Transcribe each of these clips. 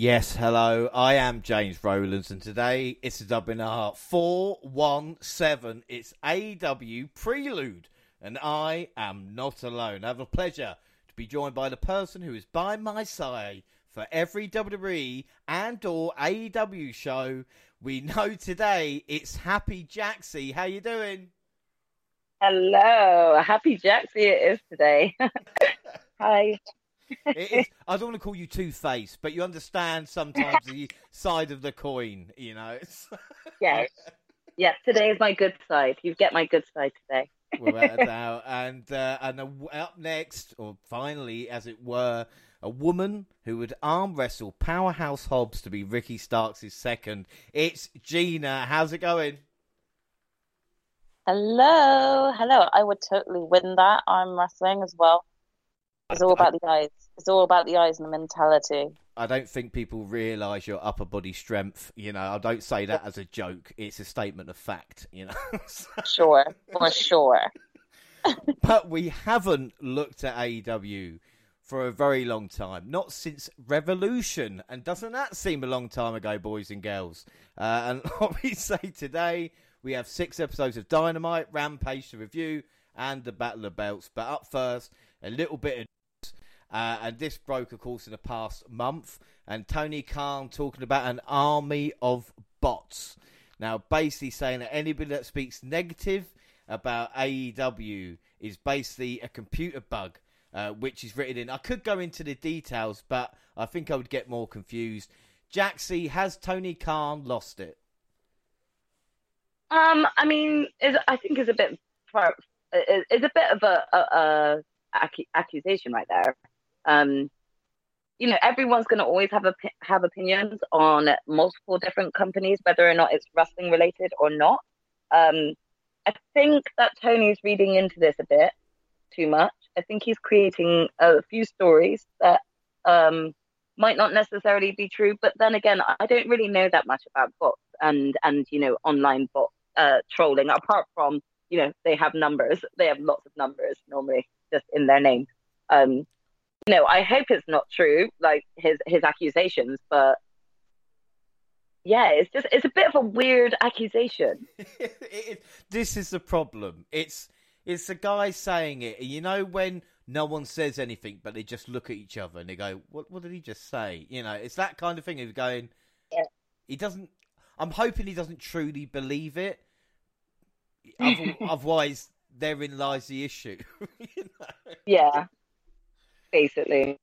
Yes, hello. I am James Rowlands, and today it's a webinar 417. It's AEW Prelude, and I am not alone. I have a pleasure to be joined by the person who is by my side for every WWE and or AEW show. We know today it's Happy Jaxie. How you doing? Hello, Happy Jaxie it is today. Hi is, I don't want to call you Two Face, but you understand sometimes the side of the coin, you know. yes, yes. Today is my good side. You get my good side today. Without a doubt. And uh, and up next, or finally, as it were, a woman who would arm wrestle Powerhouse Hobbs to be Ricky Starks' second. It's Gina. How's it going? Hello, hello. I would totally win that arm wrestling as well. It's all about the eyes. It's all about the eyes and the mentality. I don't think people realise your upper body strength. You know, I don't say that as a joke. It's a statement of fact. You know. sure, for sure. but we haven't looked at AEW for a very long time, not since Revolution. And doesn't that seem a long time ago, boys and girls? Uh, and what we say today, we have six episodes of Dynamite, Rampage to review, and the Battle of Belts. But up first, a little bit of uh, and this broke, of course, in the past month. And Tony Khan talking about an army of bots. Now, basically saying that anybody that speaks negative about AEW is basically a computer bug, uh, which is written in. I could go into the details, but I think I would get more confused. Jaxie, has Tony Khan lost it? Um, I mean, I think is a bit is a bit of a, a, a accusation right there. Um, you know, everyone's going to always have a, have opinions on multiple different companies, whether or not it's wrestling related or not. Um, I think that Tony's reading into this a bit too much. I think he's creating a few stories that um, might not necessarily be true. But then again, I don't really know that much about bots and and you know online bot uh, trolling. Apart from you know they have numbers, they have lots of numbers normally just in their name. Um, you know, I hope it's not true, like his his accusations, but yeah, it's just it's a bit of a weird accusation. it, this is the problem. It's it's the guy saying it. You know when no one says anything, but they just look at each other and they go, "What? What did he just say?" You know, it's that kind of thing of going. Yeah. He doesn't. I'm hoping he doesn't truly believe it. Otherwise, therein lies the issue. you know? Yeah, basically.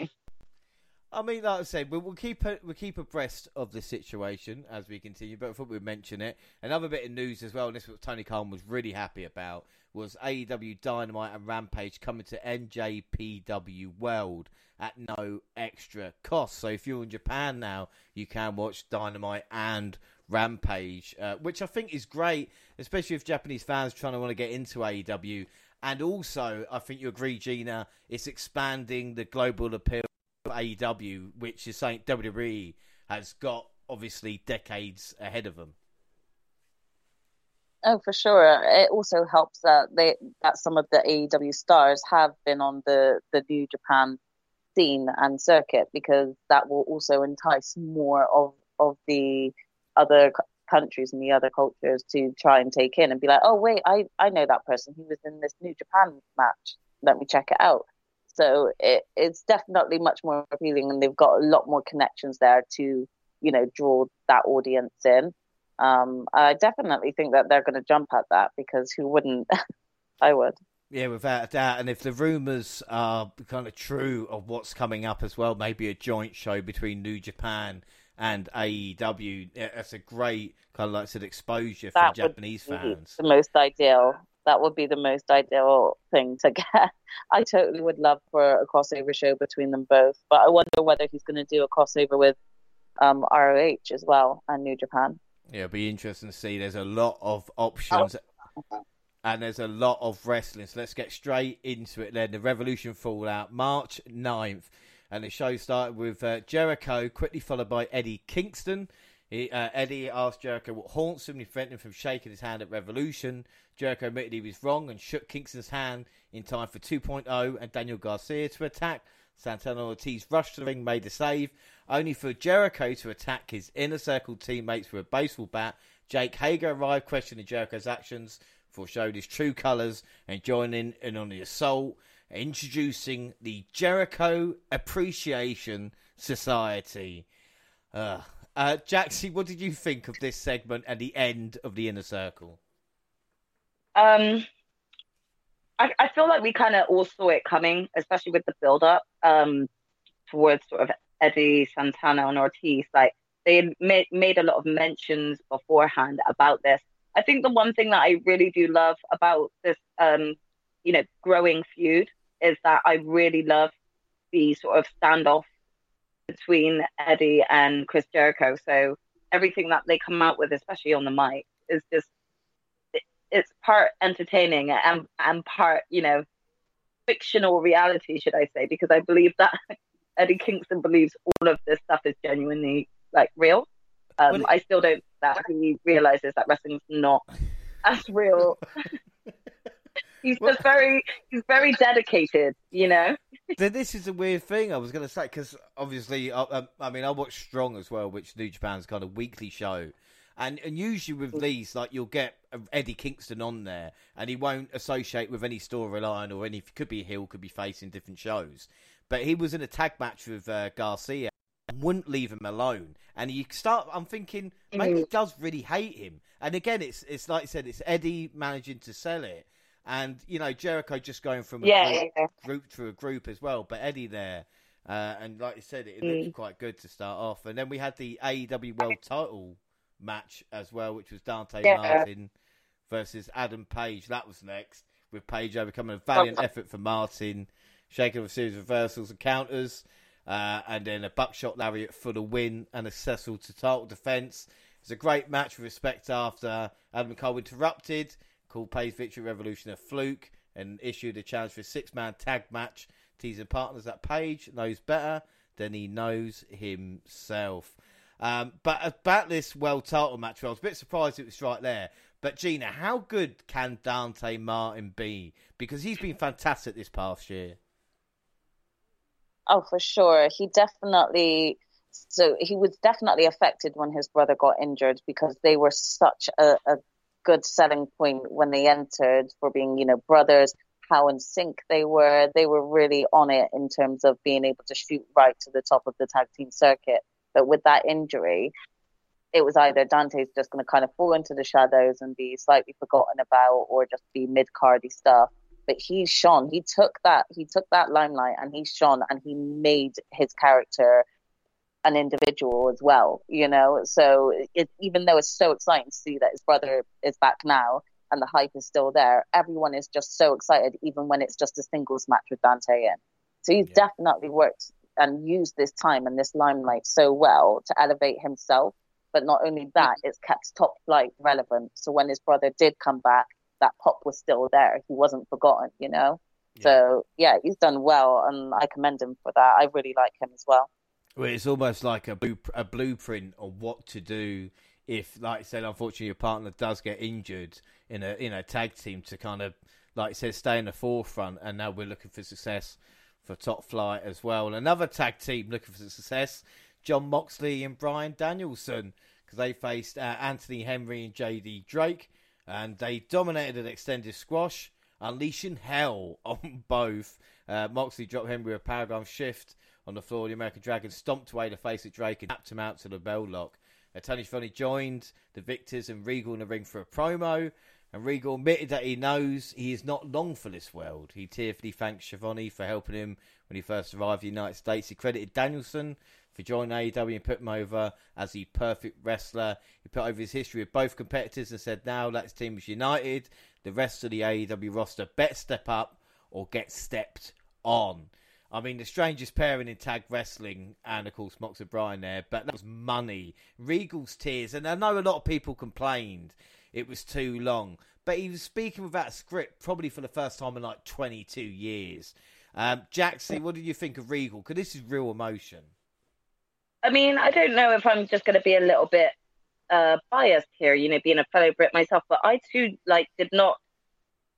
I mean, like I said, we'll, keep we'll keep abreast of the situation as we continue. But I thought we'd mention it. Another bit of news as well, and this is what Tony Khan was really happy about, was AEW Dynamite and Rampage coming to NJPW World at no extra cost. So if you're in Japan now, you can watch Dynamite and Rampage, uh, which I think is great, especially if Japanese fans trying to want to get into AEW. And also, I think you agree, Gina, it's expanding the global appeal of AEW, which is something WWE has got obviously decades ahead of them. Oh, for sure. It also helps that they that some of the AEW stars have been on the the New Japan scene and circuit because that will also entice more of of the other countries and the other cultures to try and take in and be like, oh wait, I I know that person. He was in this New Japan match. Let me check it out. So it, it's definitely much more appealing, and they've got a lot more connections there to you know draw that audience in. Um, I definitely think that they're going to jump at that because who wouldn't? I would. Yeah, without a doubt. And if the rumours are kind of true of what's coming up as well, maybe a joint show between New Japan and AEW. That's a great kind of like said exposure for that Japanese fans. The most ideal. That would be the most ideal thing to get. I totally would love for a crossover show between them both, but I wonder whether he's going to do a crossover with um, ROH as well and New Japan. Yeah, it'll be interesting to see. There's a lot of options. Oh. And there's a lot of wrestling. So let's get straight into it then. The Revolution Fallout, March 9th and the show started with uh, Jericho, quickly followed by Eddie Kingston. He, uh, Eddie asked Jericho what haunts him. He prevented him from shaking his hand at Revolution. Jericho admitted he was wrong and shook Kingston's hand in time for 2.0 and Daniel Garcia to attack. Santana Ortiz rushed to the ring, made a save, only for Jericho to attack his inner circle teammates with a baseball bat. Jake Hager arrived, questioning Jericho's actions, foreshowed his true colours, and joining in on the assault, introducing the Jericho Appreciation Society. Uh, uh, Jaxie, what did you think of this segment and the end of the inner circle? Um, I, I feel like we kind of all saw it coming, especially with the build up um, towards sort of Eddie Santana and Ortiz. Like they had made, made a lot of mentions beforehand about this. I think the one thing that I really do love about this, um, you know, growing feud is that I really love the sort of standoff between Eddie and Chris Jericho. So everything that they come out with, especially on the mic, is just it's part entertaining and and part you know fictional reality, should I say? Because I believe that Eddie Kingston believes all of this stuff is genuinely like real. Um, it... I still don't that he realizes that wrestling's not as real. he's just very he's very dedicated, you know. this is a weird thing I was going to say because obviously, I, uh, um, I mean, I watch Strong as well, which New Japan's kind of weekly show. And and usually with these, like you'll get Eddie Kingston on there, and he won't associate with any storyline or any. Could be heel, could be facing different shows. But he was in a tag match with uh, Garcia, and wouldn't leave him alone. And you start, I'm thinking maybe he mm. does really hate him. And again, it's it's like I said, it's Eddie managing to sell it, and you know Jericho just going from a yeah, group, yeah. group to a group as well. But Eddie there. Uh, and like you said, it, it mm. looked quite good to start off. And then we had the AEW World Title match as well, which was Dante yeah. Martin versus Adam Page. That was next, with Page overcoming a valiant effort for Martin, shaking off a series of reversals and counters, uh, and then a buckshot lariat for the win and a Cecil to title defense. It's a great match with respect after Adam Cole interrupted, called Page Victory Revolution a fluke, and issued a challenge for a six man tag match, teasing partners that Page knows better than he knows himself. Um, but about this world title match, I was a bit surprised it was right there. But Gina, how good can Dante Martin be? Because he's been fantastic this past year. Oh, for sure. He definitely. So he was definitely affected when his brother got injured because they were such a, a good selling point when they entered for being, you know, brothers. How in sync they were. They were really on it in terms of being able to shoot right to the top of the tag team circuit. But with that injury, it was either Dante's just going to kind of fall into the shadows and be slightly forgotten about, or just be mid cardy stuff. But he shone. He took that. He took that limelight, and he shone, and he made his character an individual as well. You know, so it, even though it's so exciting to see that his brother is back now and the hype is still there, everyone is just so excited, even when it's just a singles match with Dante in. So he's yeah. definitely worked and used this time and this limelight so well to elevate himself. But not only that, it's kept top flight relevant. So when his brother did come back, that pop was still there. He wasn't forgotten, you know? Yeah. So yeah, he's done well and I commend him for that. I really like him as well. Well, it's almost like a, a blueprint of what to do if, like I said, unfortunately your partner does get injured in a in a tag team to kind of, like I said, stay in the forefront. And now we're looking for success for top flight as well. And another tag team looking for success, Jon Moxley and Bryan Danielson, because they faced uh, Anthony Henry and JD Drake, and they dominated an extended squash, unleashing hell on both. Uh, Moxley dropped Henry with a Paradigm Shift on the floor. The American Dragon stomped away to face at Drake and tapped him out to the bell lock. Uh, Tony Schiavone joined the victors and Regal in the ring for a promo. And Regal admitted that he knows he is not long for this world. He tearfully thanked Schiavone for helping him when he first arrived in the United States. He credited Danielson for joining AEW and put him over as the perfect wrestler. He put over his history with both competitors and said, now that team is united, the rest of the AEW roster better step up or get stepped on. I mean, the strangest pairing in tag wrestling, and of course, Mox O'Brien there, but that was money. Regal's tears, and I know a lot of people complained it was too long. But he was speaking without a script probably for the first time in like 22 years. Um, Jaxie, what did you think of Regal? Because this is real emotion. I mean, I don't know if I'm just going to be a little bit uh, biased here, you know, being a fellow Brit myself, but I too, like, did not,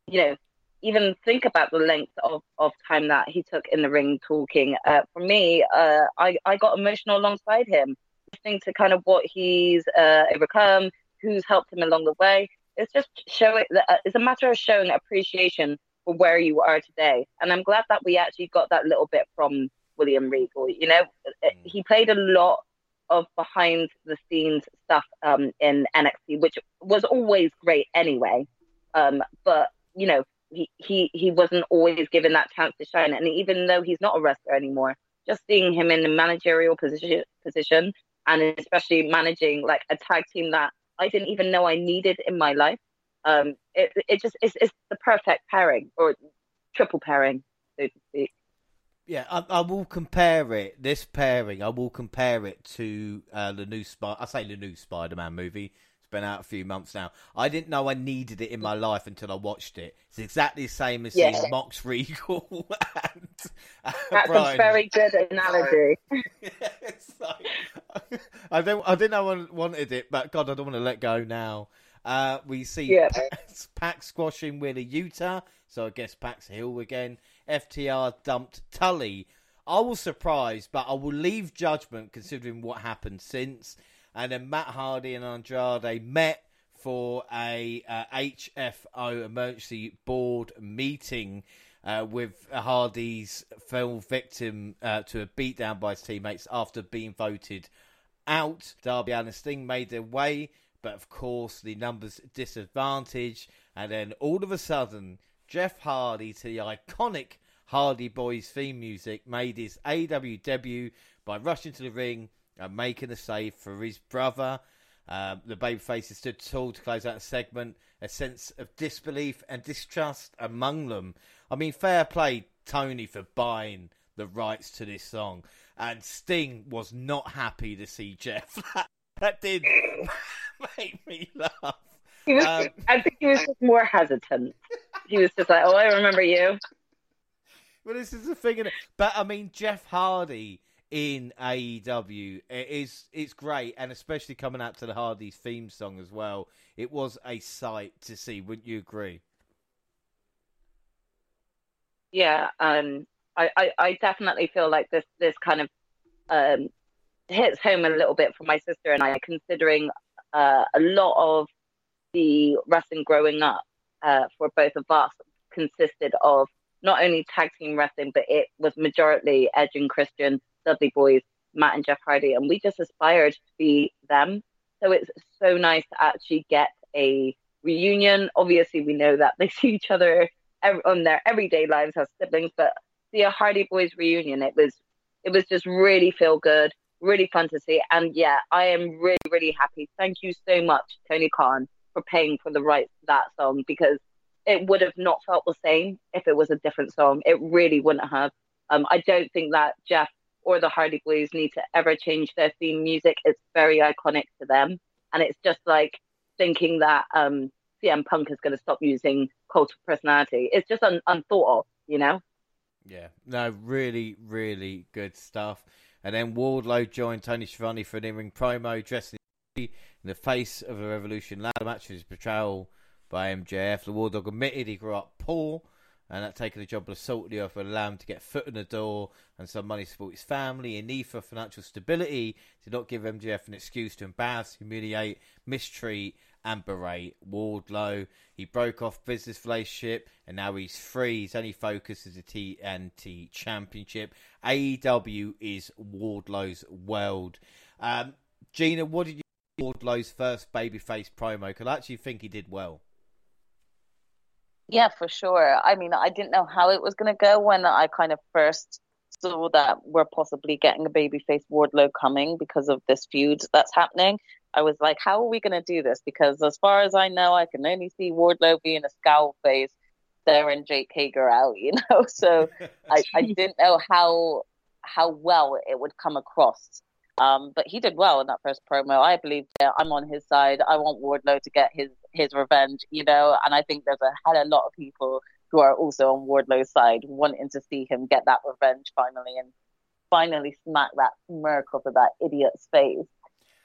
you know, even think about the length of, of time that he took in the ring talking. Uh, for me, uh, I, I got emotional alongside him, listening to kind of what he's uh, overcome, who's helped him along the way. It's just showing, uh, it's a matter of showing appreciation for where you are today. And I'm glad that we actually got that little bit from William Regal. You know, mm. he played a lot of behind the scenes stuff um, in NXT, which was always great anyway. Um, but you know, he, he he wasn't always given that chance to shine. And even though he's not a wrestler anymore, just seeing him in the managerial position position and especially managing like a tag team that I didn't even know I needed in my life. Um, it it just it's, it's the perfect pairing or triple pairing, so to speak. Yeah, I, I, will compare it. This pairing, I will compare it to uh, the new Spy. I say the new Spider-Man movie, it's been out a few months now. I didn't know I needed it in my life until I watched it. It's exactly the same as yeah. seeing Mox Regal and uh, That's Bryan. a very good analogy. like, I don't, I didn't know I wanted it, but God, I don't want to let go now. Uh, we see yeah. Pac, Pac squashing Wheeler Yuta, so I guess Pac's heel again. FTR dumped Tully. I was surprised, but I will leave judgment considering what happened since and then Matt Hardy and Andrade met for a uh, HFO emergency board meeting uh, with Hardy's fell victim uh, to a beatdown by his teammates after being voted out. Darby and Sting made their way, but of course the numbers disadvantage, and then all of a sudden Jeff Hardy to the iconic Hardy Boys theme music made his AEW debut by rushing to the ring uh, making a save for his brother. Uh, the babyfaces stood tall to close out the segment. A sense of disbelief and distrust among them. I mean, fair play, Tony, for buying the rights to this song. And Sting was not happy to see Jeff. that did make me laugh. Was, um, I think he was just more hesitant. He was just like, "Oh, I remember you." Well, this is the thing, but I mean, Jeff Hardy in AEW. It is it's great, and especially coming out to the Hardy's theme song as well. It was a sight to see. Wouldn't you agree? Yeah, um, I, I, I definitely feel like this this kind of um, hits home a little bit for my sister and I, considering uh, a lot of the wrestling growing up uh, for both of us consisted of not only tag team wrestling, but it was majority Edge and Christian Dudley Boys, Matt and Jeff Hardy, and we just aspired to be them. So it's so nice to actually get a reunion. Obviously, we know that they see each other on their everyday lives as siblings, but see a Hardy Boys reunion, it was it was just really feel good, really fun to see. And yeah, I am really really happy. Thank you so much, Tony Khan, for paying for the rights to that song because it would have not felt the same if it was a different song. It really wouldn't have. Um, I don't think that Jeff or the Hardy Blues need to ever change their theme music. It's very iconic to them. And it's just like thinking that um, CM Punk is going to stop using cult of personality. It's just un- unthought of, you know? Yeah, no, really, really good stuff. And then Wardlow joined Tony Schiavone for an in-ring promo, dressed in the face of a Revolution ladder match with his portrayal by MJF. The War Dog admitted he grew up poor and that taking the job of salty offer allowed him to get foot in the door and some money to support his family. In need for financial stability, did not give MJF an excuse to embarrass, humiliate, mistreat, and berate Wardlow. He broke off business relationship and now he's free. His only focus is the TNT Championship. AEW is Wardlow's world. Um, Gina, what did you Wardlow's first babyface promo? Because I actually think he did well. Yeah, for sure. I mean, I didn't know how it was going to go when I kind of first saw that we're possibly getting a babyface Wardlow coming because of this feud that's happening. I was like, how are we going to do this? Because as far as I know, I can only see Wardlow being a scowl face there and Jake Hager out, you know? So I, I didn't know how how well it would come across. Um, but he did well in that first promo. I believe I'm on his side. I want Wardlow to get his his revenge, you know. And I think there's a had a lot of people who are also on Wardlow's side, wanting to see him get that revenge finally and finally smack that smirk of that idiot's face.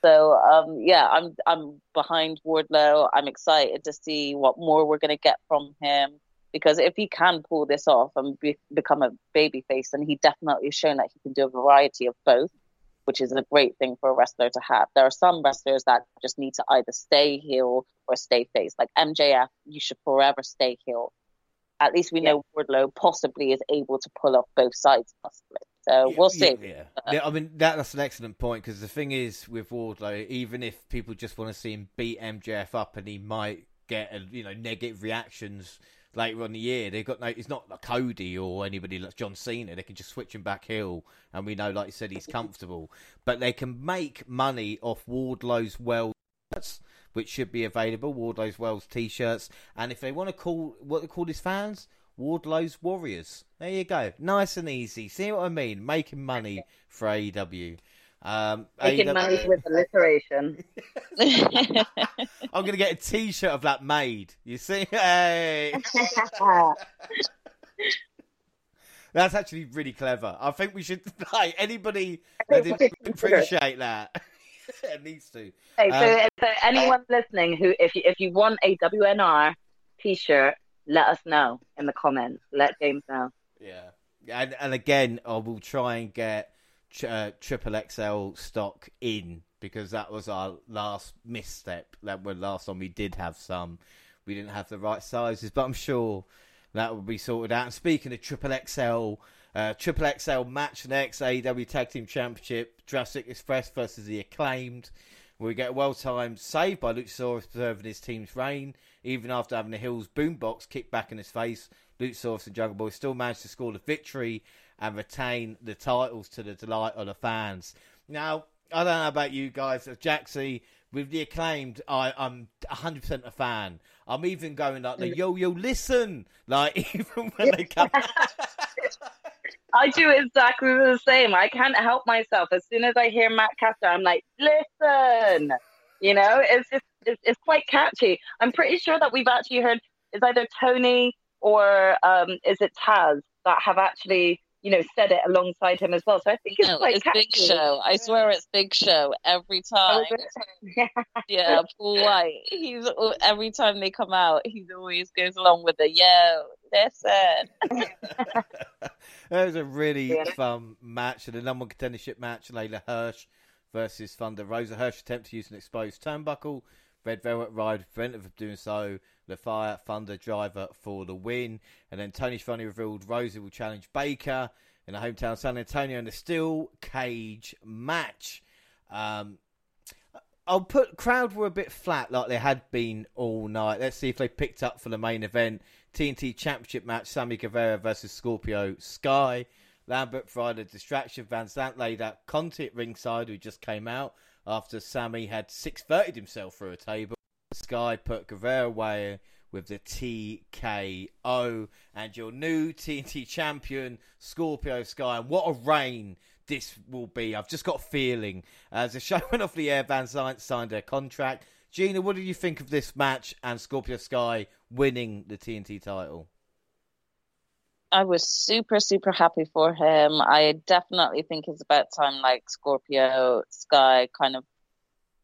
So um, yeah, I'm I'm behind Wardlow. I'm excited to see what more we're gonna get from him. because if he can pull this off and be, become a babyface, then he definitely shown that he can do a variety of both, which is a great thing for a wrestler to have. There are some wrestlers that just need to either stay heel or stay face. Like MJF, you should forever stay heel. At least we yeah. know Wardlow possibly is able to pull off both sides, possibly. So we'll see. Yeah, yeah. I mean that, that's an excellent point because the thing is with Wardlow, even if people just want to see him beat MJF up and he might get a, you know negative reactions later on the year. They've got no. It's not like Cody or anybody like John Cena. They can just switch him back heel, and we know, like you said, he's comfortable. But they can make money off Wardlow's well which should be available. Wardlow's Wells t-shirts, and if they want to call what they call his fans, Wardlow's Warriors. There you go, nice and easy. See what I mean? Making money for AEW. Um, Making AEW... money with alliteration. I'm gonna get a T-shirt of that made. You see, hey. That's actually really clever. I think we should like anybody that appreciate that. it needs to. Hey, so, um, so anyone listening who, if you if you want a WNR T-shirt, let us know in the comments. Let James know. Yeah, and and again, I will try and get uh, triple XL stock in because that was our last misstep. That was last time we did have some. We didn't have the right sizes, but I'm sure that will be sorted out. And speaking of triple XL, uh, triple XL match next AEW Tag Team Championship, Jurassic Express versus the Acclaimed. We get a well timed save by Luchasaurus preserving his team's reign, even after having the Hills boombox kicked back in his face. Luchasaurus and Jungle Boy still managed to score the victory and retain the titles to the delight of the fans. Now, I don't know about you guys, Jaxie, with the acclaimed, I, I'm 100% a fan. I'm even going like, the, yo, yo, listen! Like, even when they come. I do exactly the same. I can't help myself. As soon as I hear Max Caster, I'm like, listen! You know, it's just, it's, it's quite catchy. I'm pretty sure that we've actually heard, is either Tony or um, is it Taz that have actually you know, said it alongside him as well. So I think it's no, quite it's Big Show. I swear it's Big Show every oh, time. yeah, yeah Paul White. He's every time they come out, he always goes along with the yo. Listen. that was a really yeah. fun match, and the number one contendership match: Leyla Hirsch versus Thunder Rosa. Hirsch attempted to use an exposed turnbuckle. Red Velvet Ride prevented from doing so. The Fire Thunder driver for the win. And then Tony Schiavone revealed Rosa will challenge Baker in the hometown San Antonio in a steel cage match. Um, I'll put crowd were a bit flat like they had been all night. Let's see if they picked up for the main event. TNT Championship match: Sammy Guevara versus Scorpio Sky. Lambert provided distraction. Van Zant laid out Conti at ringside, who just came out after Sammy had 630 himself through a table. Sky put Guevara away with the TKO and your new TNT champion, Scorpio Sky. And what a reign this will be. I've just got a feeling. As the show went off the air, Van Zant signed their contract. Gina, what did you think of this match and Scorpio Sky winning the TNT title? I was super, super happy for him. I definitely think it's about time like Scorpio Sky kind of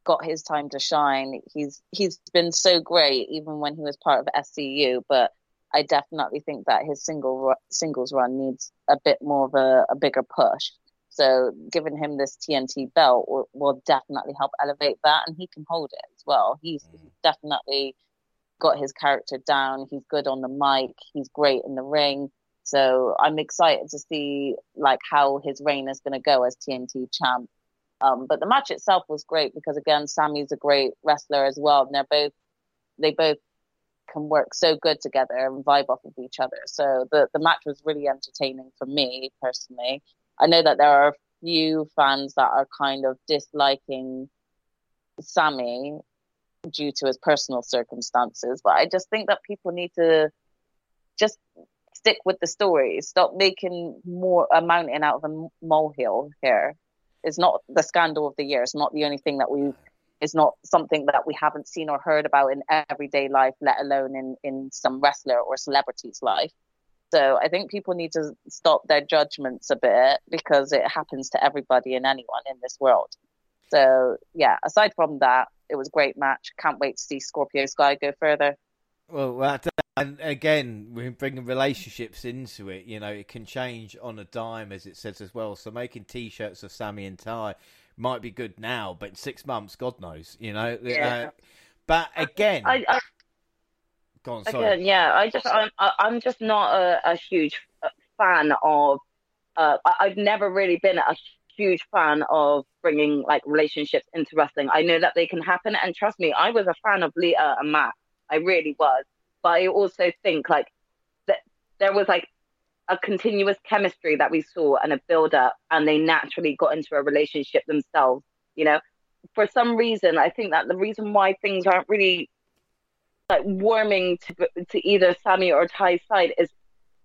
got his time to shine. He's he's been so great even when he was part of SCU, but I definitely think that his single singles run needs a bit more of a, a bigger push. So giving him this TNT belt will, will, definitely help elevate that, and he can hold it as well. He's mm. definitely got his character down. He's good on the mic. He's great in the ring. So I'm excited to see like how his reign is going to go as TNT champ. Um, but the match itself was great because again, Sammy's a great wrestler as well, and they're both they both can work so good together and vibe off of each other. So the the match was really entertaining for me personally. I know that there are a few fans that are kind of disliking Sammy due to his personal circumstances, but I just think that people need to just stick with the story. Stop making more a mountain out of a molehill here is not the scandal of the year. It's not the only thing that we. It's not something that we haven't seen or heard about in everyday life, let alone in in some wrestler or celebrity's life. So I think people need to stop their judgments a bit because it happens to everybody and anyone in this world. So yeah, aside from that, it was a great match. Can't wait to see Scorpio Sky go further. Well, And again, we're bringing relationships into it. You know, it can change on a dime, as it says as well. So making T-shirts of Sammy and Ty might be good now, but in six months, God knows. You know. Yeah. Uh, but again, I, I, go on. Sorry. again, yeah, I just I'm I'm just not a, a huge fan of. Uh, I've never really been a huge fan of bringing like relationships into wrestling. I know that they can happen, and trust me, I was a fan of Lita and Matt. I really was, but I also think like that there was like a continuous chemistry that we saw and a build up, and they naturally got into a relationship themselves. You know, for some reason, I think that the reason why things aren't really like warming to to either Sammy or Ty's side is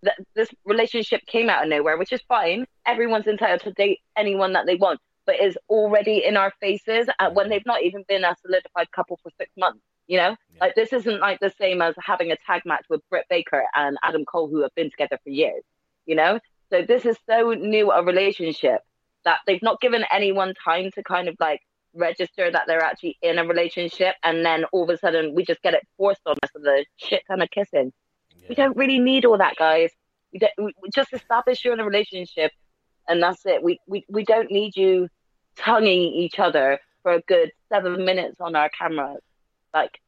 that this relationship came out of nowhere, which is fine. Everyone's entitled to date anyone that they want, but is already in our faces uh, when they've not even been a solidified couple for six months. You know, Yeah. like this isn't like the same as having a tag match with Britt Baker and Adam Cole, who have been together for years. You know, so this is so new a relationship that they've not given anyone time to kind of like register that they're actually in a relationship, and then all of a sudden we just get it forced on us with a shit ton of kissing. We don't really need all that, guys. We, don't, we just establish you're in a relationship, and that's it. We we we don't need you tonguing each other for a good seven minutes on our cameras, like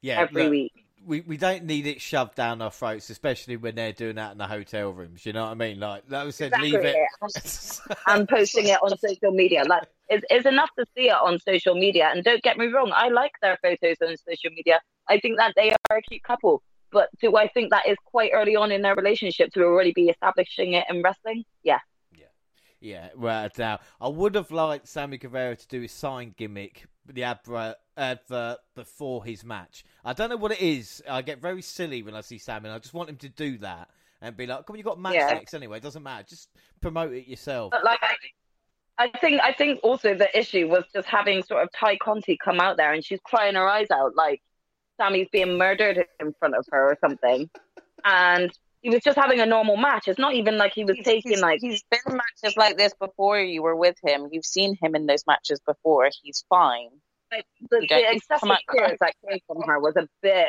yeah, every look, week. we we don't need it shoved down our throats, especially when they're doing that in the hotel rooms. You know what I mean? Like that was said, leave it. and posting it on social media. Like it's, it's enough to see it on social media. And don't get me wrong, I like their photos on social media. I think that they are a cute couple. But do I think that is quite early on in their relationship to already be establishing it in wrestling? Yeah. Yeah, without a doubt. I would have liked Sammy Guevara to do his sign gimmick, the advert, Uh, advert before his match. I don't know what it is. I get very silly when I see Sammy, and I just want him to do that and be like, "Come on, you got a match Yeah. next anyway. It doesn't matter. Just promote it yourself." But like I, I think I think also the issue was just having sort of Ty Conti come out there and she's crying her eyes out like Sammy's being murdered in front of her or something. And he was just having a normal match. It's not even like he was He's- taking he's- like he's been in matches like this before. You were with him. You've seen him in those matches before. He's fine. Like, the, the need to come excessive out tears that came from her was a bit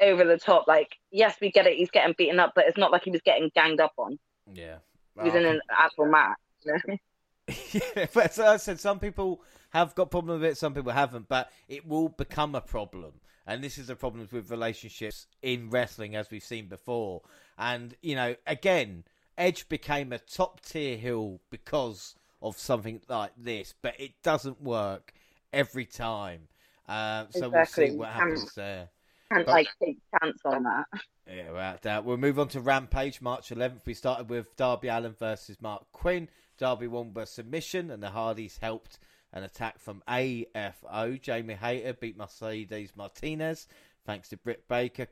over the top. Like, yes, we get it, he's getting beaten up, but it's not like he was getting ganged up on. Yeah, He was in an actual match. you know? yeah, but as I said, some people have got problem with it, some people haven't, but it will become a problem. And this is the problems with relationships in wrestling, as we've seen before. And you know, again, Edge became a top tier heel because of something like this, but it doesn't work every time. Uh, so Exactly. we'll see what happens there. Can't But- like take chance on that. Yeah, without doubt. We'll move on to Rampage, March 11th. We started with Darby Allin versus Marq Quen. Darby won by submission, and the Hardys helped an attack from AFO. Jamie Hayter beat Mercedes Martinez, thanks to Britt Baker.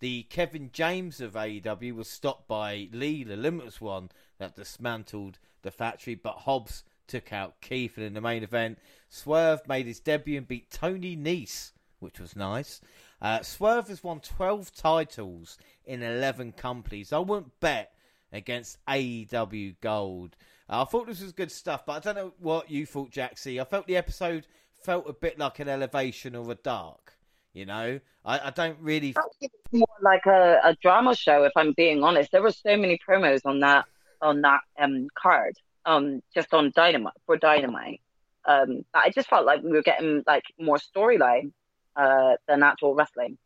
The Kevin James of AEW was stopped by Lee, the Limitless One, that dismantled the factory, but Hobbs took out Keith. And in the main event, Swerve made his debut and beat Tony Nese, which was nice. Uh, Swerve has won 12 titles in 11 companies. I wouldn't bet against AEW Gold. Uh, I thought this was good stuff, but I don't know what you thought, Jaxie. I felt the episode felt a bit like an elevation or a dark. You know, I, I don't really. More like a, a drama show, if I'm being honest. There were so many promos on that on that um card, um, just on Dynamite for Dynamite. Um, I just felt like we were getting like more storyline uh than actual wrestling.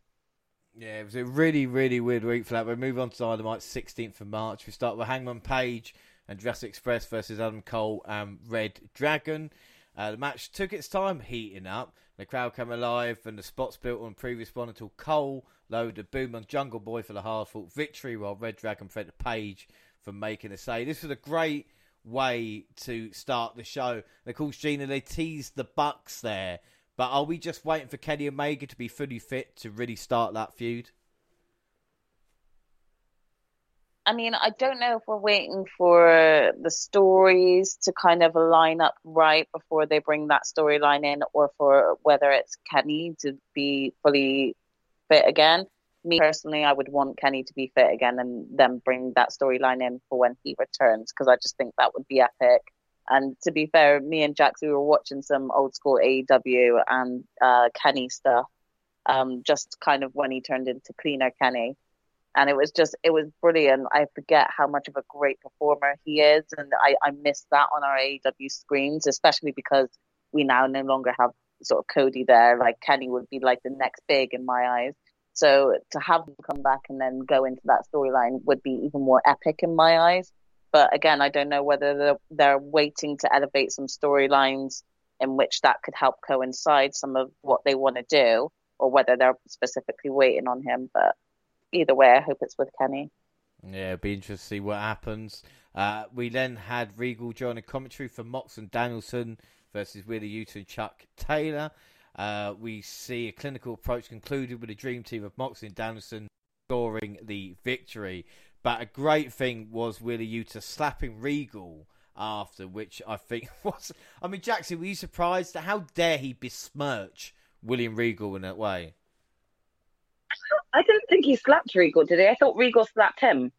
Yeah, it was a really, really weird week for that. We move on to Dynamite, 16th of March. We start with Hangman Page and Jurassic Express versus Adam Cole and Red Dragon. Uh, the match took its time heating up. The crowd came alive and the spots built on previous one until Cole loaded the boom on Jungle Boy for the hard fought victory while Red Dragon prevented Page from making a save. This was a great way to start the show. And of course, Gina, they teased the Bucks there. But are we just waiting for Kenny Omega to be fully fit to really start that feud? I mean, I don't know if we're waiting for the stories to kind of line up right before they bring that storyline in, or for whether it's Kenny to be fully fit again. Me personally, I would want Kenny to be fit again and then bring that storyline in for when he returns because I just think that would be epic. And to be fair, me and Jax, we were watching some old school AEW and uh, Kenny stuff um, just kind of when he turned into cleaner Kenny. And it was just, it was brilliant. I forget how much of a great performer he is. And I, I miss that on our AEW screens, especially because we now no longer have sort of Cody there. Like Kenny would be like the next big in my eyes. So to have him come back and then go into that storyline would be even more epic in my eyes. But again, I don't know whether they're, they're waiting to elevate some storylines in which that could help coincide some of what they want to do, or whether they're specifically waiting on him. But either way, I hope it's with Kenny. Yeah, it'll be interesting to see what happens. Uh, we then had Regal join a commentary for Mox and Danielson versus Wheeler Yuta and Chuck Taylor. Uh, we see a clinical approach concluded with a dream team of Moxley and Danielson scoring the victory. But a great thing was Wheeler Yuta slapping Regal after, which I think was. I mean, Jackson, were you surprised? How dare he besmirch William Regal in that way? I didn't think he slapped Regal, did he? I thought Regal slapped him.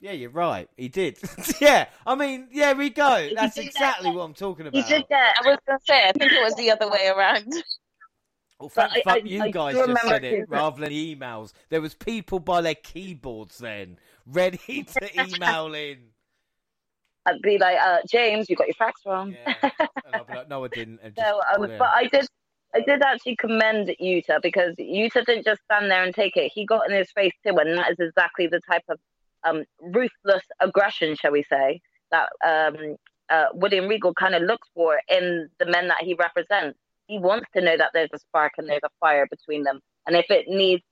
Yeah, you're right. He did. yeah, I mean, yeah, we go. That's exactly what I'm talking about. He did that. I was going to say, I think it was the other way around. Well, thank fuck I, you I, guys I just said it rather than emails. There was people by their keyboards then, ready to email in. I'd be like, uh, James, you got your facts wrong. Yeah. And I'd be like, no, I didn't. Just, no, um, but I did. I did actually commend Yuta because Yuta didn't just stand there and take it. He got in his face too, and that is exactly the type of um, ruthless aggression, shall we say, that um, uh, William Regal kind of looks for in the men that he represents he wants to know that there's a spark and there's a fire between them. And if it needs,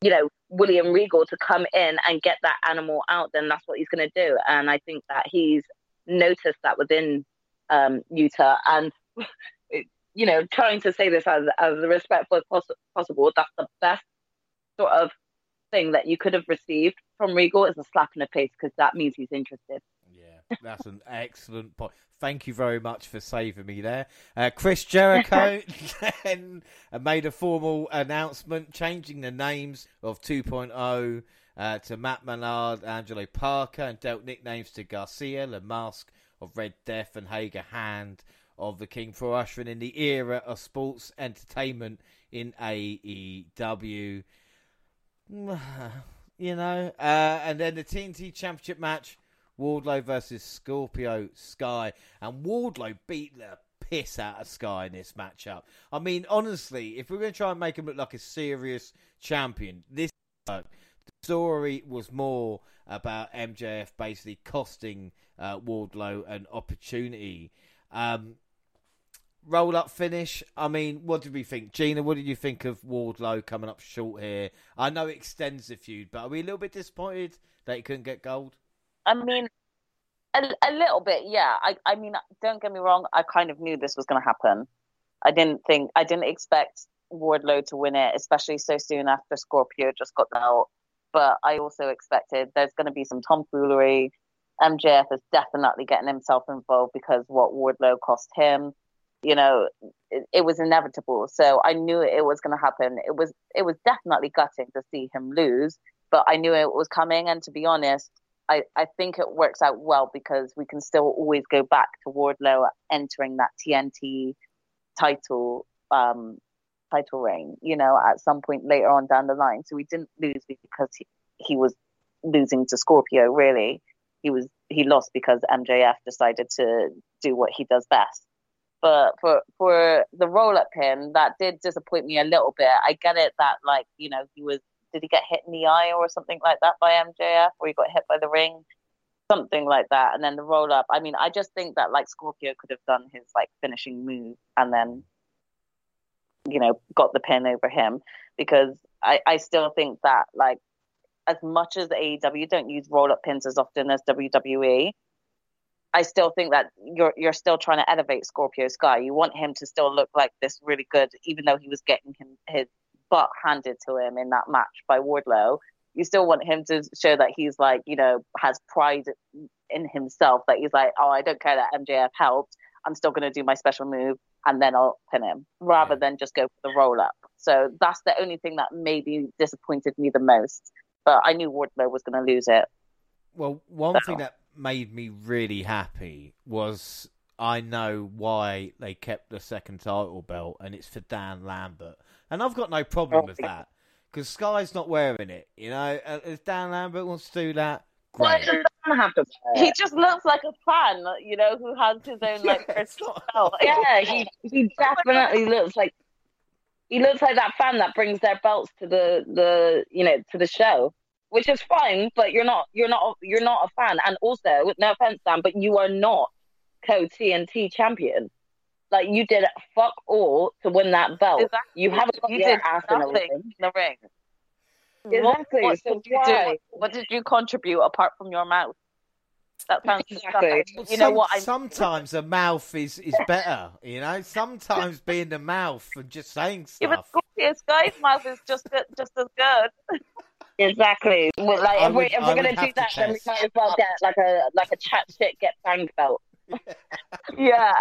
you know, William Regal to come in and get that animal out, then that's what he's going to do. And I think that he's noticed that within um, Yuta and, you know, trying to say this as, as respectful as poss- possible, that's the best sort of thing that you could have received from Regal is a slap in the face because that means he's interested. Yeah, that's an excellent point. Thank you very much for saving me there. Uh, Chris Jericho then made a formal announcement changing the names of 2.0 uh, to Matt Menard, Angelo Parker, and dealt nicknames to Garcia, Le Mask of Red Death, and Hager Hand of the King for ushering in the era of sports entertainment in AEW. You know, uh, and then the TNT Championship match Wardlow versus Scorpio Sky, and Wardlow beat the piss out of Sky in this matchup. I mean, honestly, if we're going to try and make him look like a serious champion, this story was more about MJF basically costing uh, Wardlow an opportunity. Um, roll up finish. I mean, what did we think, Gina? What did you think of Wardlow coming up short here? I know it extends the feud, but are we a little bit disappointed that he couldn't get gold? I mean, a, a little bit, yeah. I, I mean, don't get me wrong. I kind of knew this was going to happen. I didn't think, I didn't expect Wardlow to win it, especially so soon after Scorpio just got out. But I also expected there's going to be some tomfoolery. MJF is definitely getting himself involved because what Wardlow cost him, you know, it, it was inevitable. So I knew it was going to happen. It was it was definitely gutting to see him lose, but I knew it was coming. And to be honest, I, I think it works out well because we can still always go back to Wardlow entering that TNT title um, title reign, you know, at some point later on down the line. So we didn't lose because he, he was losing to Scorpio. Really, he was he lost because MJF decided to do what he does best. But for for the roll up pin, that did disappoint me a little bit. I get it that like you know he was did he get hit in the eye or something like that by MJF, or he got hit by the ring, something like that, and then the roll up. I mean, I just think that like Scorpio could have done his like finishing move and then, you know, got the pin over him because I I still think that like as much as AEW don't use roll up pins as often as WWE. I still think that you're you're still trying to elevate Scorpio Sky. You want him to still look like this really good, even though he was getting him his butt handed to him in that match by Wardlow, you still want him to show that he's like, you know, has pride in himself. That he's like, oh, I don't care that MJF helped. I'm still going to do my special move and then I'll pin him rather yeah. than just go for the roll up. So that's the only thing that maybe disappointed me the most. But I knew Wardlow was going to lose it. Well, one so. thing that made me really happy was I know why they kept the second title belt, and it's for Dan Lambert, and I've got no problem with that because Sky's not wearing it. You know, uh, if Dan Lambert wants to do that, great. does Dan have to He just looks like a fan, you know, who has his own like Yeah, personal not- belt. Yeah, he he definitely looks like he looks like that fan that brings their belts to the the you know to the show, which is fine. But you're not you're not you're not a fan, and also no offense, Dan, but you are not co TNT champion. Like you did fuck all to win that belt. Exactly. You haven't got You your did ass in a ring. in the ring. Exactly, What, what so did you why? do? What did you contribute apart from your mouth? That sounds Exactly. Well, You know some- what? I Sometimes a mouth is, is better, you know. Sometimes being the mouth and just saying yeah, but stuff. Scorpio Sky's mouth is just just as good. Exactly. Like I if, would- we, if I we're gonna do have to that, then we might as well get like a like a chat shit get banged belt. Yeah.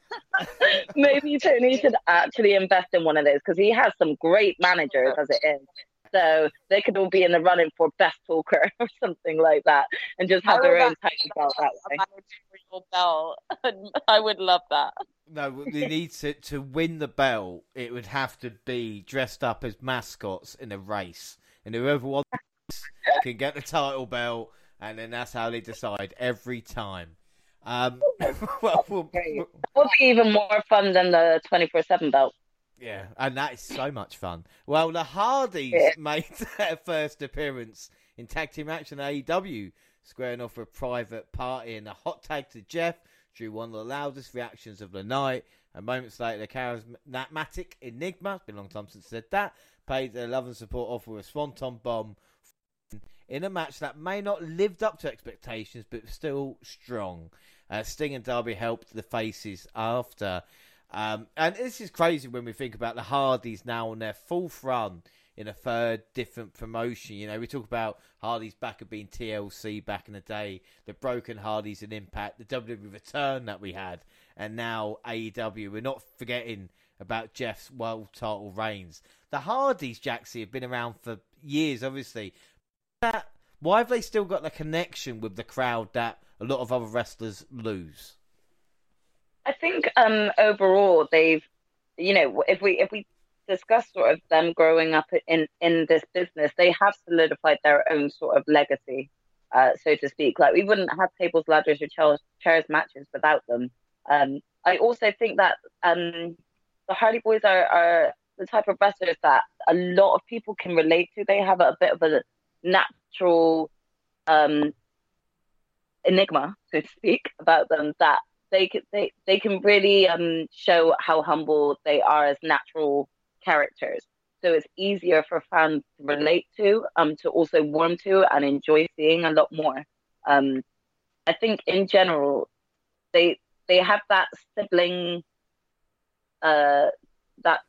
Maybe Tony should actually invest in one of those because he has some great managers as it is. So they could all be in the running for best talker or something like that, and just have I their own like title belt that way. Managerial belt. I would love that. No, they need to to win the belt. It would have to be dressed up as mascots in a race, and whoever wants can get the title belt, and then that's how they decide every time. Um, well, well, Great. Would be even more fun than the twenty four seven belt. Yeah, and that is so much fun. Well, the Hardys Yeah. made their first appearance in tag team action at AEW, squaring off a private party in a hot tag to Jeff. Drew one of the loudest reactions of the night. And moments later, the charismatic Enigma, it's been a long time since I said that, paid their love and support off with a Swanton Bomb in a match that may not lived up to expectations, but still strong. Uh, Sting and Darby helped the faces after. Um, and this is crazy when we think about the Hardys now on their fourth run in a third different promotion. You know, we talk about Hardys back at being TLC back in the day, the Broken Hardys and Impact, the WWE return that we had, and now AEW. We're not forgetting about Jeff's world title reigns. The Hardys, Jaxie, have been around for years, obviously. That, why have they still got the connection with the crowd that a lot of other wrestlers lose? I think um, overall they've, you know, if we if we discuss sort of them growing up in in this business, they have solidified their own sort of legacy, uh, so to speak. Like we wouldn't have tables, ladders, or chairs, chairs matches without them. Um, I also think that um, the Hardy Boys are, are the type of wrestlers that a lot of people can relate to. They have a bit of a natural um, enigma, so to speak, about them that they can they, they can really um, show how humble they are as natural characters. So it's easier for fans to relate to, um, to also warm to and enjoy seeing a lot more. Um, I think in general, they they have that sibling, uh, that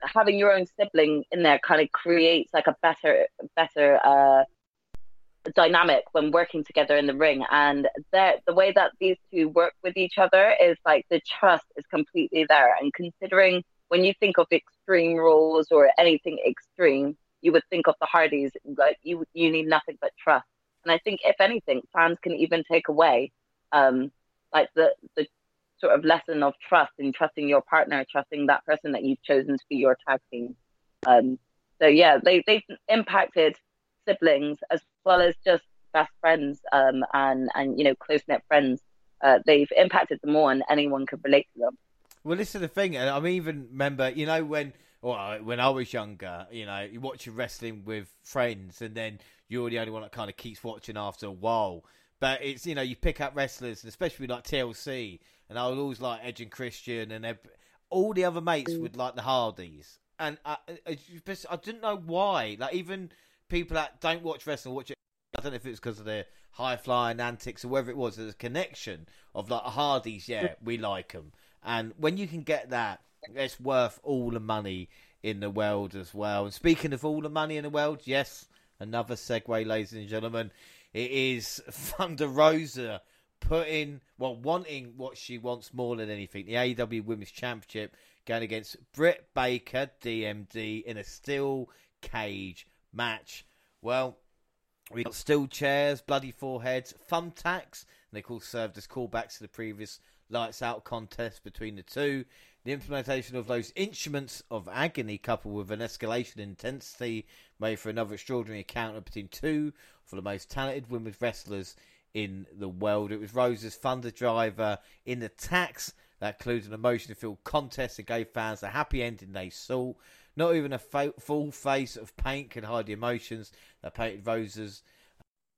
having your own sibling in there kind of creates like a better better uh dynamic when working together in the ring. And the the way that these two work with each other is like the trust is completely there. And considering when you think of extreme roles or anything extreme you would think of the hardys like you you need nothing but trust. And i think if anything fans can even take away um like the the sort of lesson of trust and trusting your partner trusting that person that you've chosen to be your tag team. Um so yeah they they've impacted siblings as well as just best friends um, and and you know close knit friends. Uh, they've impacted them more, and anyone could relate to them. Well, this is the thing, and I even remember, you know, when well, when I was younger, you know, you watch wrestling with friends, and then you're the only one that kind of keeps watching after a while. But it's you know, you pick up wrestlers, and especially like TLC, and I was always like Edge and Christian, and all the other mates Mm. would like the Hardys, and I, I, I didn't know why. Like even people that don't watch wrestling watch it. I don't know if it was because of their high flying antics or whether it was there's a connection of like Hardys. Yeah, we like them, and when you can get that, it's worth all the money in the world as well. And speaking of all the money in the world, yes, another segue, ladies and gentlemen. It is Thunder Rosa putting, well, wanting what she wants more than anything the AEW Women's Championship going against Britt Baker, DMD, in a steel cage match. Well, we got steel chairs, bloody foreheads, thumbtacks, and they course served as callbacks to the previous Lights Out contest between the two. The implementation of those instruments of agony, coupled with an escalation in intensity, made for another extraordinary encounter between two of the most talented women's wrestlers in the world. It was Rosa's Thunder Driver in the tax that included an emotion filled contest that gave fans a happy ending they saw. Not even a fa- full face of paint could hide the emotions that painted Rose's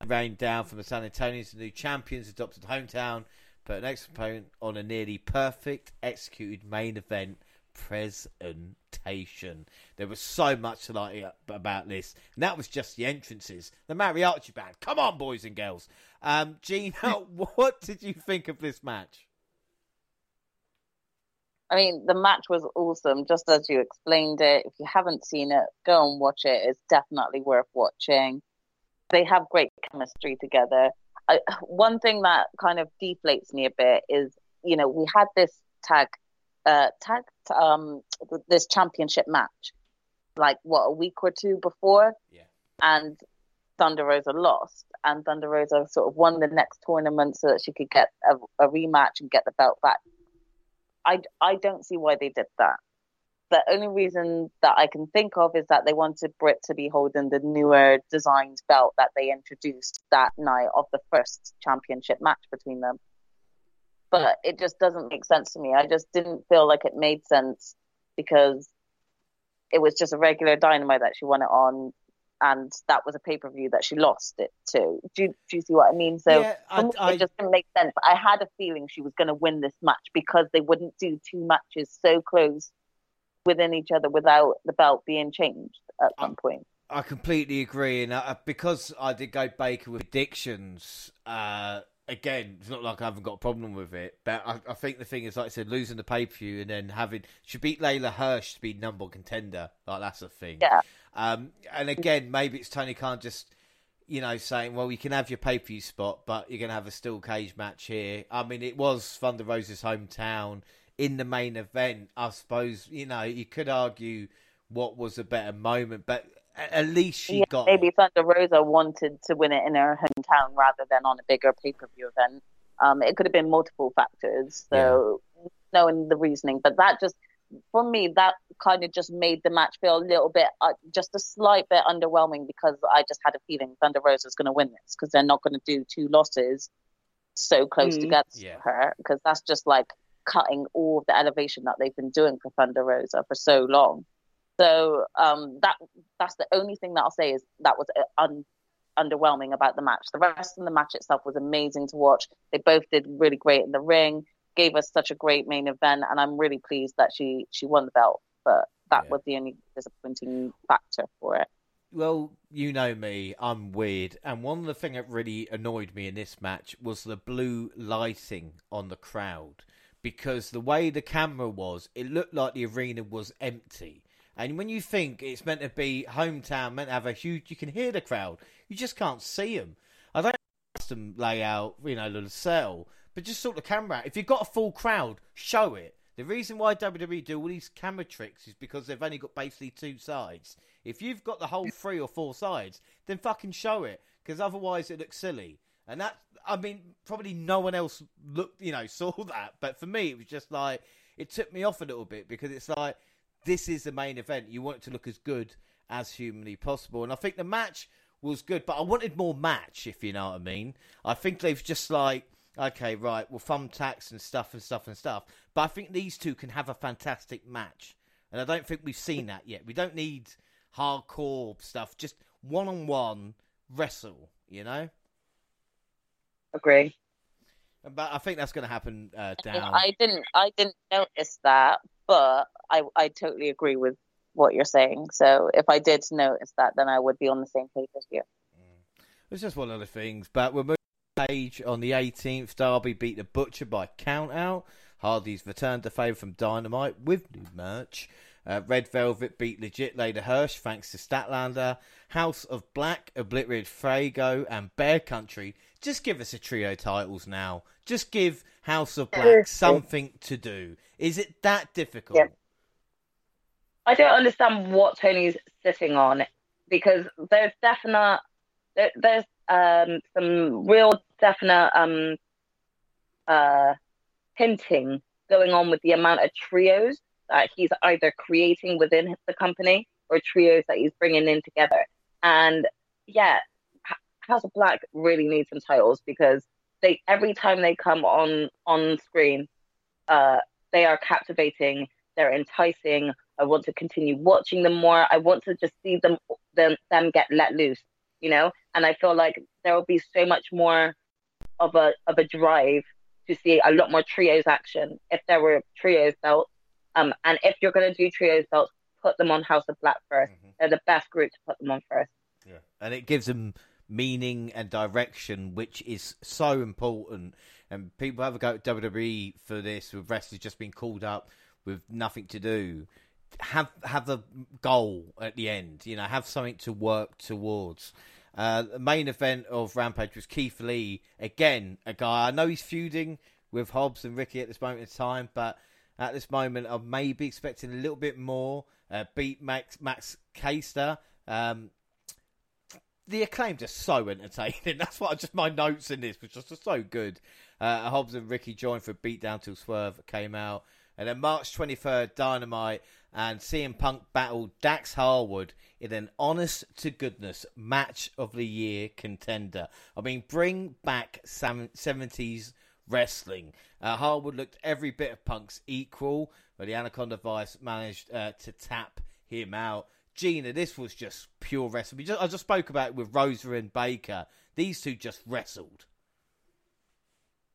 rained down from the San Antonians, the new champions, adopted hometown, put an opponent on a nearly perfect executed main event presentation. There was so much to like about this, and that was just the entrances. The mariachi band, come on, boys and girls. Um, Gina, what did you think of this match? I mean, the match was awesome, just as you explained it. If you haven't seen it, go and watch it. It's definitely worth watching. They have great chemistry together. I, one thing that kind of deflates me a bit is, you know, we had this tag, uh, tag, um, this championship match, like what a week or two before, yeah, and Thunder Rosa lost, and Thunder Rosa sort of won the next tournament so that she could get a, a rematch and get the belt back. I I don't see why they did that the only reason that I can think of is that they wanted Britt to be holding the newer designed belt that they introduced that night of the first championship match between them. But it just doesn't make sense to me. I just didn't feel like it made sense because it was just a regular dynamite that she won it on and that was a pay per view that she lost it to. Do you, do you see what I mean? So yeah, I, I, it just didn't make sense. I had a feeling she was going to win this match because they wouldn't do two matches so close within each other without the belt being changed at some I, point. I completely agree, and uh, because I did go Baker with predictions, uh, again, it's not like I haven't got a problem with it, but I, I think the thing is, like I said, losing the pay per view and then having she beat Leyla Hirsch to be number one contender, like that's a thing. Yeah. Um, and again, maybe it's Tony Khan just you know, saying, well, you can have your pay per view spot, but you're going to have a steel cage match here. I mean, it was Thunder Rosa's hometown in the main event, I suppose you know you could argue what was a better moment, but at least she yeah, got maybe. Thunder Rosa wanted to win it in her hometown rather than on a bigger pay per view event. Um, it could have been multiple factors, so yeah. knowing the reasoning, but that just for me that kind of just made the match feel a little bit, uh, just a slight bit underwhelming because I just had a feeling Thunder Rosa is going to win this because they're not going to do two losses so close mm. together yeah. for her because that's just like cutting all of the elevation that they've been doing for Thunder Rosa for so long. So um, that that's the only thing that I'll say is that was uh, un, underwhelming about the match. The rest of the match itself was amazing to watch. They both did really great in the ring, gave us such a great main event, and I'm really pleased that she she won the belt. But that yeah. was the only disappointing factor for it. Well, you know me, I'm weird, and one of the things that really annoyed me in this match was the blue lighting on the crowd because the way the camera was, it looked like the arena was empty. And when you think it's meant to be hometown, meant to have a huge, you can hear the crowd. You just can't see them. I don't custom layout, you know, the cell, but just sort the camera out. If you've got a full crowd, show it. The reason why WWE do all these camera tricks is because they've only got basically two sides. If you've got the whole three or four sides, then fucking show it, because otherwise it looks silly. And that, I mean, probably no one else looked, you know, saw that. But for me, it was just like, it took me off a little bit because it's like, this is the main event. You want it to look as good as humanly possible. And I think the match was good, but I wanted more match, if you know what I mean. I think they've just like, okay, right, well, thumbtacks and stuff and stuff and stuff. But I think these two can have a fantastic match. And I don't think we've seen that yet. We don't need hardcore stuff, just one on one wrestle, you know? Agree. But I think that's going to happen uh, down. I didn't. I didn't notice that, but I I totally agree with what you're saying. So if I did notice that, then I would be on the same page as you. Mm. It's just one of the things. But we're moving page on the 18th. Darby beat the Butcher by count out. Hardy's returned to favour from Dynamite with new merch. Uh, Red Velvet beat Legit Leyla Hirsch thanks to Statlander. House of Black obliterated Fuego and Bear Country. Just give us a trio titles now. Just give House of Black something to do. Is it that difficult? Yeah. I don't understand what Tony's sitting on because there's definite there, there's um, some real definite um, uh, hinting going on with the amount of trios that he's either creating within the company or trios that he's bringing in together. And yeah, House of Black really needs some titles because they every time they come on on screen, uh, they are captivating. They're enticing. I want to continue watching them more. I want to just see them them, them get let loose, you know. And I feel like there will be so much more of a of a drive to see a lot more trios action if there were trios belts. Um, and if you're going to do trios belts, put them on House of Black 1st mm-hmm. They're the best group to put them on first. Yeah, and it gives them meaning and direction, which is so important. And people have a go at WWE for this, with wrestlers just being called up with nothing to do. Have have the goal at the end, you know, have something to work towards. Uh, the main event of Rampage was Keith Lee again, a guy I know he's feuding with Hobbs and Ricky at this moment in time, but at this moment I'm maybe expecting a little bit more. Uh, beat Max Max Caster. Um, the acclaim just so entertaining. That's what I just my notes in this was just so good. Uh, Hobbs and Ricky joined for Beatdown till Swerve came out, and then March 23rd, Dynamite and CM Punk battled Dax Harwood in an honest to goodness match of the year contender. I mean, bring back 70s wrestling. Uh, Harwood looked every bit of Punk's equal, but the Anaconda Vice managed uh, to tap him out. Gina, this was just pure wrestling. Just, I just spoke about it with Rosa and Baker. These two just wrestled.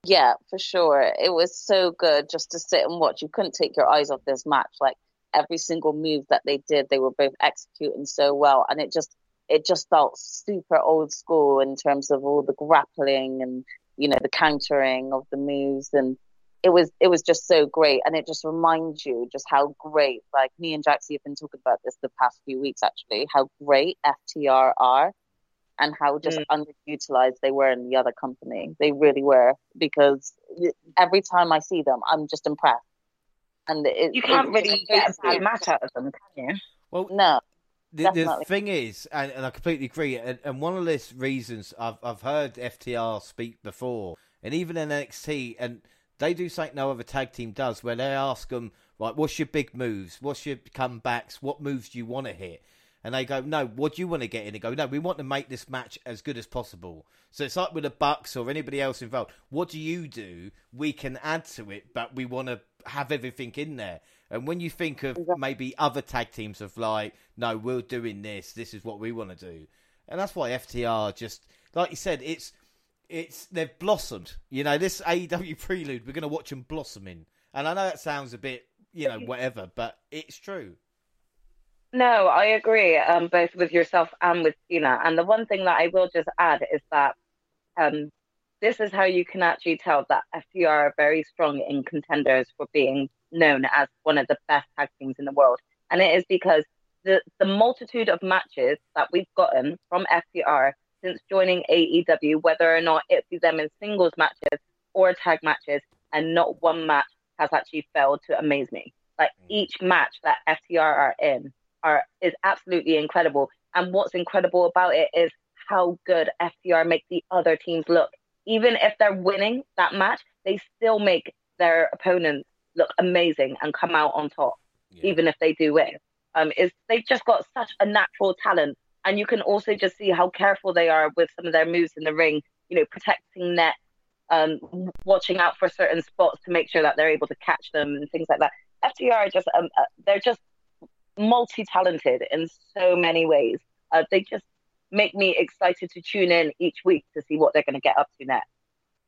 Yeah, for sure. It was so good just to sit and watch. You couldn't take your eyes off this match. Like every single move that they did, they were both executing so well, and it just it just felt super old school in terms of all the grappling and you know the countering of the moves and it was it was just so great and it just reminds you just how great like me and Jaxie have been talking about this the past few weeks actually how great FTR are and how just mm. underutilized they were in the other company they really were because every time I see them I'm just impressed and it, you can't it, really get a bad match out of them, can you? Well, no. The, the thing is, and, and, I completely agree, and, and one of the reasons I've I've heard FTR speak before, and even in NXT, and they do something no other tag team does, where they ask them, right, what's your big moves? What's your comebacks? What moves do you want to hit? And they go, no, what do you want to get in? They go, no, we want to make this match as good as possible. So it's like with the Bucks or anybody else involved. What do you do? We can add to it, but we want to have everything in there. And when you think of maybe other tag teams of like, no, we're doing this. This is what we want to do, and that's why FTR just like you said, it's it's they've blossomed. You know, this AEW prelude, we're going to watch them blossoming. And I know that sounds a bit, you know, whatever, but it's true. No, I agree, um, both with yourself and with Tina. And the one thing that I will just add is that um, this is how you can actually tell that FTR are very strong in contenders for being known as one of the best tag teams in the world. And it is because the, the multitude of matches that we've gotten from FTR since joining AEW, whether or not it be them in singles matches or tag matches, and not one match has actually failed to amaze me. Like mm. each match that FTR are in are is absolutely incredible. And what's incredible about it is how good FTR make the other teams look. Even if they're winning that match, they still make their opponents look amazing and come out on top, yeah. even if they do win. Um, is they've just got such a natural talent and you can also just see how careful they are with some of their moves in the ring. You know, protecting net, um, watching out for certain spots to make sure that they're able to catch them and things like that. FTR are just um, uh, they're just multi-talented in so many ways. Uh, they just make me excited to tune in each week to see what they're going to get up to next.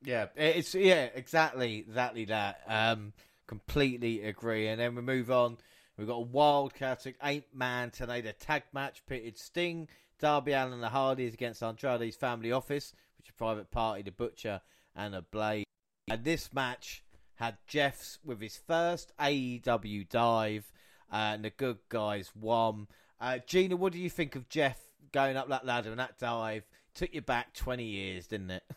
Yeah, it's yeah, exactly, exactly that. Um, completely agree. And then we move on We've got a wild chaotic eight man tornado tag match pitted Sting, Darby Allin, and the Hardys against Andrade's family office, which is a private party, the Butcher, and a Blade. And this match had Jeff's with his first AEW dive, uh, and the good guys won. Uh, Gina, what do you think of Jeff going up that ladder and that dive? Took you back 20 years, didn't it?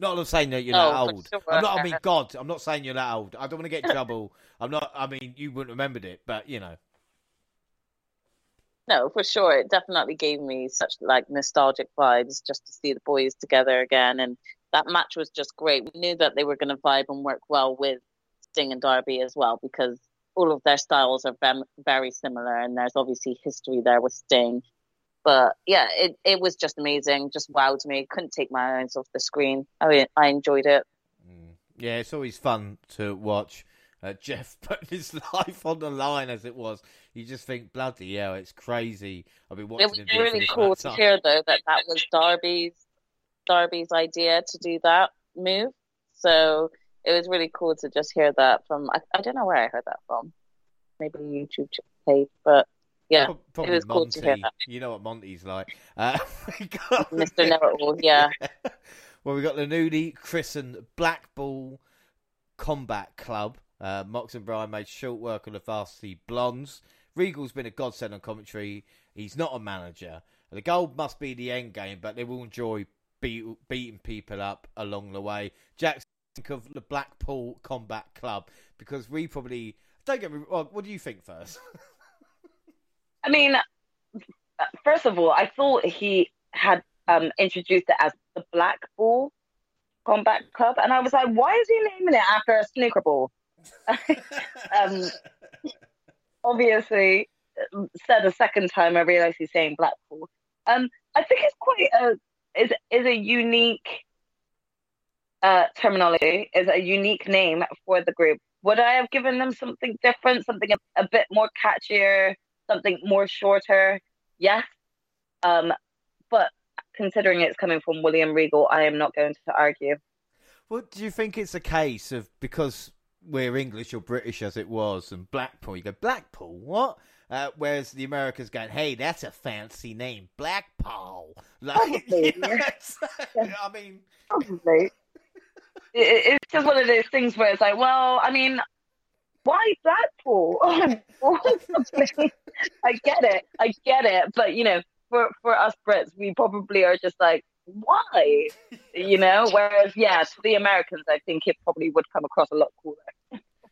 Not I'm saying that you're not oh, old. Sure. I'm not. I mean, God, I'm not saying you're that old. I don't want to get in trouble. I'm not. I mean, you wouldn't remembered it, but you know. No, for sure. It definitely gave me such like nostalgic vibes just to see the boys together again, and that match was just great. We knew that they were going to vibe and work well with Sting and Darby as well because all of their styles are very similar, and there's obviously history there with Sting. But yeah, it, it was just amazing, just wowed me. Couldn't take my eyes off the screen. I mean, I enjoyed it. Mm. Yeah, it's always fun to watch. Uh, Jeff put his life on the line as it was. You just think, bloody hell, it's crazy. I've been watching. It was really cool to hear though that that was Darby's Darby's idea to do that move. So it was really cool to just hear that from. I, I don't know where I heard that from. Maybe YouTube page, but yeah, Probably it was Monty. cool to hear that. You know what Monty's like. Uh, Mr. Know-it-all, yeah. well, we got the newly christened Blackpool Combat Club. Uh, Mox and Bryan made short work of the varsity Blonds. Regal's been a godsend on commentary. He's not a manager. The goal must be the end game, but they will enjoy beat, beating people up along the way. Jackson think of the Blackpool Combat Club because we probably don't get me wrong. What do you think first? I mean, first of all, I thought he had um, introduced it as the Blackpool Combat Club, and I was like, why is he naming it after a snooker ball? um, obviously, said a second time, I realized he's saying Blackpool. Um, I think it's quite a is is a unique uh, terminology, is a unique name for the group. Would I have given them something different, something a, a bit more catchier, something more shorter? Yes. Um, but considering it's coming from William Regal, I am not going to argue. Well, do you think it's a case of because we're English or British as it was, and Blackpool, you go Blackpool, what? Uh, whereas the Americans going, hey, that's a fancy name, Blackpool. Like, yes. I mean. It, it's just one of those things where it's like, well, I mean, why Blackpool? I get it, I get it, but you know, for for us Brits, we probably are just like, why? You know, whereas yeah, to the Americans, I think it probably would come across a lot cooler.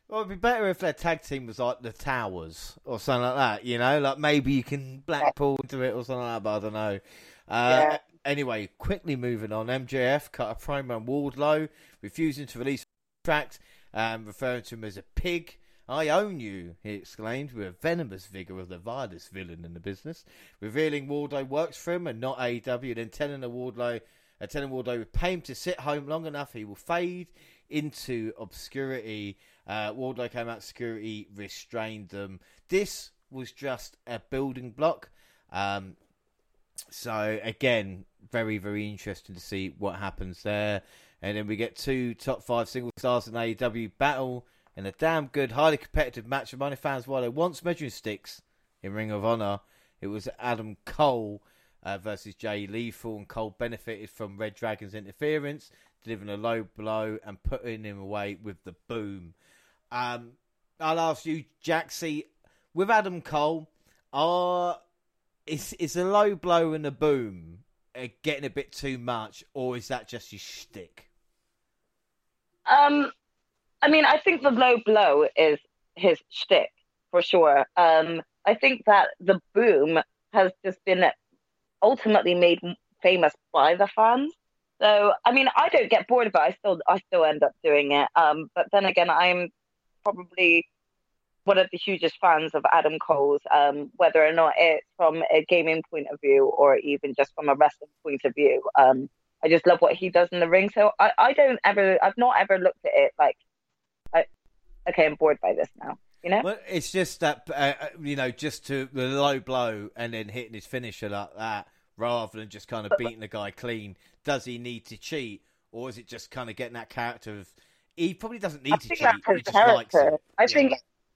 Well, it'd be better if their tag team was like the Towers or something like that. You know, like maybe you can Blackpool into it or something like that. But I don't know. Uh, yeah. Anyway, quickly moving on. MJF cut a promo on Wardlow, refusing to release tracks, um, referring to him as a pig. I own you, he exclaimed with a venomous vigour of the vilest villain in the business, revealing Wardlow works for him and not AEW, then telling Wardlow, uh, telling Wardlow with pay him to sit home long enough, he will fade into obscurity. Uh, Wardlow came out, security restrained them. This was just a building block. Um, so again, very very interesting to see what happens there. And then we get two top five single stars in AEW battle in a damn good, highly competitive match of money fans while they once measuring sticks in Ring of Honor. It was Adam Cole uh, versus Jay Lethal, and Cole benefited from Red Dragon's interference, delivering a low blow and putting him away with the boom. Um, I'll ask you, Jaxie, with Adam Cole, are is is a low blow and a boom uh, getting a bit too much, or is that just your shtick? Um, I mean, I think the low blow is his shtick for sure. Um, I think that the boom has just been ultimately made famous by the fans. So, I mean, I don't get bored of it. I still, I still end up doing it. Um, but then again, I'm probably one of the hugest fans of Adam Cole's, um, whether or not it's from a gaming point of view or even just from a wrestling point of view. Um, I just love what he does in the ring. So I, I don't ever, I've not ever looked at it like okay, I'm bored by this now. You know? Well, it's just that uh, uh, you know, just to the low blow and then hitting his finisher like that, rather than just kind of beating the guy clean. Does he need to cheat, or is it just kind of getting that character of? He probably doesn't need I to cheat. He just likes it. I yeah. think,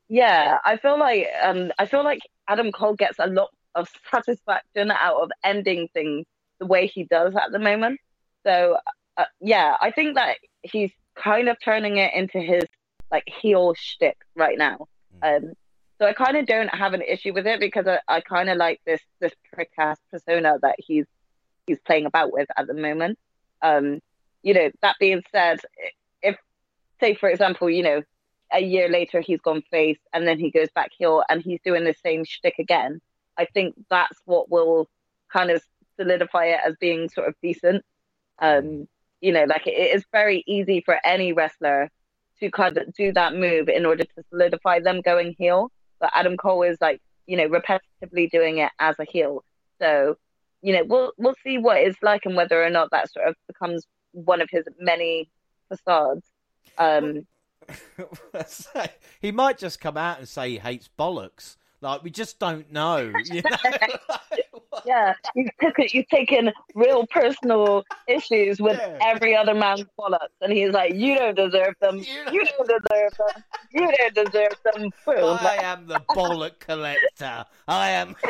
yeah, I feel like um, I feel like Adam Cole gets a lot of satisfaction out of ending things the way he does at the moment. So, uh, yeah, I think that he's kind of turning it into his like heel shtick right now. Mm. Um, so I kind of don't have an issue with it because I, I kind of like this this prick ass persona that he's he's playing about with at the moment. Um, you know, that being said, if say for example, you know, a year later he's gone face and then he goes back heel and he's doing the same shtick again, I think that's what will kind of solidify it as being sort of decent. Um, You know, like it is very easy for any wrestler to kind of do that move in order to solidify them going heel. But Adam Cole is like, you know, repetitively doing it as a heel. So, you know, we'll we'll see what it's like and whether or not that sort of becomes one of his many facades. Um, he might just come out and say he hates bollocks. Like we just don't know. You know? yeah, you've taken you've taken real personal issues with yeah. every other man's bollocks, and he's like, "You don't deserve them. You don't, you don't deserve them. You don't deserve them." Boom. I am the bollock collector. I am.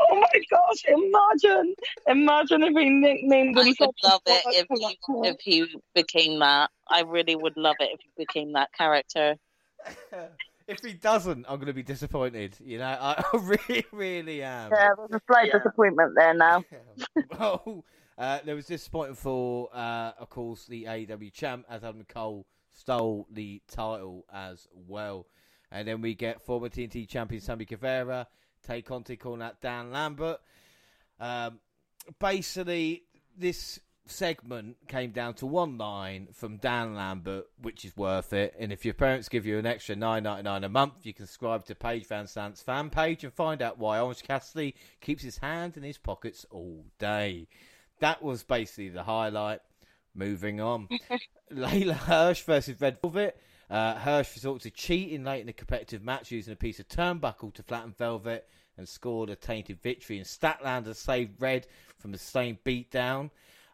oh my gosh! Imagine, imagine if he nicknamed himself. I would love it if he, if he became that. I really would love it if he became that character. if he doesn't, I'm going to be disappointed. You know, I really, really am. Yeah, there's a slight yeah. disappointment there now. well, uh, there was disappointment for, uh, of course, the AEW champ as Adam Cole stole the title as well. And then we get former TNT champion Sammy Guevara take on to call out Dan Lambert. Um, basically, this segment came down to one line from Dan Lambert, which is worth it. And if your parents give you an extra nine ninety nine a month, you can subscribe to Paige VanZant's fan page and find out why Orange Cassidy keeps his hand in his pockets all day. That was basically the highlight. Moving on, Leyla Hirsch versus Red Velvet. Uh, Hirsch resorted to cheating late in the competitive match using a piece of turnbuckle to flatten Velvet and scored a tainted victory. And Statlander saved Red from the same beatdown.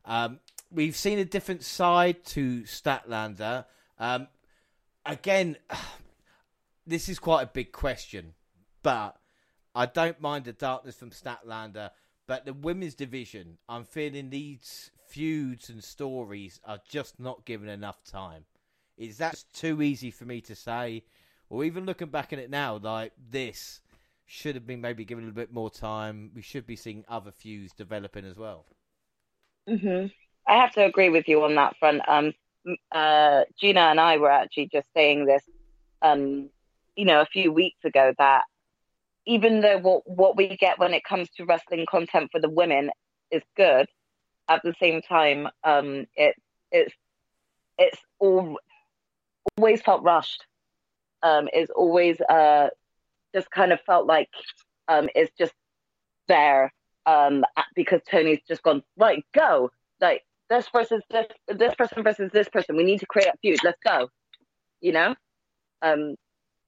Um, we've seen a different side to Statlander. Um, again, this is quite a big question, but I don't mind the darkness from Statlander. But the women's division, I'm feeling these feuds and stories are just not given enough time. Is that too easy for me to say? Or even looking back at it now, like this should have been maybe given a little bit more time. We should be seeing other feuds developing as well. Hmm I have to agree with you on that front. Um, uh, Gina and I were actually just saying this, um, you know, a few weeks ago that even though what what we get when it comes to wrestling content for the women is good, at the same time, um, it it's it's all always felt rushed. Um, it's always uh, just kind of felt like um, it's just there um, because Tony's just gone right, go like this versus this this person versus this person. We need to create a feud. Let's go. You know, um,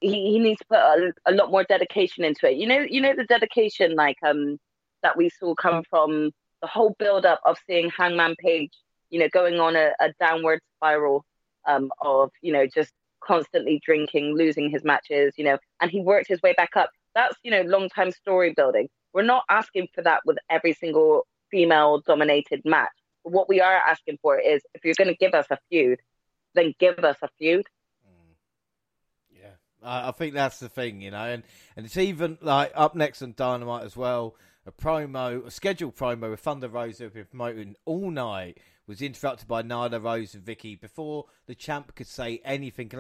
he he needs to put a, a lot more dedication into it. You know, you know the dedication like um that we saw come from the whole build up of seeing Hangman Page, you know, going on a, a downward spiral um, of you know just constantly drinking, losing his matches, you know, and he worked his way back up. That's you know long time story building. We're not asking for that with every single female dominated match. What we are asking for is if you're going to give us a feud, then give us a feud. Mm. Yeah, I think that's the thing, you know, and and it's even like up next on Dynamite as well. A promo, a scheduled promo with Thunder Rosa have been promoting all night was interrupted by Nyla Rose and Vickie before the champ could say anything.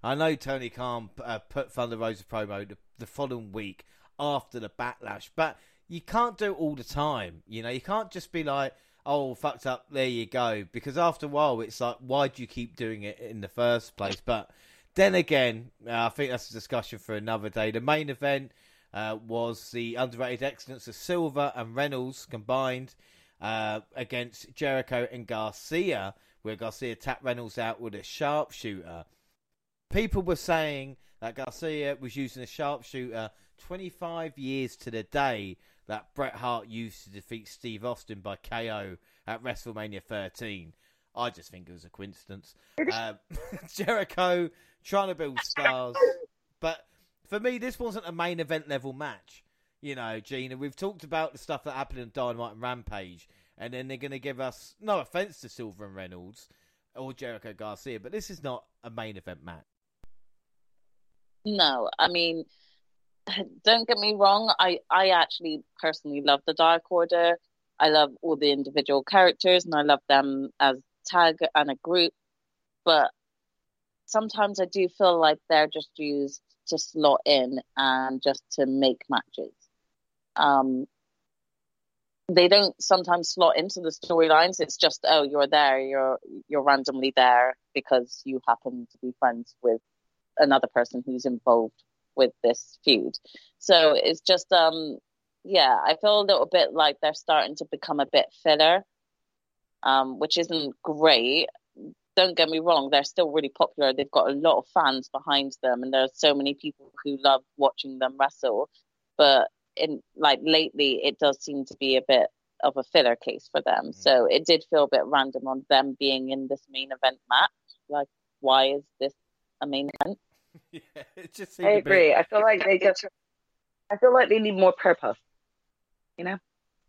I know Tony Khan uh, put Thunder Rosa promo the, the following week after the backlash, but you can't do it all the time. You know, you can't just be like, oh, fucked up, there you go. Because after a while, it's like, why do you keep doing it in the first place? But then again, uh, I think that's a discussion for another day. The main event uh, was the underrated excellence of Silver and Reynolds combined uh, against Jericho and Garcia, where Garcia tapped Reynolds out with a sharpshooter. People were saying that Garcia was using a sharpshooter 25 years to the day that Bret Hart used to defeat Steve Austin by KO at WrestleMania 13. I just think it was a coincidence. Uh, Jericho trying to build stars, but for me, this wasn't a main event level match. You know, Gina, we've talked about the stuff that happened in Dynamite and Rampage, and then they're going to give us, no offense to Silver and Reynolds or Jericho Garcia, but this is not a main event match. No, I mean, don't get me wrong. I, I actually personally love the Dark Order. I love all the individual characters and I love them as tag and a group. But sometimes I do feel like they're just used to slot in and just to make matches. Um, they don't sometimes slot into the storylines. It's just, oh, you're there, you're you're randomly there because you happen to be friends with another person who's involved with this feud. So it's just, um, yeah, I feel a little bit like they're starting to become a bit filler, um, which isn't great. Don't get me wrong, they're still really popular. They've got a lot of fans behind them, and there are so many people who love watching them wrestle. But in like lately, it does seem to be a bit of a filler case for them. Mm-hmm. So it did feel a bit random on them being in this main event match. Like, why is this a main event? yeah, it just I agree. I feel like they just, I feel like they need more purpose. You know.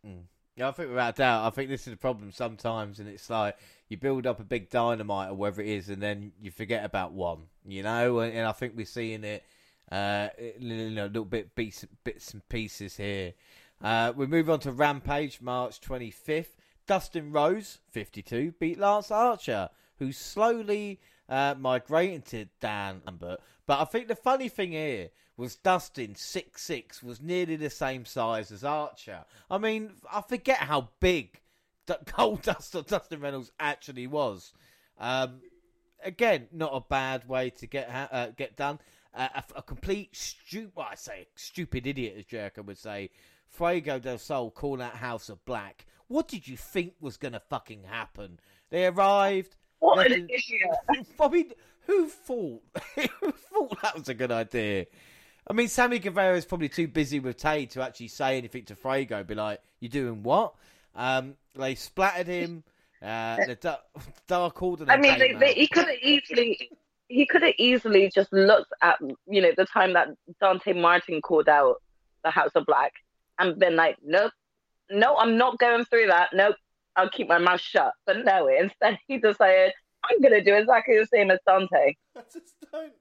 Mm. Yeah, I think without doubt, I think this is a problem sometimes, and it's like you build up a big dynamite or whatever it is, and then you forget about one, you know. And, and I think we're seeing it, uh, you know, a little bit bits, bits and pieces here. Uh, we move on to Rampage, March twenty fifth. Dustin Rhodes, fifty two, beat Lance Archer, who's slowly uh, migrating to Dan Lambert. But I think the funny thing here was Dustin six six was nearly the same size as Archer. I mean, I forget how big Gold Dust or Dustin Reynolds actually was. Um, again, not a bad way to get uh, get done. Uh, a, a, complete stupid, well, I say stupid idiot, as Jericho would say. Fuego del Sol calling out House of Black. What did you think was going to fucking happen? They arrived. What an idiot! I mean, who thought? who thought that was a good idea? I mean, Sammy Guevara is probably too busy with Tay to actually say anything to Fuego. Be like, "You're doing what?" Um, they splattered him. Uh, the Dark Order. I mean, they, they, he could have easily. He could have easily just looked at, you know, the time that Dante Martin called out the House of Black and been like, nope, no, I'm not going through that. Nope, I'll keep my mouth shut. But no, instead he decided, I'm going to do exactly the same as Dante. I just don't.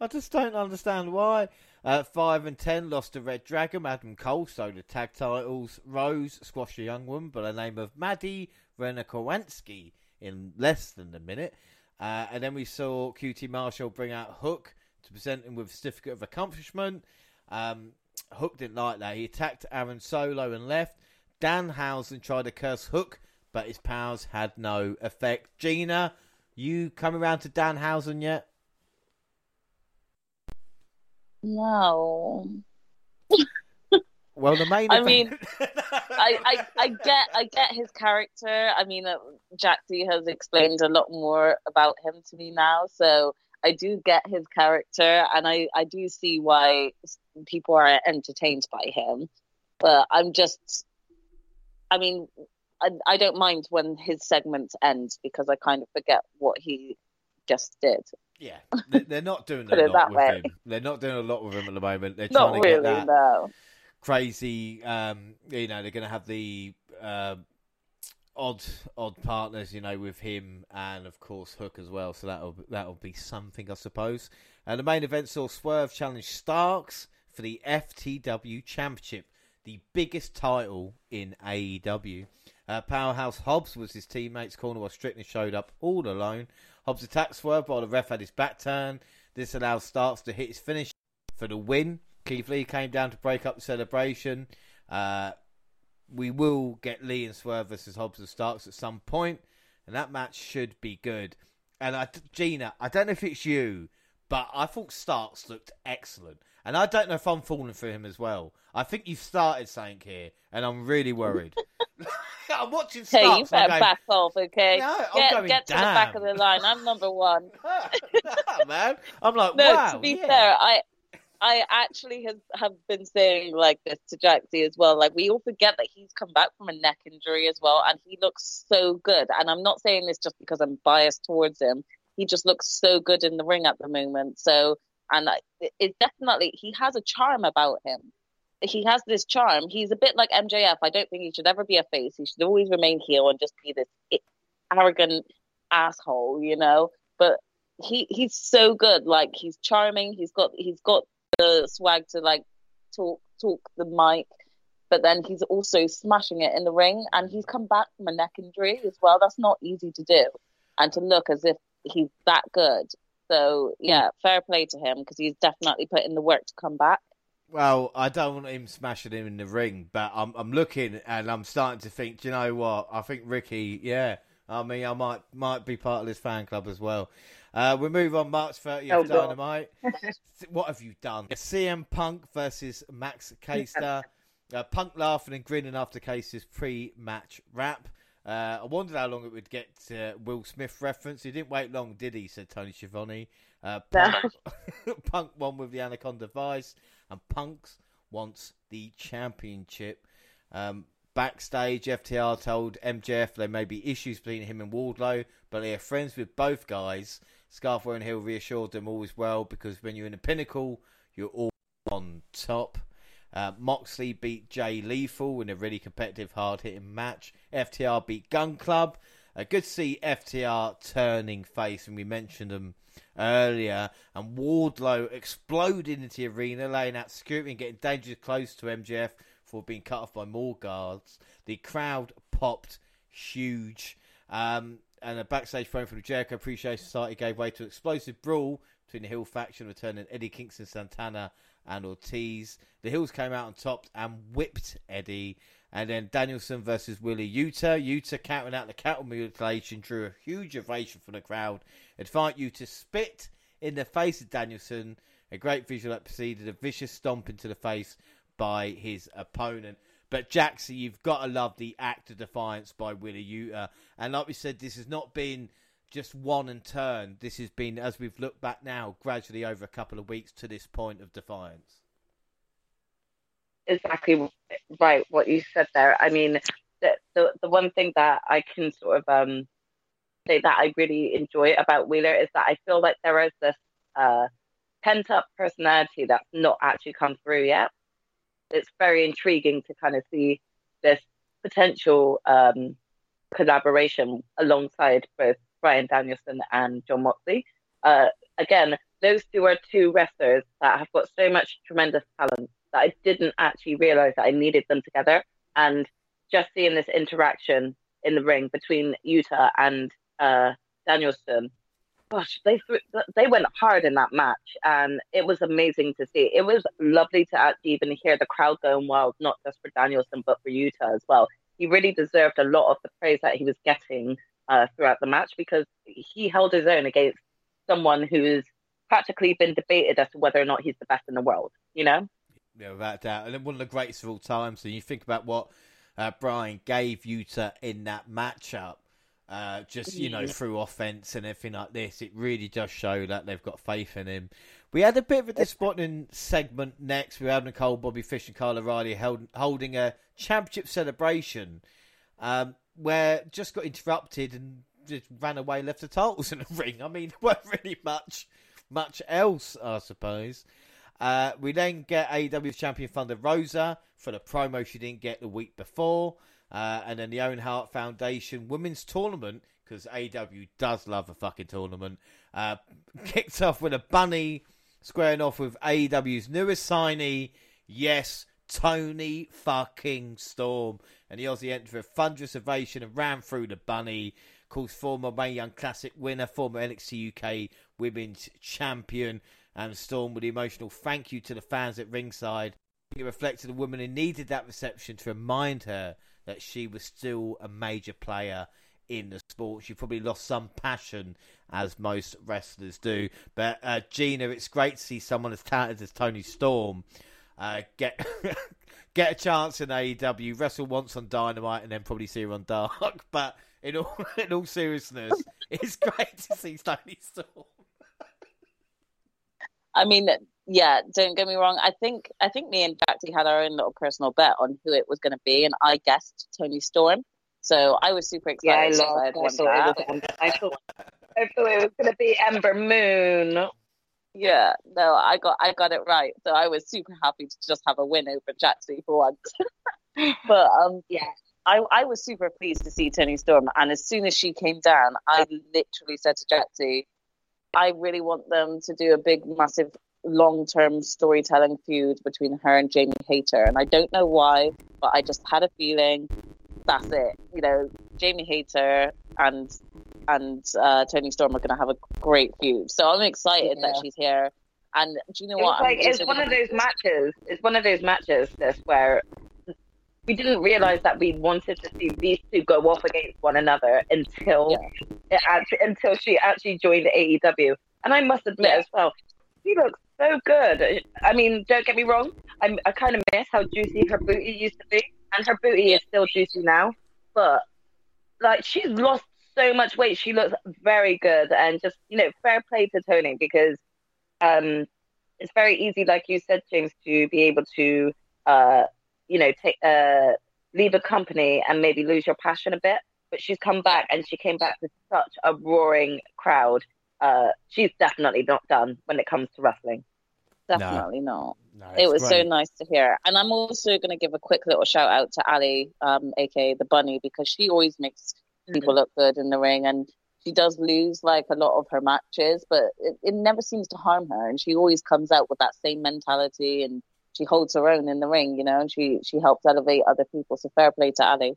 I just don't understand why. Uh, five and ten lost to Red Dragon. Adam Cole stole the tag titles. Rose squashed a young woman by the name of Maddie Renakowansky in less than a minute. Uh, and then we saw QT Marshall bring out Hook to present him with a certificate of accomplishment. Um, Hook didn't like that. He attacked Aaron Solo and left. Danhausen tried to curse Hook, but his powers had no effect. Gina, you coming around to Danhausen yet? No. Well, the main. I mean, I, I, I get I get his character. I mean, uh, Jaxie has explained a lot more about him to me now, so I do get his character, and I I do see why people are entertained by him. But I'm just, I mean, I, I don't mind when his segments end because I kind of forget what he just did. Yeah, they're not doing a lot with way. him. They're not doing a lot with him at the moment. They're trying not to really, get that no. crazy. Um, you know, they're going to have the uh, odd, odd partners. You know, with him and of course Hook as well. So that'll that'll be something, I suppose. And the main event saw Swerve challenge Starks for the FTW Championship, the biggest title in AEW. Uh, Powerhouse Hobbs was his teammate's corner while Strickland showed up all alone. Hobbs attacked Swerve while the ref had his back turned. This allowed Starks to hit his finish for the win. Keith Lee came down to break up the celebration. Uh, we will get Lee and Swerve versus Hobbs and Starks at some point, and that match should be good. And I, Gina, I don't know if it's you, but I thought Starks looked excellent. And I don't know if I'm falling for him as well. I think you've started something here, and I'm really worried. I'm watching Starks. Hey, you better going, back off, okay? No, get, going, get to the back of the line. I'm number one. no, man. I'm like, no, wow. To be yeah. fair, I I actually have, have been saying like this to Jaxie as well. Like we all forget that he's come back from a neck injury as well, and he looks so good. And I'm not saying this just because I'm biased towards him. He just looks so good in the ring at the moment. So, and it definitely he has a charm about him. He has this charm. He's a bit like MJF. I don't think he should ever be a face. He should always remain heel and just be this arrogant asshole, you know. But he he's so good. Like he's charming. He's got he's got the swag to like talk talk the mic, but then he's also smashing it in the ring. And he's come back from a neck injury as well. That's not easy to do, and to look as if he's that good. So yeah, fair play to him because he's definitely put in the work to come back. Well, I don't want him smashing him in the ring, but I'm I'm looking and I'm starting to think. Do you know what? I think Ricky. Yeah, I mean, I might might be part of this fan club as well. Uh, we move on March 30th, oh, Dynamite. what have you done? CM Punk versus Max Caster. Uh, Punk laughing and grinning after Caster's pre-match rap. Uh, I wondered how long it would get to Will Smith reference. He didn't wait long, did he? Said Tony Schiavone. Uh, Punk, Punk won with the Anaconda Vise, and Punk's wants the championship. Um, backstage, FTR told MJF there may be issues between him and Wardlow, but they are friends with both guys. Scarf and Hill reassured them all is well because when you're in the pinnacle, you're all on top. Uh, Moxley beat Jay Lethal in a really competitive, hard hitting match. FTR beat Gunn Club. Uh, good to see FTR turning face, and we mentioned them earlier. And Wardlow exploding into the arena, laying out security and getting dangerously close to MJF for being cut off by more guards. The crowd popped huge. Um, and a backstage phone from the Jericho Appreciation Society gave way to an explosive brawl between the Hill faction, returning Eddie Kingston, Santana, and Ortiz. The Hills came out on top and whipped Eddie. And then Danielson versus Wheeler Yuta. Yuta counting out the cattle mutilation drew a huge ovation from the crowd. Advance Yuta spit in the face of Danielson. A great visual that preceded a vicious stomp into the face by his opponent. But Jackson, you've got to love the act of defiance by Wheeler Yuta. And like we said, this has not been just one and turn. This has been, as we've looked back now, gradually over a couple of weeks to this point of defiance. Exactly right, what you said there. I mean, the the, the one thing that I can sort of um, say that I really enjoy about Wheeler is that I feel like there is this uh, pent up personality that's not actually come through yet. It's very intriguing to kind of see this potential um, collaboration alongside both Bryan Danielson and Jon Moxley. Uh, again, those two are two wrestlers that have got so much tremendous talent that I didn't actually realize that I needed them together. And just seeing this interaction in the ring between Yuta and uh, Danielson, gosh, they they went hard in that match, and it was amazing to see. It was lovely to actually even hear the crowd going wild, not just for Danielson but for Yuta as well. He really deserved a lot of the praise that he was getting uh, throughout the match because he held his own against someone who's practically been debated as to whether or not he's the best in the world. You know? Yeah, without doubt. And one of the greatest of all times. And you think about what uh, Bryan gave Yuta in that matchup. Uh, just you know, through offense and everything like this, it really does show that they've got faith in him. We had a bit of a disappointing segment next. We had Nicole, Bobby Fish, and Kyle O'Reilly held, holding a championship celebration. Um, where just got interrupted and just ran away, left the titles in the ring. I mean, there weren't really much, much else, I suppose. Uh, we then get AEW champion Thunder Rosa for the promo she didn't get the week before. Uh, and then the Owen Hart Foundation Women's Tournament, because AEW does love a fucking tournament, uh, kicked off with a bunny squaring off with AEW's newest signee, yes, Toni fucking Storm. And the Aussie entered a thunderous ovation and ran through the bunny. Calls former Mae Young Classic winner, former NXT UK Women's Champion, and Storm with the emotional thank you to the fans at ringside. It reflected a woman who needed that reception to remind her that she was still a major player in the sport. She probably lost some passion, as most wrestlers do. But uh, Gina, it's great to see someone as talented as Toni Storm uh, get get a chance in AEW, wrestle once on Dynamite, and then probably see her on Dark. But in all in all seriousness, it's great to see Toni Storm. I mean, yeah, don't get me wrong. I think I think me and Jaxie had our own little personal bet on who it was going to be, and I guessed Toni Storm. So I was super excited. Yeah, I, loved, I, thought, it was, I thought it was going to be Ember Moon. Yeah, no, I got I got it right. So I was super happy to just have a win over Jaxie for once. but um, yeah, I I was super pleased to see Toni Storm, and as soon as she came down, I literally said to Jaxie, I really want them to do a big, massive, long-term storytelling feud between her and Jamie Hayter, and I don't know why, but I just had a feeling that's it. You know, Jamie Hayter and and uh, Toni Storm are going to have a great feud. So I'm excited yeah. that she's here. And do you know it's what? Like, it's one of those matches. It's one of those matches this where we didn't realize that we wanted to see these two go off against one another until yeah. it actually, until she actually joined AEW. And I must admit yeah. as well, she looks so good. I mean, don't get me wrong. I'm, I kind of miss how juicy her booty used to be, and her booty is still juicy now. But like, she's lost so much weight. She looks very good, and just you know, fair play to Toni because um, it's very easy, like you said, James, to be able to uh, you know, take uh, leave a company and maybe lose your passion a bit. But she's come back, and she came back with such a roaring crowd uh, she's definitely not done when it comes to wrestling. Definitely no. not. No, it was great. so nice to hear. And I'm also going to give a quick little shout out to Allie, um, aka the Bunny, because she always makes. People look good in the ring. And she does lose like a lot of her matches, but it, it never seems to harm her. And she always comes out with that same mentality and she holds her own in the ring, you know, and she, she helps elevate other people. So fair play to Allie.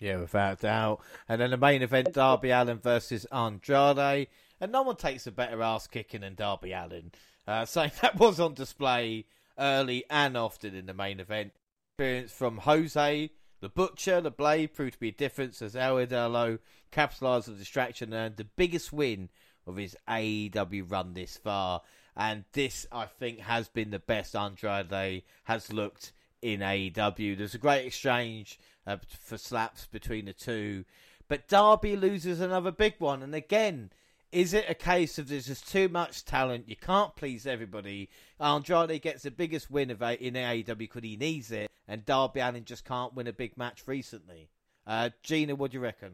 Yeah, without doubt. And then the main event, Darby Allin versus Andrade and no one takes a better ass kicking than Darby Allin. Uh, so that was on display early and often in the main event. Experience from Jose, the Butcher, the Blade proved to be a difference as El Idolo capitalised on the distraction and earned the biggest win of his AEW run this far. And this, I think, has been the best Andrade has looked in AEW. There's a great exchange uh, for slaps between the two. But Darby loses another big one. And again, is it a case of there's just too much talent? You can't please everybody. Andrade gets the biggest win of a, in AEW because he needs it, and Darby Allin just can't win a big match recently. Uh, Gina, what do you reckon?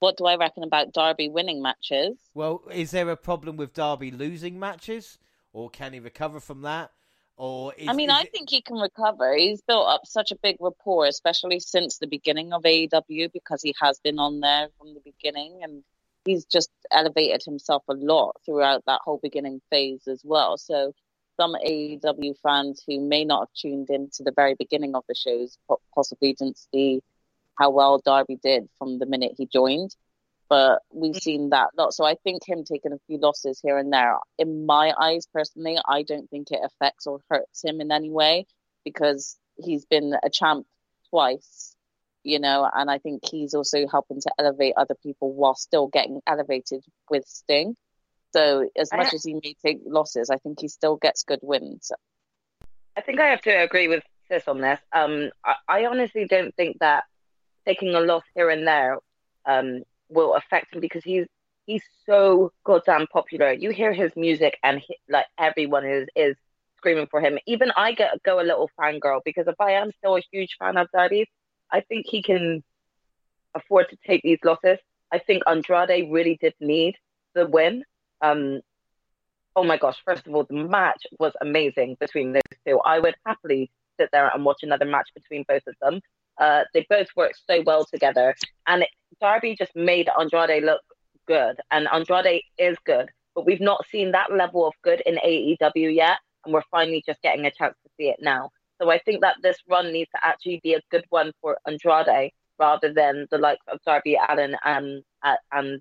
What do I reckon about Darby winning matches? Well, is there a problem with Darby losing matches, or can he recover from that? Or is, I mean, I it... think he can recover. He's built up such a big rapport, especially since the beginning of AEW, because he has been on there from the beginning, and he's just elevated himself a lot throughout that whole beginning phase as well. So some AEW fans who may not have tuned in to the very beginning of the shows possibly didn't see how well Darby did from the minute he joined but we've seen that lot. So I think him taking a few losses here and there, in my eyes personally, I don't think it affects or hurts him in any way because he's been a champ twice, you know, and I think he's also helping to elevate other people while still getting elevated with Sting. So as much as he may take losses, I think he still gets good wins. I think I have to agree with Sis on this. Um, I, I honestly don't think that taking a loss here and there um, will affect him because he's he's so goddamn popular. You hear his music and he, like everyone is is screaming for him. Even I get go a little fangirl because if I am still a huge fan of Darby, I think he can afford to take these losses. I think Andrade really did need the win. Um, oh my gosh! First of all, the match was amazing between those two. I would happily sit there and watch another match between both of them. Uh, they both work so well together, and it, Darby just made Andrade look good, and Andrade is good, but we've not seen that level of good in AEW yet, and we're finally just getting a chance to see it now. So I think that this run needs to actually be a good one for Andrade rather than the likes of Darby Allin and uh, and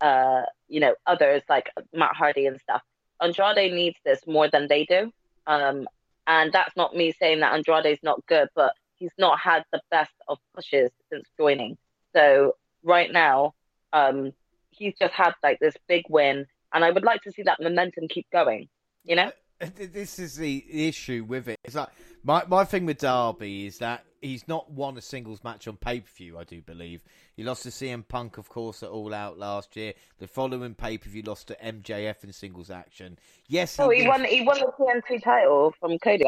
uh, you know others like Matt Hardy and stuff. Andrade needs this more than they do. Um, and that's not me saying that Andrade's not good, but he's not had the best of pushes since joining. So right now, um, he's just had like this big win, and I would like to see that momentum keep going. You know, this is the issue with it. It's like my my thing with Darby is that he's not won a singles match on pay per view. I do believe he lost to CM Punk, of course, at All Out last year. The following pay per view lost to MJF in singles action. Yes, he oh, he won. He won the TNT title from Cody.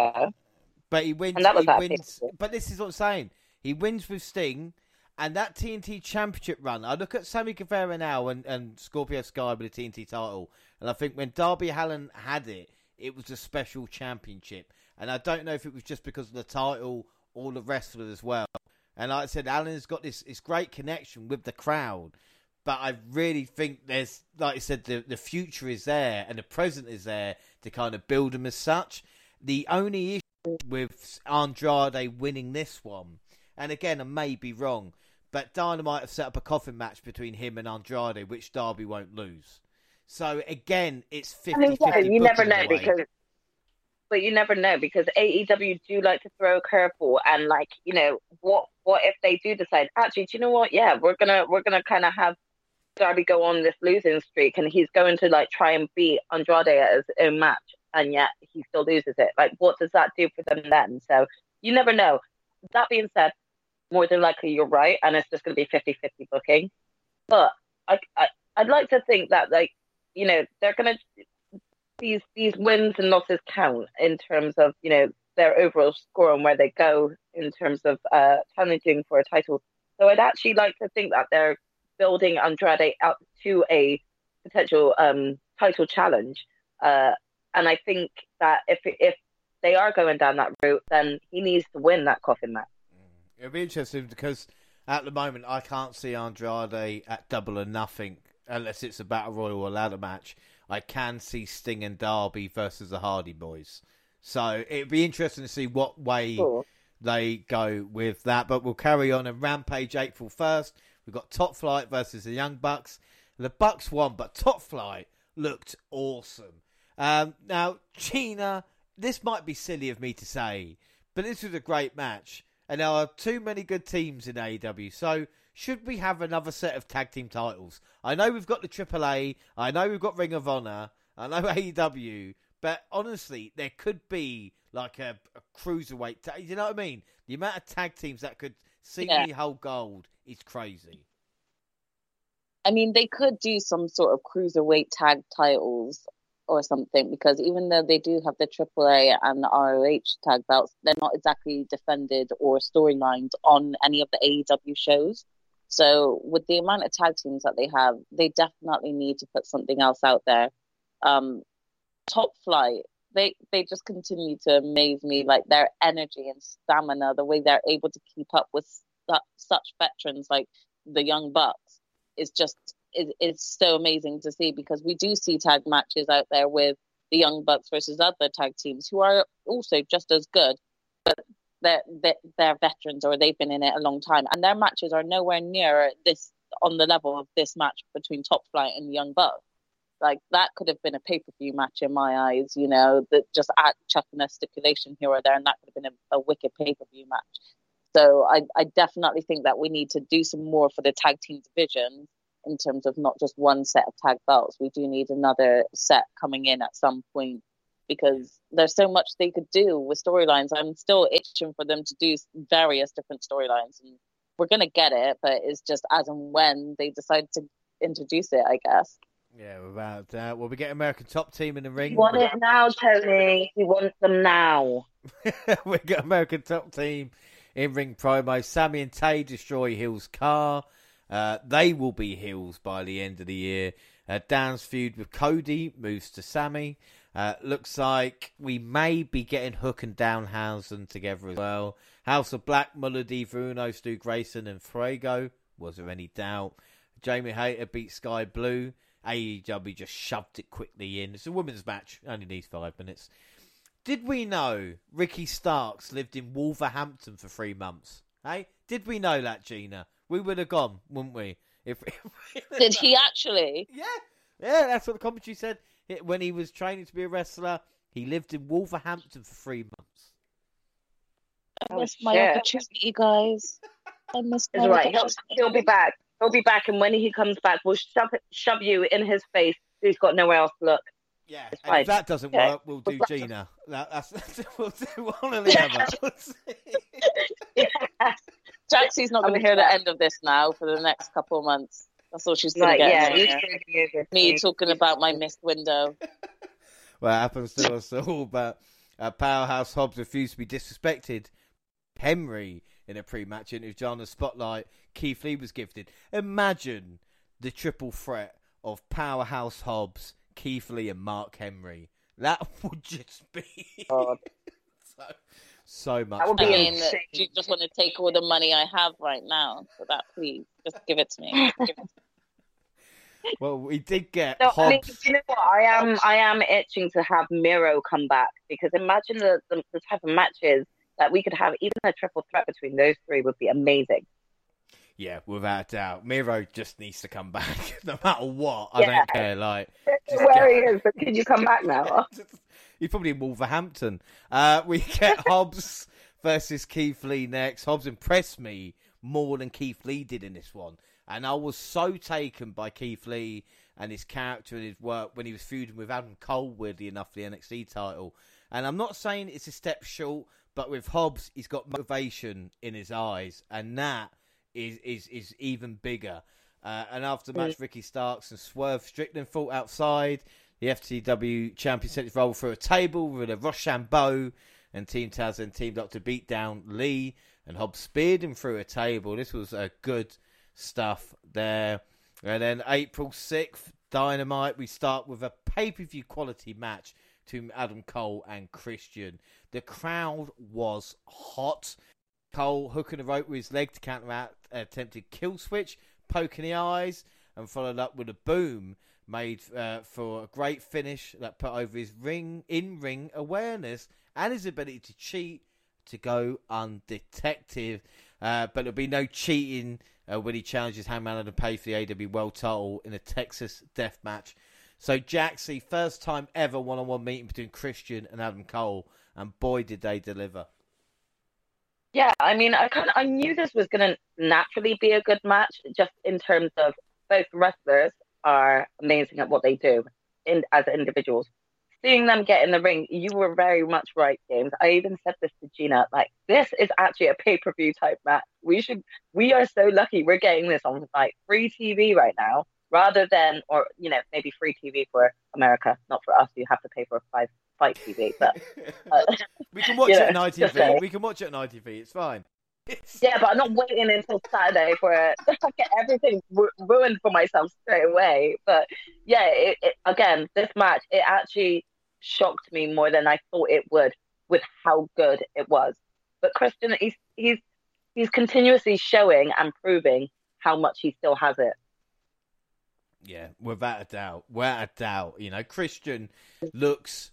But he wins. And that was he wins. But this is what I'm saying. He wins with Sting, and that TNT Championship run. I look at Sammy Guevara now and, and Scorpio Sky with the TNT title, and I think when Darby Allin had it, it was a special championship. And I don't know if it was just because of the title or the wrestler as well. And like I said, Allin's got this, this great connection with the crowd. But I really think there's, like I said, the, the future is there and the present is there to kind of build him as such. The only issue with Andrade winning this one. And again, I may be wrong, but Dynamite have set up a coffin match between him and Andrade, which Darby won't lose. So again, it's 50 I mean, yeah, you never know because, but you never know because AEW do like to throw a curveball and like you know what what if they do decide actually do you know what? Yeah we're gonna we're gonna kind of have Darby go on this losing streak and he's going to like try and beat Andrade at his own match and yet he still loses it. Like what does that do for them then? So you never know. That being said more than likely you're right and it's just going to be 50-50 booking but I, I I'd like to think that like you know they're going to these these wins and losses count in terms of you know their overall score and where they go in terms of uh, challenging for a title. So I'd actually like to think that they're building Andrade up to a potential um, title challenge. Uh, and I think that if if they are going down that route, then he needs to win that coffin match. It'll be interesting because at the moment I can't see Andrade at double or nothing unless it's a battle royal or ladder match. I can see Sting and Darby versus the Hardy Boys. So it'd be interesting to see what way sure. they go with that. But we'll carry on and Rampage April 1st. We've got Top Flight versus the Young Bucks. The Bucks won, but Top Flight looked awesome. Um, now, Gina, this might be silly of me to say, but this was a great match. And there are too many good teams in AEW. So should we have another set of tag team titles? I know we've got the AAA. I know we've got Ring of Honor. I know AEW. But honestly, there could be like a, a cruiserweight. Ta- you know what I mean? The amount of tag teams that could seemingly yeah. hold gold is crazy. I mean, they could do some sort of cruiserweight tag titles or something because even though they do have the AAA and the ROH tag belts, they're not exactly defended or storylines on any of the AEW shows. So with the amount of tag teams that they have, they definitely need to put something else out there. Um, top flight, they they just continue to amaze me, like their energy and stamina, the way they're able to keep up with su- such veterans like the Young Bucks is just is is so amazing to see because we do see tag matches out there with the Young Bucks versus other tag teams who are also just as good, but they're, they're, veterans or they've been in it a long time, and their matches are nowhere near this on the level of this match between Top Flight and Young Bucks. Like that could have been a pay per view match in my eyes, you know, that just at chucking a stipulation here or there, and that could have been a, a wicked pay per view match. So I, I definitely think that we need to do some more for the tag team division in terms of not just one set of tag belts. We do need another set coming in at some point because there's so much they could do with storylines. I'm still itching for them to do various different storylines, and we're gonna get it, but it's just as and when they decide to introduce it, I guess. Yeah, without doubt. Uh, well, we get American Top Team in the ring. We want it now, Tony. We want them now. we got American Top Team in ring promo. Sammy and Tay destroy Hill's car. Uh, they will be heels by the end of the year. Uh, Dan's feud with Cody moves to Sammy. Uh, looks like we may be getting Hook and Danhausen together as well. House of Black, Melody, Bruno, Stu Grayson, and Fuego. Was there any doubt? Jamie Hayter beat Sky Blue. AEW just shoved it quickly in. It's a women's match, only needs five minutes. Did we know Ricky Starks lived in Wolverhampton for three months? Hey, did we know that, Gina? We would have gone, wouldn't we? If, if Did he actually? Yeah, yeah. That's what the commentary said. When he was training to be a wrestler, he lived in Wolverhampton for three months. I oh, missed my opportunity, guys. I missed my right. He'll, he'll be back. He'll be back, and when he comes back, we'll shove shove you in his face. He's got nowhere else to look. Yeah, and if that doesn't yeah. work, we'll do Gina. That, that's, that's, we'll do one or the other. yeah. Jaxie's not going to hear the end of this now for the next couple of months. That's all she's going to get. Yeah, Me talking about my missed window. Well, it happens to us all, but uh, Powerhouse Hobbs refused to be disrespected. Henry in a pre-match interview, John the Spotlight, Keith Lee was gifted. Imagine the triple threat of Powerhouse Hobbs, Keith Lee, and Mark Henry. That would just be so, so much. That would be I mean, do you just want to take all the money I have right now for that? Please, just give it to me. well, we did get. So, I mean, you know what? I am, I am itching to have Miro come back because imagine the, the, the type of matches that we could have. Even a triple threat between those three would be amazing. Yeah, without a doubt. Miro just needs to come back, no matter what. I don't care. Like, Where he is, but can you come back now? He's probably in Wolverhampton. Uh, we get Hobbs versus Keith Lee next. Hobbs impressed me more than Keith Lee did in this one. And I was so taken by Keith Lee and his character and his work when he was feuding with Adam Cole, weirdly enough, for the NXT title. And I'm not saying it's a step short, but with Hobbs, he's got motivation in his eyes. And that is, is, is even bigger. Uh, and after the match, Ricky Starks and Swerve Strickland fought outside. The FTW champion sent his roll through a table with a Roshambo, and Team Taz and teamed up to beat down Lee, and Hobbs speared him through a table. This was uh, good stuff there. And then April 6th, Dynamite, we start with a pay per view quality match to Adam Cole and Christian. The crowd was hot. Cole hooking a rope with his leg to counteract an attempted kill switch, poking the eyes, and followed up with a boom made uh, for a great finish that put over his ring in ring awareness and his ability to cheat to go undetected. Uh, but there'll be no cheating uh, when he challenges Hangman to pay for the AEW World Title in a Texas Death Match. So Jaxie, first time ever one-on-one meeting between Christian and Adam Cole, and boy did they deliver. Yeah, I mean, I kind of I knew this was going to naturally be a good match, just in terms of both wrestlers are amazing at what they do in as individuals. Seeing them get in the ring, you were very much right, James. I even said this to Gina, like this is actually a pay per view type match. We should, we are so lucky we're getting this on like free TV right now, rather than or you know maybe free TV for America, not for us. You have to pay for five FITE TV, but uh, We can watch it on just ITV. saying. We can watch it on ITV. It's fine. It's- Yeah, but I'm not waiting until Saturday for it. I get everything ru- ruined for myself straight away. But yeah, it, it, again, this match it actually shocked me more than I thought it would with how good it was. But Christian, he's he's he's continuously showing and proving how much he still has it. Yeah, without a doubt. Without a doubt. You know, Christian looks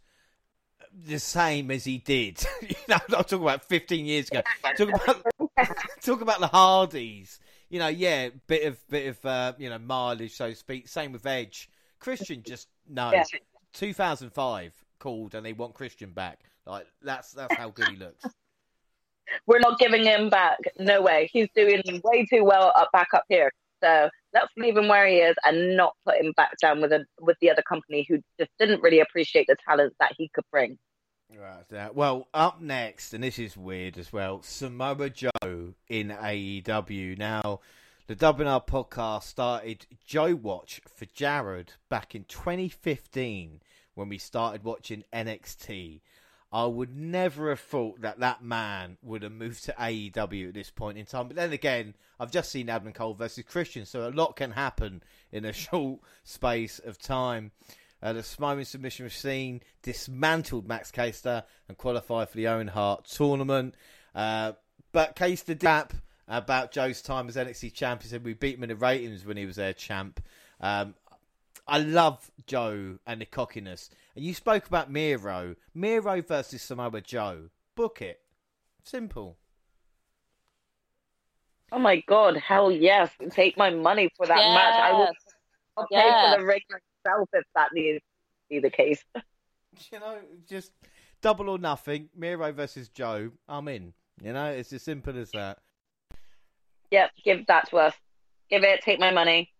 the same as he did. you know, I'm talking about 15 years ago. Talk about talk about the Hardys. You know, yeah, bit of bit of uh, you know mileage, so to speak. Same with Edge. Christian just no. Yeah. 2005 called, and they want Christian back. Like that's that's how good he looks. We're not giving him back. No way. He's doing way too well up back up here. So let's leave him where he is and not put him back down with a with the other company who just didn't really appreciate the talent that he could bring. Right. uh, well, up next, and this is weird as well, Samoa Joe in AEW. Now, the WNR podcast started Joe Watch for Jared back in 2015 when we started watching NXT. I would never have thought that that man would have moved to AEW at this point in time. But then again, I've just seen Adam Cole versus Christian, so a lot can happen in a short space of time. Uh, the Samoan Submission Machine dismantled Max Caster and qualified for the Owen Hart tournament. Uh, but Caster did rap about Joe's time as NXT champ. He said we beat him in the ratings when he was their champ. Um, I love Joe and the cockiness. And you spoke about Miro. Miro versus Samoa Joe. Book it. Simple. Oh my god, hell yes. Take my money for that match. I will I'll pay for the ring myself if that needs to be the case. You know, just double or nothing. Miro versus Joe. I'm in. You know, it's as simple as that. Yep, give that to us. Give it, take my money.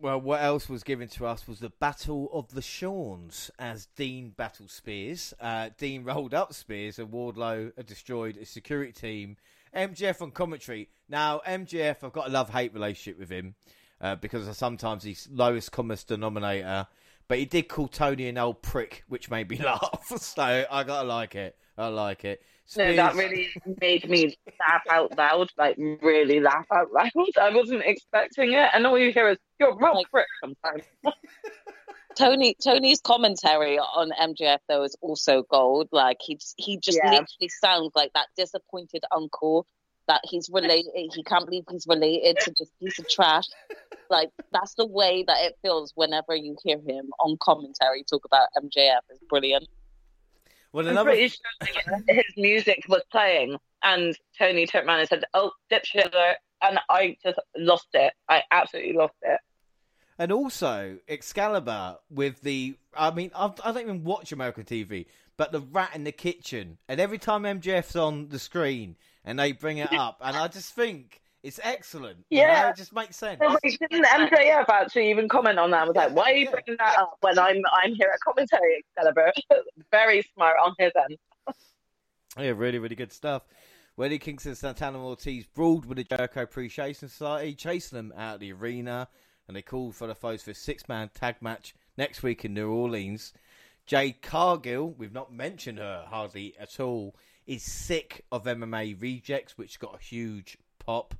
Well, what else was given to us was the Battle of the Shawns as Dean battled Spears. Uh, Dean rolled up Spears and Wardlow destroyed a security team. MJF on commentary. Now, MJF, I've got a love hate relationship with him uh, because sometimes he's lowest common denominator. But he did call Tony an old prick, which made me laugh. so I gotta like it. I like it. No, that really made me laugh out loud, like really laugh out loud. I wasn't expecting it, and all you hear is "You're wrong, Like- prick." Sometimes. Tony Tony's commentary on MJF though is also gold. Like he he just Yeah. literally sounds like that disappointed uncle that he's related. He can't believe he's related to this piece of trash. Like that's the way that it feels whenever you hear him on commentary talk about MJF. It's brilliant. Well, I'm another pretty sure his music was playing, and Tony turned around and said, "Oh, dipshit and I just lost it. I absolutely lost it. And also Excalibur with the, I mean, I, I don't even watch American TV, but the rat in the kitchen, and every time MJF's on the screen and they bring it up, and I just think it's excellent. You Yeah. know, it just makes sense. So, like, didn't MJF actually even comment on that? I was like, why are you bringing that up when I'm I'm here at commentary, Excalibur? Very smart on his end. Yeah, really, really good stuff. Eddie Kingston and Santana Ortiz brawled with the Jericho Appreciation Society, chasing them out of the arena, and they called for the foes for a six-man tag match next week in New Orleans. Jade Cargill, we've not mentioned her hardly at all, is sick of MMA rejects, which got a huge pop.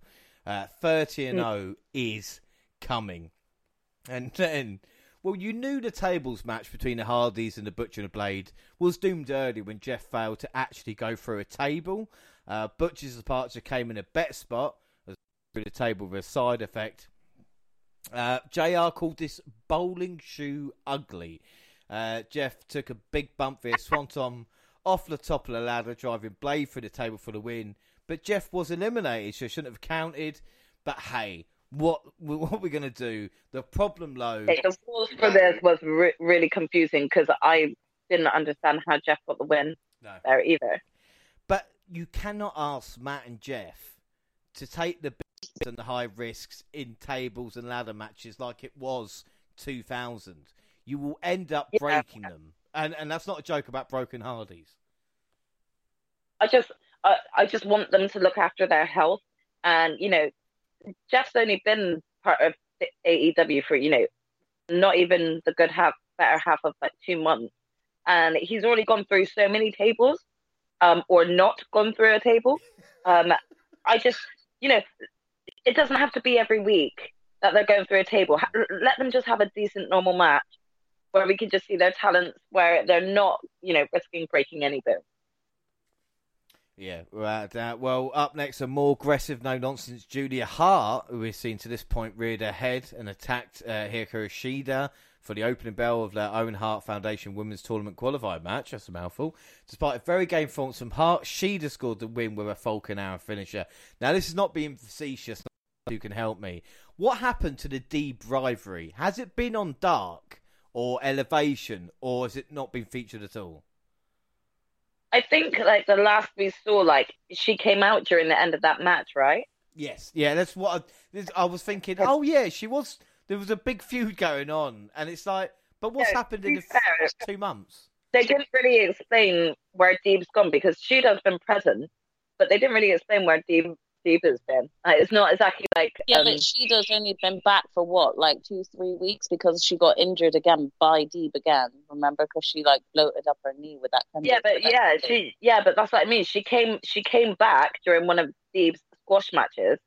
Uh, 30 and 0 is coming. And then, well, you knew the tables match between the Hardys and the Butcher and the Blade was doomed early when Jeff failed to actually go through a table. Uh, Butcher's departure came in a bet spot through the table with a side effect. Uh, JR called this bowling shoe ugly. Uh, Jeff took a big bump via Swanton off the top of the ladder, driving Blade through the table for the win. But Jeff was eliminated, so I shouldn't have counted. But hey, what what are we going to do? The problem. Okay, the rules for this was re- really confusing because I didn't understand how Jeff got the win No. there either. But you cannot ask Matt and Jeff to take the bits and the high risks in tables and ladder matches like it was 2000. You will end up Yeah. breaking them. And and that's not a joke about broken Hardys. I just I, I just want them to look after their health. And you know, Jeff's only been part of AEW for you know, not even the good half, better half of like two months, and he's already gone through so many tables, um, or not gone through a table. Um, I just you know, it doesn't have to be every week that they're going through a table. Let them just have a decent normal match where we can just see their talents, where they're not you know risking breaking any bones. Yeah, right. Uh, well, up next, a more aggressive, no nonsense Julia Hart, who we've seen to this point reared her head and attacked uh, Shida for the opening bell of their own Hart Foundation Women's Tournament qualifier match. That's a mouthful. Despite a very game performance from Hart, Shida scored the win with a Falcon Arrow finisher. Now, this is not being facetious. Who can help me? What happened to the Deeb rivalry? Has it been on Dark or Elevation, or has it not been featured at all? I think like the last we saw, like she came out during the end of that match, right? Yes, yeah, that's what I, this, I was thinking. Oh yeah, she was. There was a big feud going on, and it's like, but what's No, happened in the fair- two months? They didn't really explain where Deeb's gone because Shida's been present, but they didn't really explain where Deeb Deeb has been. Like, it's not exactly like Yeah, um, but Shida's only been back for what, like two, three weeks because she got injured again by Deeb again. Remember, because she like bloated up her knee with that. yeah, but yeah, she yeah, but that's what I mean. She came she came back during one of Deeb's squash matches,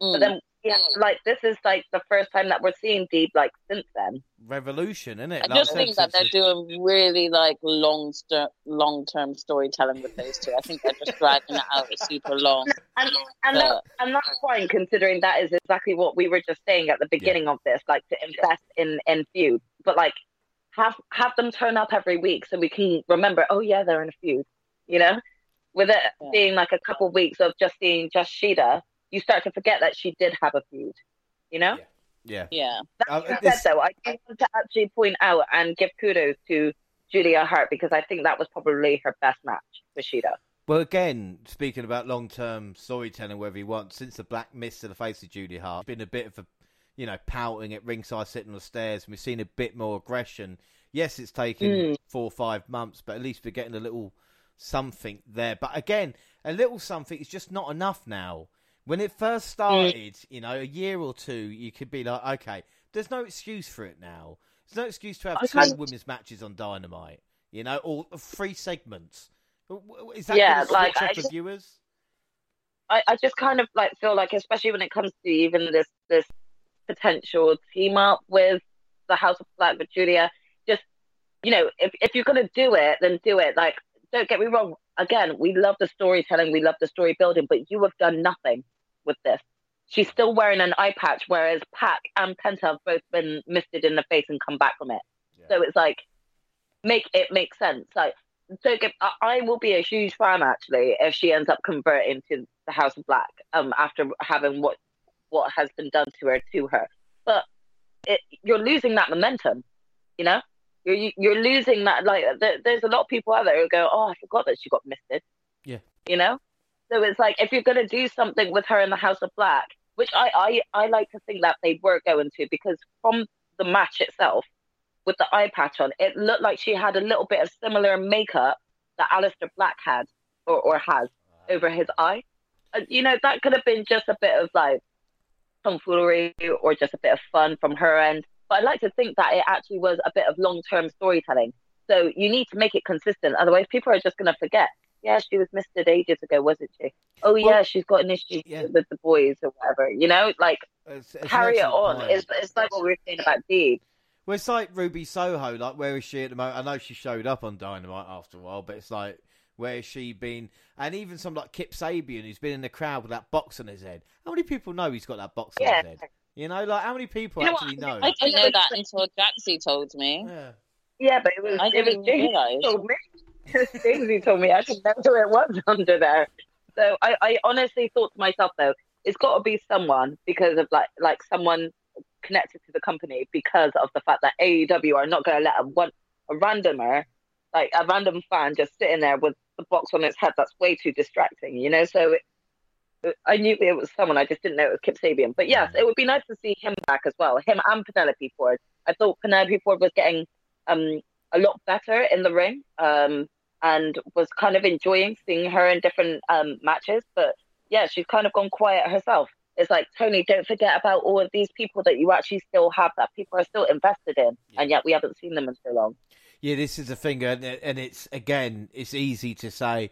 Mm. but then yeah, like this is like the first time that we're seeing Deeb like since then. Revolution, isn't it? I Like just said, think that they're doing really like long, st- long term storytelling with those two. I think they're just dragging it out super long. And and, Yeah. that, and that's fine considering that is exactly what we were just saying at the beginning of this, like to invest in in feud. But like have have them turn up every week so we can remember, oh yeah, they're in a feud. You know? With it Yeah. being like a couple of weeks of just seeing just Shida, you start to forget that she did have a feud. You know? Yeah. Yeah, Yeah. That Uh, being this- said though, I do want to actually point out and give kudos to Julia Hart because I think that was probably her best match with Shida. Well, again, speaking about long-term storytelling, whether you want, since the black mist to the face of Julia Hart, been a bit of a, you know, pouting at ringside, sitting on the stairs, and we've seen a bit more aggression. Yes, it's taken Mm. four or five months, but at least we're getting a little something there. But again, a little something is just not enough now. When it first started, you know, a year or two, you could be like, okay, there's no excuse for it now. There's no excuse to have I two women's matches on Dynamite, you know, or three segments. Is that Yeah, like, I just- viewers? I, I just kind of like feel like, especially when it comes to even this this potential team up with the House of Black with Julia, just you know, if if you're gonna do it, then do it. Like, don't get me wrong. Again, we love the storytelling, we love the story building, but you have done nothing with this. She's still wearing an eye patch, whereas Pac and Penta have both been misted in the face and come back from it. Yeah. So it's like, make it make sense. Like. I, I will be a huge fan actually if she ends up converting to the House of Black. Um, after having what what has been done to her to her. But it, you're losing that momentum, you know. You're you're losing that. Like there, there's a lot of people out there who go, "Oh, I forgot that she got misted." Yeah. You know. So it's like if you're gonna do something with her in the House of Black, which I I I like to think that they were going to because from the match itself, with the eye patch on, it looked like she had a little bit of similar makeup that Aleister Black had or, or has over his eye. Uh, you know, that could have been just a bit of like tomfoolery or just a bit of fun from her end. But I like to think that it actually was a bit of long term storytelling. So you need to make it consistent. Otherwise, people are just going to forget. Yeah, she was misted ages ago, wasn't she? Oh, yeah, she's got an issue yeah. with the boys or whatever. You know, like it's, it's carry it on. It's, it's like what we were saying about Dee. Well, it's like Ruby Soho. Like, where is she at the moment? I know she showed up on Dynamite after a while, but it's like, where has she been? And even some like Kip Sabian, who's been in the crowd with that box on his head. How many people know he's got that box yeah. on his head? You know, like how many people you know actually know? I didn't know that until Jaxie told me. Yeah. Yeah, but it was I didn't it was James who told me. James who told me I didn't know it was under there. So I, I honestly thought to myself though, it's got to be someone because of like like someone connected to the company because of the fact that AEW are not going to let a one a randomer, like a random fan, just sitting there with the box on its head. That's way too distracting, you know. So it, I knew it was someone. I just didn't know it was Kip Sabian. But yes, it would be nice to see him back as well. Him and Penelope Ford. I thought Penelope Ford was getting um a lot better in the ring. Um and was kind of enjoying seeing her in different um matches. But yeah, she's kind of gone quiet herself it's like Tony, don't forget about all of these people that you actually still have that people are still invested in, yeah. and yet we haven't seen them in so long. Yeah, this is the thing, and it's again, it's easy to say,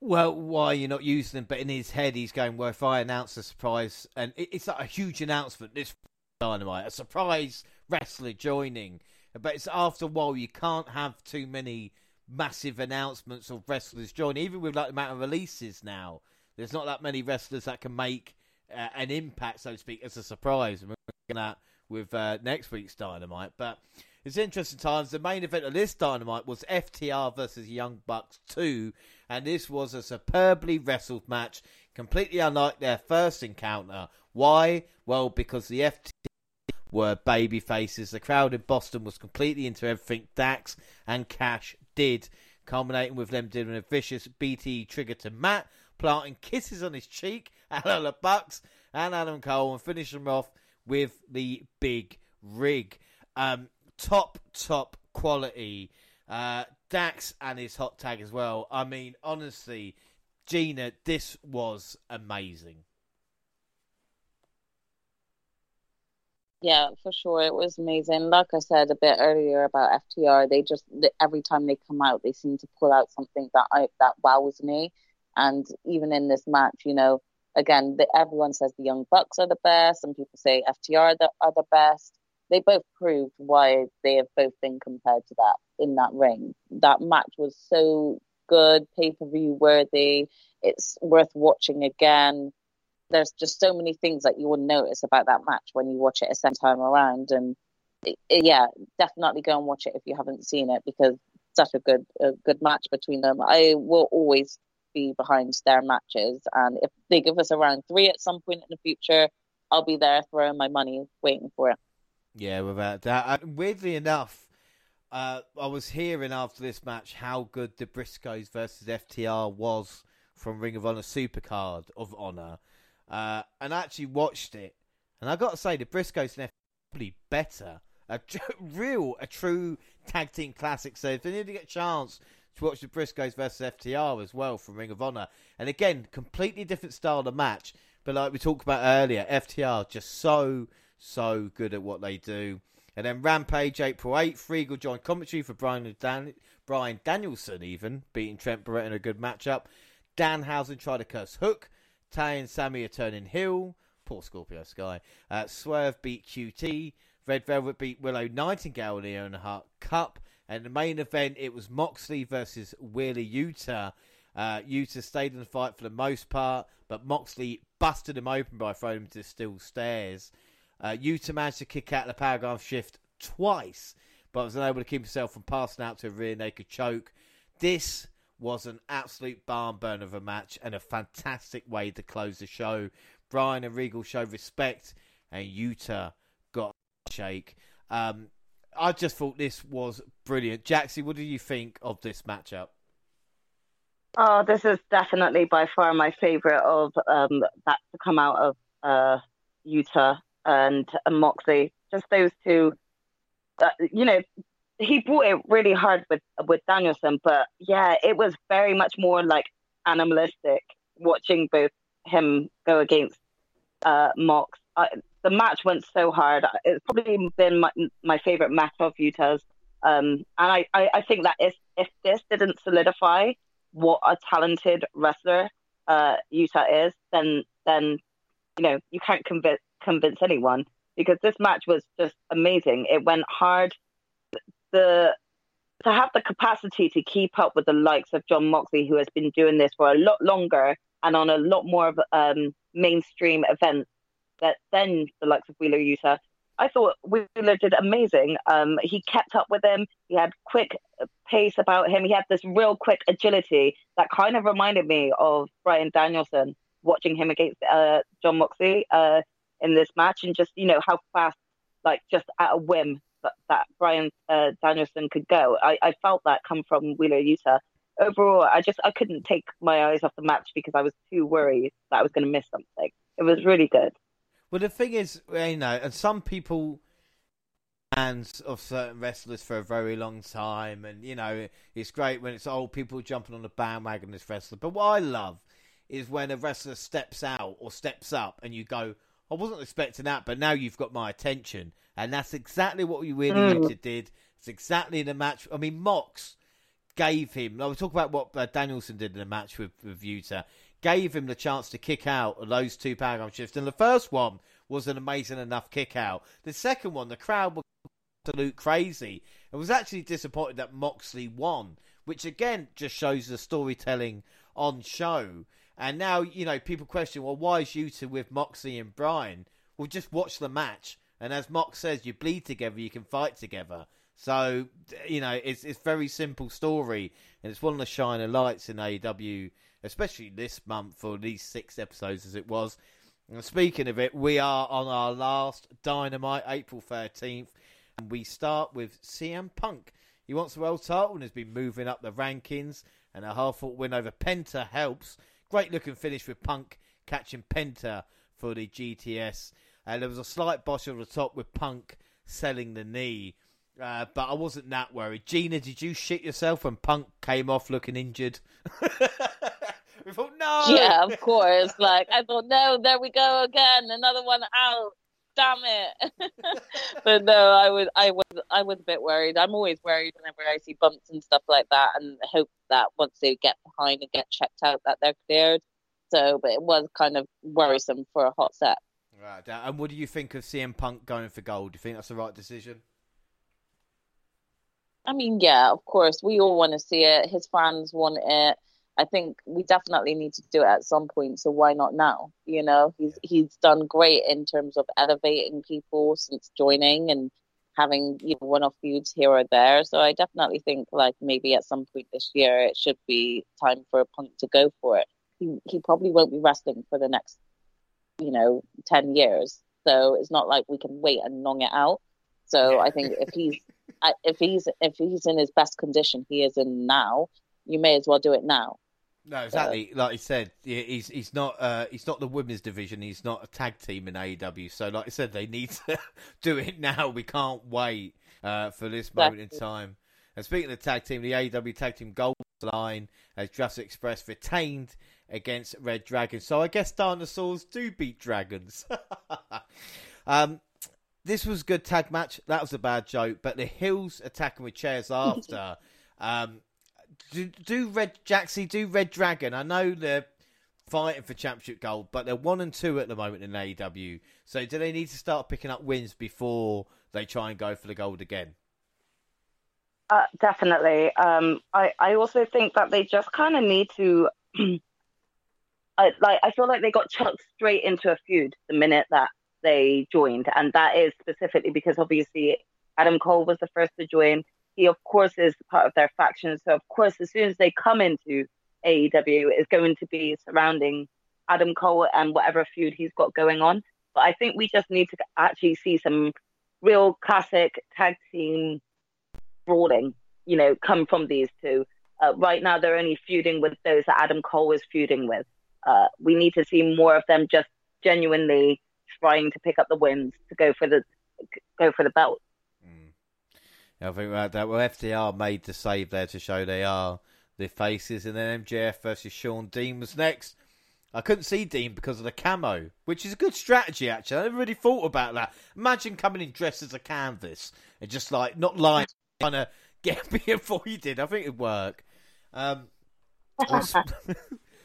well, why are you're not using them? But in his head, he's going, well, if I announce a surprise, and it's like a huge announcement, this dynamite, a surprise wrestler joining, but it's after a while you can't have too many massive announcements of wrestlers joining, even with like the amount of releases now. There's not that many wrestlers that can make uh, an impact, so to speak, as a surprise. we're looking at with uh, next week's Dynamite. But it's interesting times. The main event of this Dynamite was FTR versus Young Bucks 2, and this was a superbly wrestled match, completely unlike their first encounter. Why? Well, because the FTR were baby faces. The crowd in Boston was completely into everything Dax and Cash did, culminating with them doing a vicious BT trigger to Matt, planting kisses on his cheek Hello, the Bucks and Adam Cole, and finish them off with the big rig. Um, top, top quality. Uh, Dax and his hot tag as well. I mean, honestly, Gina, this was amazing. Yeah, for sure, it was amazing. Like I said a bit earlier about FTR, they just every time they come out, they seem to pull out something that I that wows me. And even in this match, you know, again, the, everyone says the Young Bucks are the best, and people say FTR the, are the best. They both proved why they have both been compared to that in that ring. That match was so good, pay per view worthy. It's worth watching again. There's just so many things that you will notice about that match when you watch it a second time around. And it, it, yeah, definitely go and watch it if you haven't seen it because such a good a good match between them. I will always be behind their matches. And if they give us a round three at some point in the future, I'll be there throwing my money, waiting for it. Yeah, without that. weirdly enough, uh, I was hearing after this match how good the Briscoes versus FTR was from Ring of Honor Supercard of Honor, uh, and I actually watched it, and I got to say the Briscoes and probably better. A real, a true tag team classic. So if they need to get a chance to watch the Briscoes versus FTR as well from Ring of Honor. And again, completely different style of match. But like we talked about earlier, FTR just so, so good at what they do. And then Rampage, April 8th, Regal joined commentary for Brian, Dan- Bryan Danielson, even beating Trent Beretta in a good matchup. Danhausen tried to curse Hook. Tay and Sammy are turning heel. Poor Scorpio Sky. Uh, Swerve beat QT. Red Velvet beat Willow Nightingale in the Owen Hart Cup. And the main event, it was Moxley versus Wheeler Yuta. Uh, Yuta stayed in the fight for the most part, but Moxley busted him open by throwing him to the steel stairs. Uh, Yuta managed to kick out the Paradigm Shift twice, but was unable to keep himself from passing out to a rear naked choke. This was an absolute barn burner of a match and a fantastic way to close the show. Bryan and Regal showed respect, and Yuta got a shake. Um, I just thought this was brilliant. Jaxie, what do you think of this matchup? Oh, this is definitely by far my favorite of um, that to come out of uh, Yuta and, and Moxley. Just those two. Uh, you know, he brought it really hard with with Danielson, but yeah, it was very much more like animalistic watching both him go against uh, Mox. I, the match went so hard. It's probably been my, my favorite match of Yuta's. Um, and I, I, I think that if, if this didn't solidify what a talented wrestler uh, Yuta is, then then you know you can't convince convince anyone because this match was just amazing. It went hard. The to have the capacity to keep up with the likes of Jon Moxley, who has been doing this for a lot longer and on a lot more of um, mainstream events that than the likes of Wheeler Yuta. I thought Wheeler did amazing. Um, he kept up with him. He had quick pace about him. He had this real quick agility that kind of reminded me of Bryan Danielson watching him against uh, Jon Moxley uh, in this match, and just you know how fast, like just at a whim, that, that Bryan uh, Danielson could go. I, I felt that come from Wheeler Yuta. Overall, I just I couldn't take my eyes off the match because I was too worried that I was going to miss something. It was really good. Well, the thing is, you know, and some people fans of certain wrestlers for a very long time, and you know, it's great when it's old people jumping on the bandwagon as wrestler. But what I love is when a wrestler steps out or steps up, and you go, "I wasn't expecting that, but now you've got my attention," and that's exactly what we really mm. did. It's exactly the match. I mean, Mox gave him. I will talk about what uh, Danielson did in the match with, with Yuta gave him the chance to kick out of those two Paradigm Shifts. And the first one was an amazing enough kick out. The second one, the crowd were absolute crazy. I was actually disappointed that Moxley won, which again just shows the storytelling on show. And now, you know, people question, well, why is Yuta with Moxie and Bryan? Well, just watch the match. And as Mox says, you bleed together, you can fight together. So, you know, it's it's very simple story, and it's one of the shining lights in AEW especially this month for these six episodes as it was. And speaking of it, we are on our last Dynamite, April 13th, and we start with CM Punk. He wants the world title and has been moving up the rankings, and a half-foot win over Penta helps. Great looking finish with Punk catching Penta for the GTS. And there was a slight bosh on the top with Punk selling the knee. Uh, but I wasn't that worried. Gina, did you shit yourself when Punk came off looking injured? we thought, no. Yeah, of course. Like I thought, no, there we go again, another one out. Damn it! but no, I was, I was, I was a bit worried. I'm always worried whenever I see bumps and stuff like that, and hope that once they get behind and get checked out, that they're cleared. So, but it was kind of worrisome for a hot set. Right. And what do you think of CM Punk going for gold? Do you think that's the right decision? I mean, yeah, of course, we all want to see it. His fans want it. I think we definitely need to do it at some point. So why not now? You know, he's he's done great in terms of elevating people since joining and having you know one-off feuds here or there. So I definitely think like maybe at some point this year it should be time for a Punk to go for it. He he probably won't be wrestling for the next you know ten years. So it's not like we can wait and long it out. So I think if he's if he's if he's in his best condition he is in now, you may as well do it now. No, exactly. like you said, he's he's not uh, he's not the women's division. He's not a tag team in AEW. So, like I said, they need to do it now. We can't wait uh, for this moment in time. And speaking of the tag team, the AEW tag team gold line as Jurassic Express retained against Red Dragon. So I guess dinosaurs do beat dragons. um, this was a good tag match. That was a bad joke. But the heels attacking with chairs after. um, do, Red Jaxie do Red Dragon? I know they're fighting for championship gold, but they're one and two at the moment in AEW. So do they need to start picking up wins before they try and go for the gold again? Uh, definitely. Um, I I also think that they just kind of need to. I, like I feel like they got chucked straight into a feud the minute that they joined, and that is specifically because obviously Adam Cole was the first to join. He of course is part of their faction, so of course as soon as they come into AEW, is going to be surrounding Adam Cole and whatever feud he's got going on. But I think we just need to actually see some real classic tag team brawling, you know, come from these two. Uh, right now, they're only feuding with those that Adam Cole is feuding with. Uh, we need to see more of them just genuinely trying to pick up the wins to go for the go for the belt. I think that, that well, FTR made the save there to show they are the faces, and then MJF versus Shawn Dean was next. I couldn't see Dean because of the camo, which is a good strategy actually. I never really thought about that. Imagine coming in dressed as a canvas and just like not lying, trying to get me avoided. I think it'd work. Um,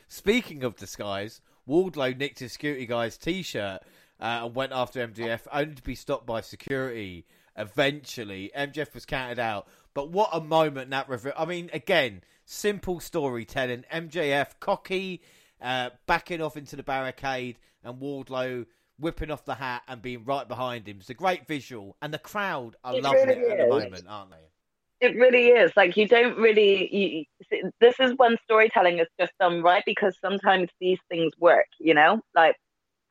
speaking of disguise, Wardlow nicked his security guy's t-shirt uh, and went after MJF, only to be stopped by security. Eventually, MJF was counted out. But what a moment that reveal! I mean, again, simple storytelling. MJF cocky uh, backing off into the barricade, and Wardlow whipping off the hat and being right behind him. It's a great visual, and the crowd are it loving really it at the moment, aren't they? It really is. Like you don't really. You, this is when storytelling is just done right because sometimes these things work. You know, like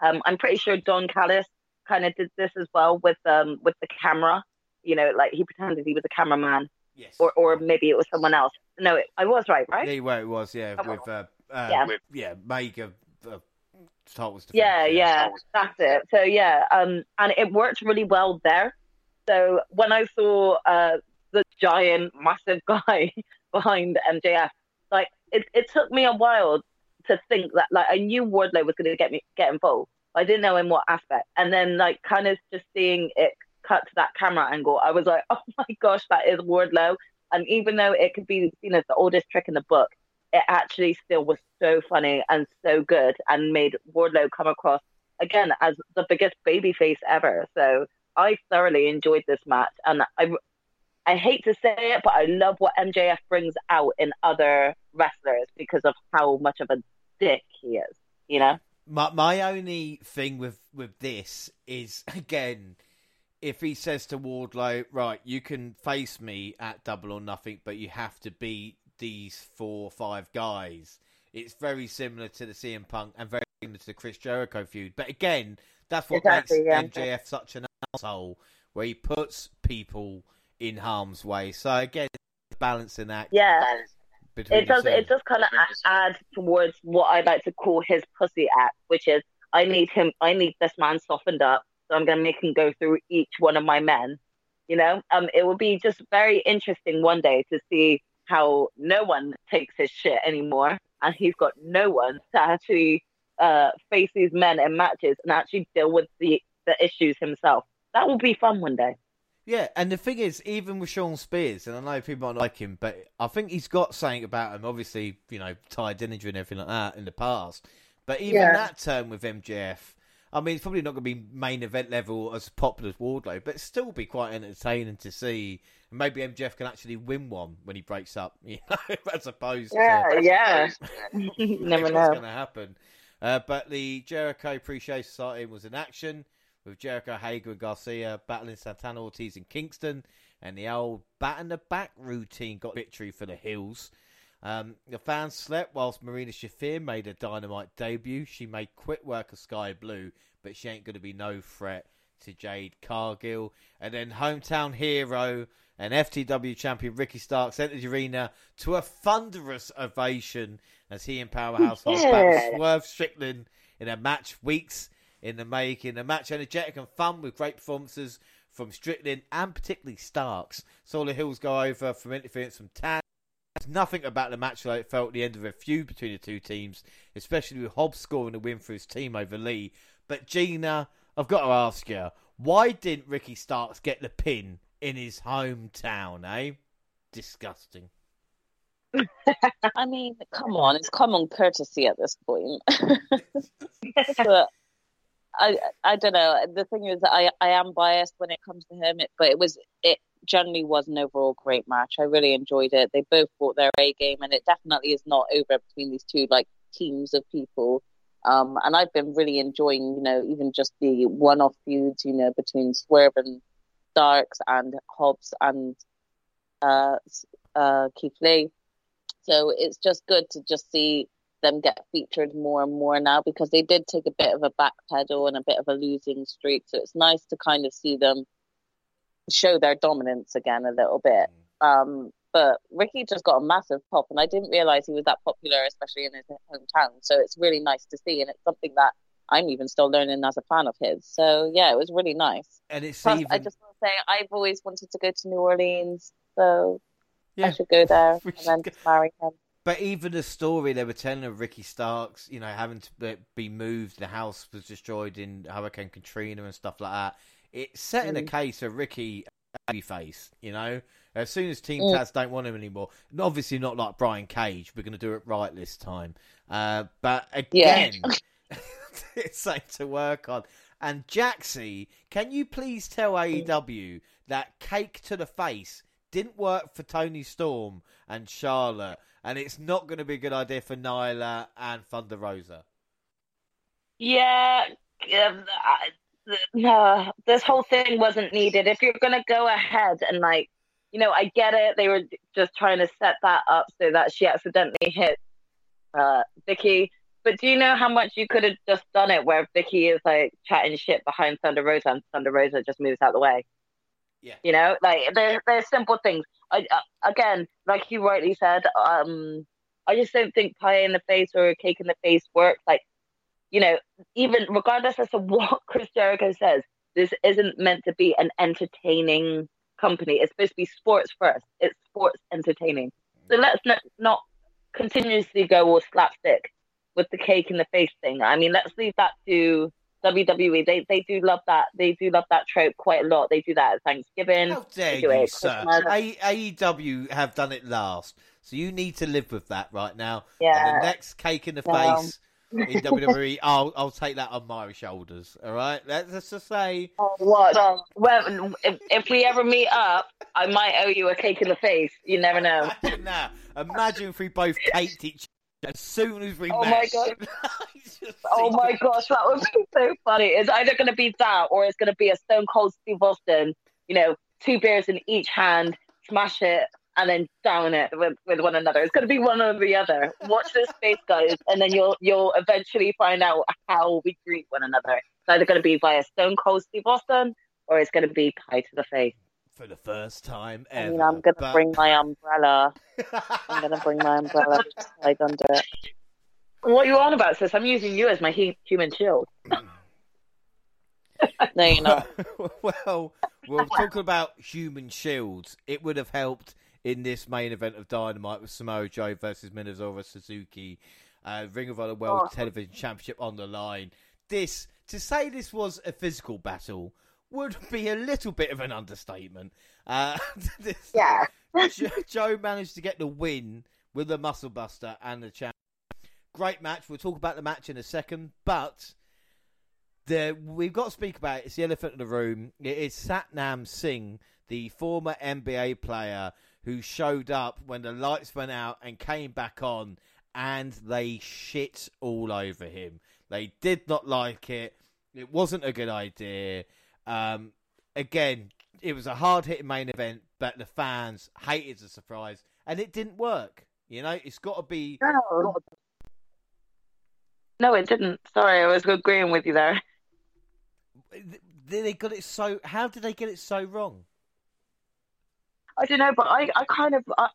um, I'm pretty sure Don Callis kind of did this as well with um with the camera. You know, like he pretended he was a cameraman. Yes. Or or maybe it was someone else. No, it, I was right, right? Yeah, well, it was. Yeah, with uh, uh, yeah, with, yeah, Mega. Uh, Wars yeah, yeah, that's it. So yeah, um, and it worked really well there. So when I saw uh the giant, massive guy behind MJF, like it, it took me a while to think that like I knew Wardlow was going to get me get involved. I didn't know in what aspect, and then like kind of just seeing it cut to that camera angle, I was like, oh my gosh, that is Wardlow. And even though it could be seen as the oldest trick in the book, it actually still was so funny and so good and made Wardlow come across again as the biggest baby face ever. So I thoroughly enjoyed this match and I I hate to say it, but I love what MJF brings out in other wrestlers because of how much of a dick he is, you know? My my only thing with with this is again if he says to Wardlow, right, you can face me at double or nothing, but you have to beat these four or five guys. It's very similar to the CM Punk and very similar to the Chris Jericho feud. But again, that's what exactly, makes yeah. MJF such an asshole, where he puts people in harm's way. So again, balancing act. Yeah. It does. It does kind of add towards what I like to call his pussy act, which is I need him. I need this man softened up, so I'm going to make him go through each one of my men. You know, um, it will be just very interesting one day to see how no one takes his shit anymore, and he's got no one to actually uh, face these men in matches and actually deal with the the issues himself. That will be fun one day. Yeah, and the thing is, even with Shawn Spears, and I know people might like him, but I think he's got something about him. Obviously, you know, Tye Dillinger and everything like that in the past. But even yeah. that turn with MJF, I mean, it's probably not going to be main event level as popular as Wardlow, but still be quite entertaining to see. And maybe MJF can actually win one when he breaks up, you know, as opposed yeah, to. Yeah, yeah. Never know. What's going to happen. Uh, but the Jericho Appreciation Society was in action with Jericho, Hager, and Garcia battling Santana, Ortiz, and Kingston. And the old bat in the back routine got victory for the heels. Um, the fans slept whilst Marina Shafir made a dynamite debut. She made quick work of Sky Blue, but she ain't going to be no threat to Jade Cargill. And then hometown hero and FTW champion Ricky Starks entered the arena to a thunderous ovation as he and Powerhouse yeah. Swerve Strickland in a match weeks in the making. A match energetic and fun with great performances from Strickland and particularly Starks. Saw the heels go over from interference from Tan. There's Nothing about the match it felt the end of a feud between the two teams, especially with Hobbs scoring a win for his team over Lee. But Gina, I've got to ask you, why didn't Ricky Starks get the pin in his hometown, eh? Disgusting. I mean, come on, it's common courtesy at this point. but I I don't know. The thing is, I I am biased when it comes to him, but it was it generally was an overall great match. I really enjoyed it. They both brought their A game, and it definitely is not over between these two like teams of people. Um, and I've been really enjoying, you know, even just the one-off feuds, you know, between Swerve and Starks and Hobbs and uh, uh, Keith Lee. So it's just good to just see them get featured more and more now because they did take a bit of a backpedal and a bit of a losing streak. So it's nice to kind of see them show their dominance again a little bit. Um, but Ricky just got a massive pop, and I didn't realize he was that popular, especially in his hometown. So it's really nice to see, and it's something that I'm even still learning as a fan of his. So yeah, it was really nice. And it's Plus, even I just want to say I've always wanted to go to New Orleans, so Yeah. I should go there and then go- marry him. But even the story they were telling of Ricky Starks, you know, having to be- moved, the house was destroyed in Hurricane Katrina and stuff like that. It's setting a Mm. case of Ricky babyface, you know. As soon as Team Mm. Taz don't want him anymore, and obviously not like Brian Cage, we're going to do it right this time. Uh, but again, it's something to work on. And Jaxie, can you please tell AEW that cake to the face didn't work for Toni Storm and Charlotte, and it's not going to be a good idea for Nyla and Thunder Rosa? Yeah, um, I- no, this whole thing wasn't needed. If you're gonna go ahead and like, you know, I get it. They were just trying to set that up so that she accidentally hit uh Vickie. But do you know how much you could have just done it where Vickie is like chatting shit behind Thunder Rosa and Thunder Rosa just moves out the way? Yeah. You know, like they're, they're simple things. I, uh, again, like you rightly said, um, I just don't think pie in the face or cake in the face works. Like, you know, even regardless as to what Chris Jericho says, this isn't meant to be an entertaining company. It's supposed to be sports first. It's sports entertaining. So let's not, not continuously go all slapstick with the cake in the face thing. I mean, let's leave that to WWE. They they do love that. They do love that trope quite a lot. They do that at Thanksgiving. How dare you, it sir? A- AEW have done it last, so you need to live with that right now. And Yeah. the next cake in the No. face in WWE, I'll I'll take that on my shoulders. All right, let's just say Oh, what? Well, if, if we ever meet up, I might owe you a cake in the face. You never know. Imagine that. Imagine if we both caked each other as soon as we Oh met. my God. Oh my gosh, that would be so funny. It's either going to be that or it's going to be a Stone Cold Steve Austin, you know, two beers in each hand, smash it, and then down it with, with one another. It's going to be one or the other. Watch this space, guys, and then you'll you'll eventually find out how we greet one another. It's either going to be via Stone Cold Steve Austin or it's going to be pie to the face. For the first time I mean, I'm gonna but- bring my umbrella. I'm gonna bring my umbrella to hide under it. What are you on about, sis? I'm using you as my hu- human shield. No, you're not. well, we're talking about human shields. It would have helped in this main event of Dynamite with Samoa Joe versus Minoru Suzuki, uh, Ring of Honor World Oh. Television Championship on the line. This to say this was a physical battle would be a little bit of an understatement. Uh, this- Yeah. Jo- Joe managed to get the win with the Muscle Buster and the champ. Great match. We'll talk about the match in a second, but the we've got to speak about it. It's the elephant in the room. It is Satnam Singh, the former NBA player who showed up when the lights went out and came back on, and they shit all over him. They did not like it. It wasn't a good idea. Um, again, it was a hard hitting main event, but the fans hated the surprise, and it didn't work. You know, it's got to be. No. No, it didn't. Sorry, I was agreeing with you there. They they got it so. How did they get it so wrong? I don't know, but I, I kind of I,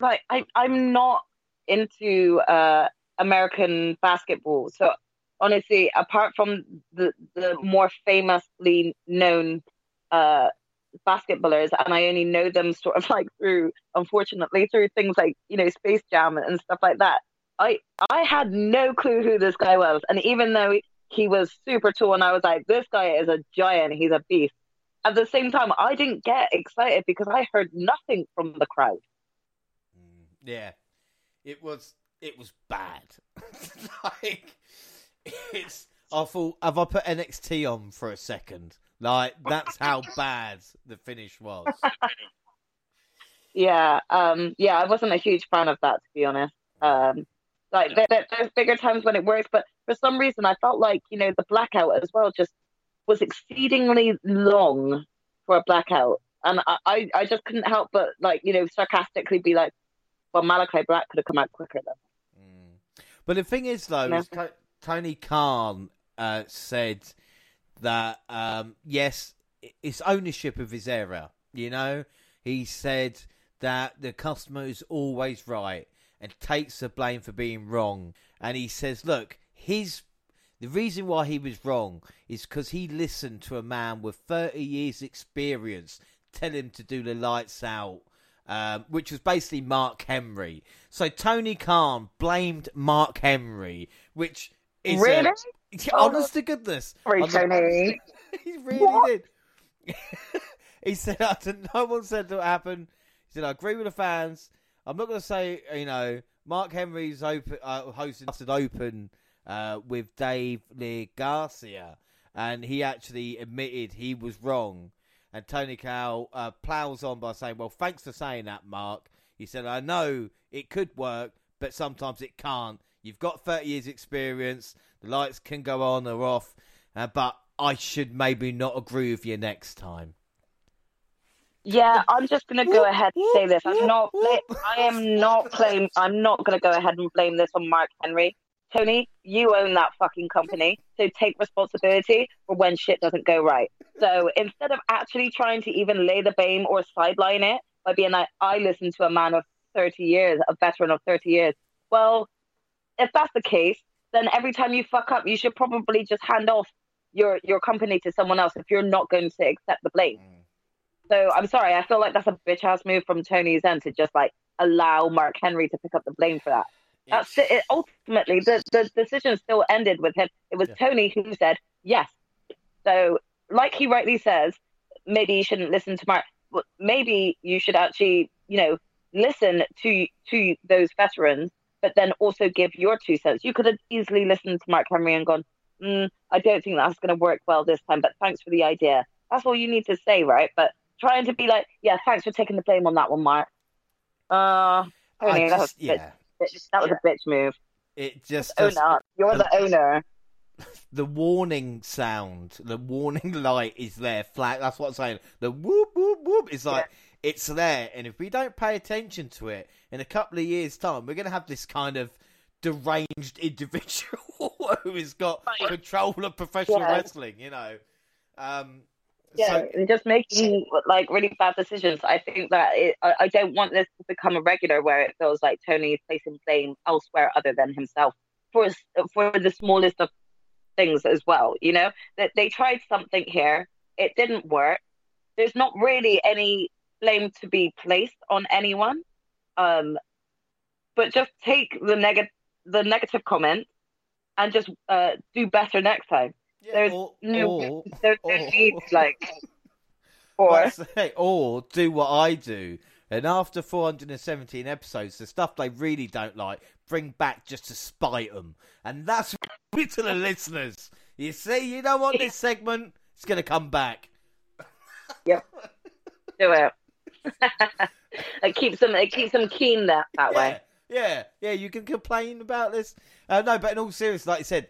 like I, I'm not into uh, American basketball. So honestly, apart from the the more famously known uh, basketballers, and I only know them sort of like through, unfortunately, through things like you know Space Jam and stuff like that. I I had no clue who this guy was, and even though he was super tall, and I was like, this guy is a giant, he's a beast at the same time, I didn't get excited because I heard nothing from the crowd. Mm, yeah, it was it was bad. like it's I thought have I put NXT on for a second? Like that's how bad the finish was. Yeah, um, yeah, I wasn't a huge fan of that to be honest. Um, like there, there, there's bigger times when it works, but for some reason I felt like you know the blackout as well just was exceedingly long for a blackout, and I, I, I just couldn't help but like you know sarcastically be like, well, Malachi Black could have come out quicker then. Mm. But the thing is, though, No. is Tony Khan uh, said that um, yes, it's ownership of his error. You know, he said that the customer is always right and takes the blame for being wrong. And he says, look, his the reason why he was wrong is because he listened to a man with 30 years' experience tell him to do the lights out, um, which was basically Mark Henry. So Tony Khan blamed Mark Henry, which is a- Really? honest to goodness. Tony. he really What? did. he said, no one said that happened. He said, I agree with the fans. I'm not going to say, you know, Mark Henry's open, uh, hosted Open uh, with Dave LaGreca, and he actually admitted he was wrong. And Tony Khan uh, plows on by saying, well, thanks for saying that, Mark. He said, I know it could work, but sometimes it can't. You've got 30 years experience. The lights can go on or off, uh, but I should maybe not agree with you next time. Yeah, I'm just gonna go ahead and say this. I'm not. I am not claim. I'm not gonna go ahead and blame this on Mark Henry. Tony, you own that fucking company, so take responsibility for when shit doesn't go right. So instead of actually trying to even lay the blame or sideline it by being like, I listened to a man of 30 years, a veteran of 30 years. Well, if that's the case, then every time you fuck up, you should probably just hand off your your company to someone else if you're not going to accept the blame. Mm. So I'm sorry, I feel like that's a bitch ass move from Tony's end to just like allow Mark Henry to pick up the blame for that. That's it. it ultimately, the, the decision still ended with him. It was Yeah. Tony who said yes. So, like he rightly says, maybe you shouldn't listen to Mark. Maybe you should actually, you know, listen to to those veterans, but then also give your two cents. You could have easily listened to Mark Henry and gone, mm, "I don't think that's going to work well this time, but thanks for the idea." That's all you need to say, right? But trying to be like, "Yeah, thanks for taking the blame on that one, Mark." Uh, that was, yeah, bitch, that was a bitch move. it just Own does- up. You're the owner. the warning sound, the warning light is there. Flat. That's what I'm saying. The whoop whoop whoop is like it's there, and if we don't pay attention to it in a couple of years' time, we're gonna have this kind of deranged individual who has got control of professional Yeah. wrestling. You know. Um, Yeah, so- and just making like really bad decisions. I think that it, I, I don't want this to become a regular where it feels like Tony is placing blame elsewhere other than himself for for the smallest of things as well. You know that they tried something here, it didn't work. There's not really any blame to be placed on anyone, um, but just take the negative the negative comment and just uh, do better next time. yeah, there's or, No, or, there's or- no need like or say, or do what I do. And after 417 episodes, the stuff they really don't like, bring back just to spite them. And that's to the listeners. You see, you don't want this segment, it's going to come back. do it. it keeps them it keeps them keen that that way. Yeah, yeah, yeah. You can complain about this. Uh, no, but in all seriousness, like I said,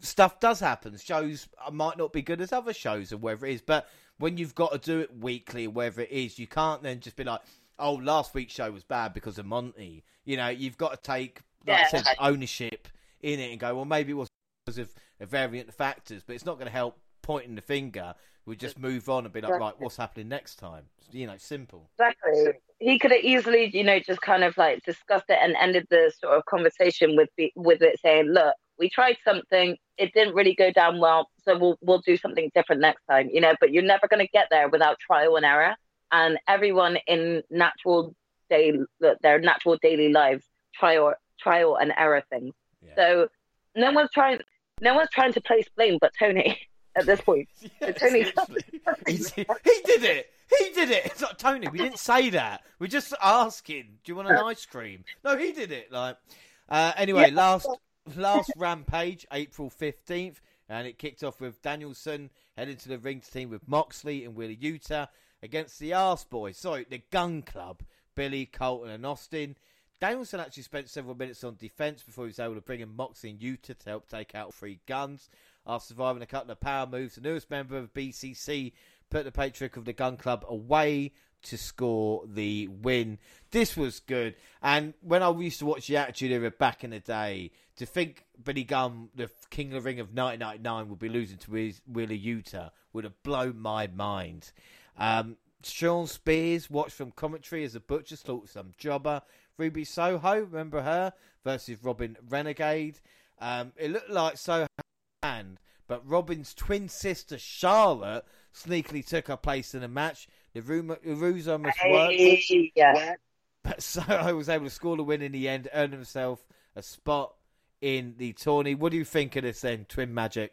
stuff does happen. Shows might not be good as other shows or whatever it is, but when you've got to do it weekly or whatever it is, you can't then just be like, "Oh, last week's show was bad because of Monty." You know, you've got to take, like I said, ownership in it and go, "Well, maybe it was because of a variant of factors," but it's not going to help pointing the finger. We just move on and be like, Yeah. "Right, what's happening next time?" You know, simple. Exactly. He could have easily, you know, just kind of like discussed it and ended the sort of conversation with the, with it saying, "Look, we tried something, it didn't really go down well, so we'll we'll do something different next time." You know, but you're never going to get there without trial and error. And everyone in natural day, their natural daily lives, trial trial and error things. Yeah. So no one's trying, no one's trying to place blame but Tony at this point. Yeah, Tony- seriously. He's- he did it. He did it. It's like Tony. We didn't say that. We're just asking. Do you want an ice cream? No, he did it. Like, uh, anyway, last last rampage, April fifteenth, and it kicked off with Danielson heading to the ring to team with Moxley and Wheeler Yuta against the Arse Boys. Sorry, the Gunn Club, Billy, Colten, and Austin. Danielson actually spent several minutes on defense before he was able to bring in Moxley and Utah to help take out three guns. After surviving a couple of power moves, the newest member of BCC put the patriarch of the Gunn Club away to score the win. This was good. And when I used to watch the Attitude Era back in the day, to think Billy Gunn, the King of the Ring of 1999, would be losing to his Yuta would have blown my mind. Um, Shawn Spears watched from commentary as a butcher slaughtered some jobber. Ruby Soho, remember her, versus Robyn Renegade. Um, it looked like Soho hand, but Robyn's twin sister Charlotte sneakily took her place in the match. The ruse almost worked. Hey, yeah. But Soho was able to score the win in the end, earn himself a spot in the tourney. What do you think of this then, Twin Magic?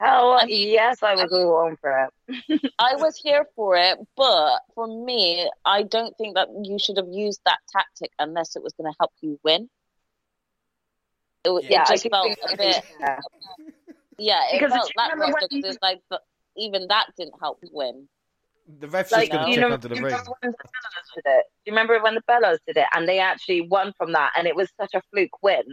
Oh yes, I was all on for it. I was here for it, but for me, I don't think that you should have used that tactic unless it was going to help you win. It, yeah, it just felt a bit. Yeah, yeah it because felt that way because like, but even that didn't help win. The refs like, just going to check under the ring. Do you remember when the Bellas did it and they actually won from that, and it was such a fluke win